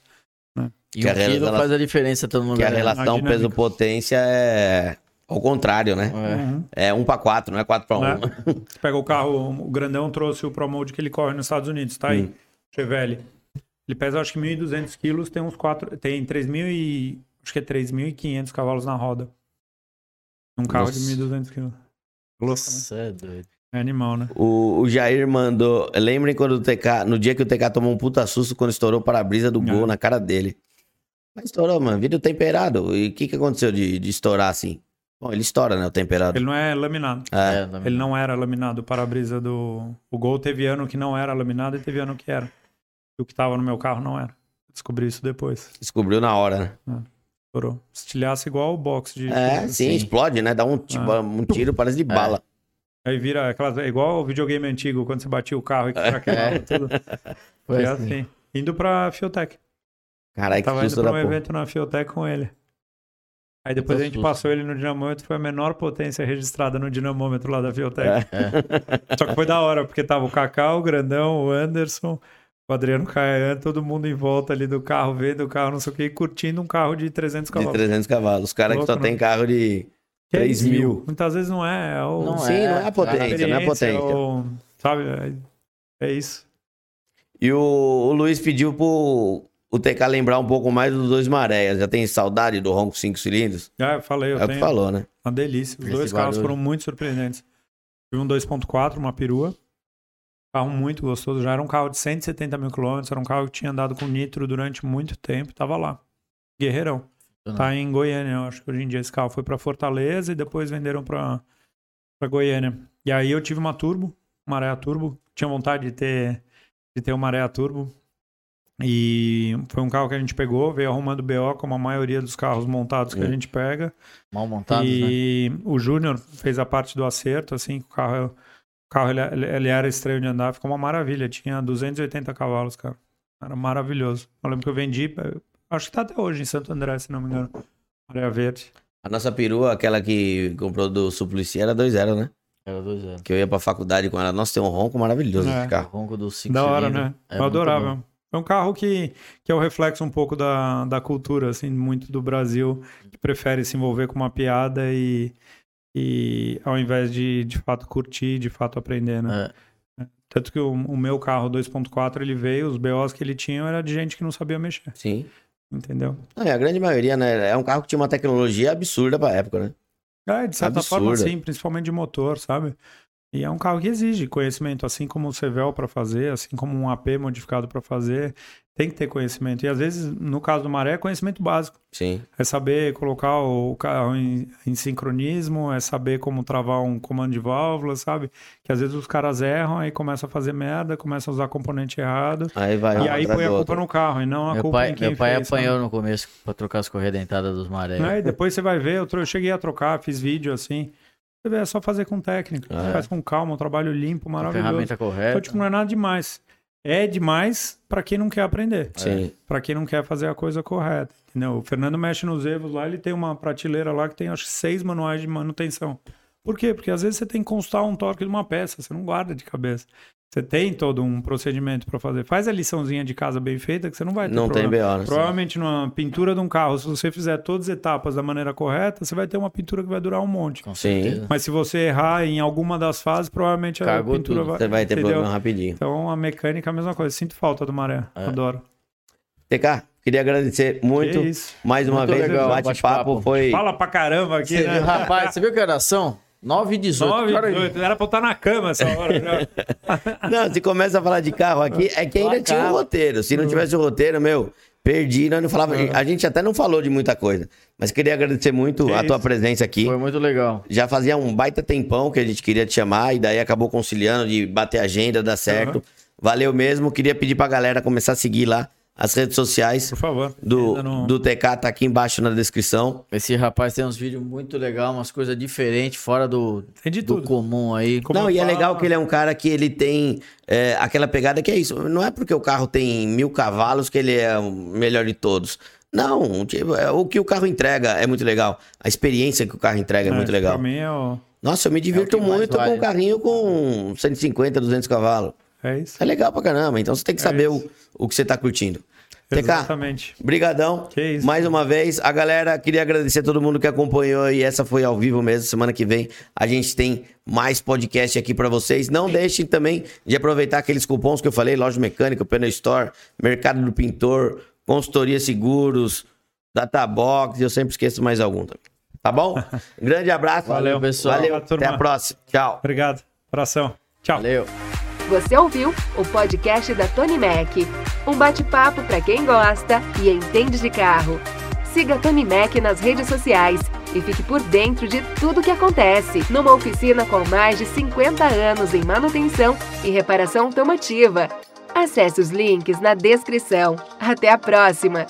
E Que a quilo relação- faz a diferença todo mundo. Que a ganha. relação peso-potência é ao contrário, né? É. Uhum. É um pra quatro, não é quatro pra um. Né? Você pega o carro, o grandão trouxe o Promode que ele corre nos Estados Unidos, tá aí, Hum. Chevelle. Ele pesa acho que 1.200 quilos, tem uns quatro, tem 3.000 e, acho que é 3.500 cavalos na roda. Um carro Nossa. de 1.200 quilos. Nossa, é doido. É animal, né? O, o Jair mandou. Lembrem quando o TK. No dia que o TK tomou um puta susto quando estourou o para-brisa do gol É. na cara dele. Mas estourou, mano. Vidro temperado. E o que, que aconteceu de, de estourar assim? Bom, ele estoura, né? O temperado. Ele não é laminado. É. É, também. Ele não era laminado, o para-brisa do... O Gol teve ano que não era laminado e teve ano que era. E o que tava no meu carro não era. Descobri isso depois. Descobriu na hora, né? Estourou. Estilhaço igual o box de... É, sim, explode, né? Dá um, tipo, Ah. um tiro, parece de bala. Aí vira aquelas... é igual o videogame antigo, quando você batia o carro e craquelava tudo. Foi É assim. assim. Indo pra Fiotec. Caralho, que Tava indo pra um porra. evento na Fiotec com ele. Aí depois a gente susto. passou ele no dinamômetro, foi a menor potência registrada no dinamômetro lá da Fiotec. É. Só que foi da hora, porque tava o Cacau, o Grandão, o Anderson, o Adriano Caian, todo mundo em volta ali do carro, vendo o carro, não sei o que, curtindo um carro de 300 De cavalos. 300 cavalos. Os caras que só né? tem carro de é 3 isso? mil. Muitas vezes não é, é o... Não Sim, é, não é a potência, não é a potência. o- sabe, é, é isso. E o, o Luiz pediu pro o TK lembrar um pouco mais dos dois maréias. Já tem saudade do Ronco 5 cilindros? Ah, eu falei, eu é o que falou, né? uma delícia. Os Esse dois carros foram muito surpreendentes. Tive um 2.4, uma perua. Carro muito gostoso. Já era um carro de 170 mil quilômetros. Era um carro que tinha andado com nitro durante muito tempo. Tava lá. Guerreirão. Tá em Goiânia, eu acho que hoje em dia esse carro foi pra Fortaleza e depois venderam pra, pra Goiânia. E aí eu tive uma turbo, uma maré a turbo. Tinha vontade de ter, de ter uma maré a turbo. E foi um carro que a gente pegou, veio arrumando BO, como a maioria dos carros montados que a Hum. gente pega. Mal montados, né? e o Júnior fez a parte do acerto, assim, o carro, o carro ele, ele- era estranho de andar, ficou uma maravilha. Tinha 280 cavalos, cara. Era maravilhoso. Eu lembro que eu vendi, acho que tá até hoje em Santo André, se não me engano. Areia Verde. A nossa perua, aquela que comprou do Suplicy, era 2.0, né? Era dois anos. Que eu ia pra faculdade com ela. Nossa, tem um ronco maravilhoso É. esse O carro. ronco do 5 Da hora, né? É eu adorava. É um carro que, que é o reflexo um pouco da, da cultura, assim, muito do Brasil, que prefere se envolver com uma piada e, e ao invés de, de fato, curtir, de fato, aprender, né? É. Tanto que o, o meu carro 2.4, ele veio, os BOs que ele tinha era de gente que não sabia mexer, Sim. Entendeu? E a grande maioria, né? É um carro que tinha uma tecnologia absurda pra época, né? É, de certa Absurda. forma, sim, principalmente de motor, sabe? E é um carro que exige conhecimento, assim como o Cevel para fazer, assim como um AP modificado para fazer, tem que ter conhecimento. E às vezes, no caso do Maré, é conhecimento básico. Sim. É saber colocar o carro em, em sincronismo, é saber como travar um comando de válvula, sabe? Que às vezes os caras erram, aí começa a fazer merda, começa a usar componente errado. Aí vai. e aí põe a culpa outro. no carro, e não a Meu culpa pai, em quem meu pai fez, sabe? apanhou no começo pra trocar as correias dentadas dos marés. Né? E depois você vai ver, eu, tro- eu cheguei a trocar, fiz vídeo assim. Você vê, é só fazer com técnica. É. Faz com calma, um trabalho limpo, Com a maravilhoso. ferramenta Então, correta. tipo, não é nada demais. É demais pra quem não quer aprender. Sim. Pra quem não quer fazer a coisa correta. Entendeu? O Fernando mexe nos Evos lá, ele tem uma prateleira lá que tem acho que seis manuais de manutenção. Por quê? Porque às vezes você tem que constar um torque de uma peça, você não guarda de cabeça. Você tem todo um procedimento para fazer. Faz a liçãozinha de casa bem feita que você não vai ter Não tem problema. B.O. né? Provavelmente numa pintura de um carro, se você fizer todas as etapas da maneira correta, você vai ter uma pintura que vai durar um monte. Com Sim. certeza. Mas se você errar em alguma das fases, provavelmente a pintura tudo. vai. Você vai ter entendeu? problema rapidinho. Então a mecânica é a mesma coisa. Sinto falta do maré. É. Adoro. TK, queria agradecer muito. Mais uma Muito vez, o bate-papo bate-papo. foi. Fala pra caramba aqui, Você né? viu, rapaz, você viu que oração? 9 e 18. 9, Cara, 18. Era pra eu estar na cama essa hora já. Não, se começa a falar de carro aqui, é que ainda tinha um Acaba. roteiro. Se não tivesse o roteiro, meu, perdi, nós não falava. A gente até não falou de muita coisa. Mas queria agradecer muito Que a tua isso. presença aqui. Foi muito legal. Já fazia um baita tempão que a gente queria te chamar, e daí acabou conciliando de bater agenda, dar certo. Uhum. Valeu mesmo. Queria pedir pra galera começar a seguir lá as redes sociais Por favor. do, não- do TK, tá aqui embaixo na descrição. Esse rapaz tem uns vídeos muito legais, umas coisas diferentes, fora do, Tem de do tudo. comum aí. Como não, e é falo- legal que ele é um cara que ele tem é, aquela pegada que é isso. Não é porque o carro tem mil cavalos que ele é o melhor de todos. Não, tipo, é, o que o carro entrega é muito legal. A experiência que o carro entrega é, muito legal. Pra mim é, o... Nossa, eu me divirto que mais muito vale. com um carrinho com 150, 200 cavalos. É isso. É legal pra caramba. Então você tem que saber o, o que você tá curtindo. TK, Exatamente. brigadão. Que isso. Mais uma vez, a galera, queria agradecer a todo mundo que acompanhou e essa foi ao vivo mesmo. Semana que vem a gente tem mais podcast aqui pra vocês. Não deixem também de aproveitar aqueles cupons que eu falei, loja mecânica, Pneu Store, Mercado do Pintor, Consultoria Seguros, Databox, eu sempre esqueço mais algum também. Tá bom? Grande abraço. Valeu, pessoal. Valeu, Turma. até a próxima. Tchau. Obrigado. Abração. Tchau. Valeu. Você ouviu o podcast da Tony Mac. Um bate-papo para quem gosta e entende de carro. Siga a Tony Mac nas redes sociais e fique por dentro de tudo que acontece numa oficina com mais de 50 anos em manutenção e reparação automotiva. Acesse os links na descrição. Até a próxima!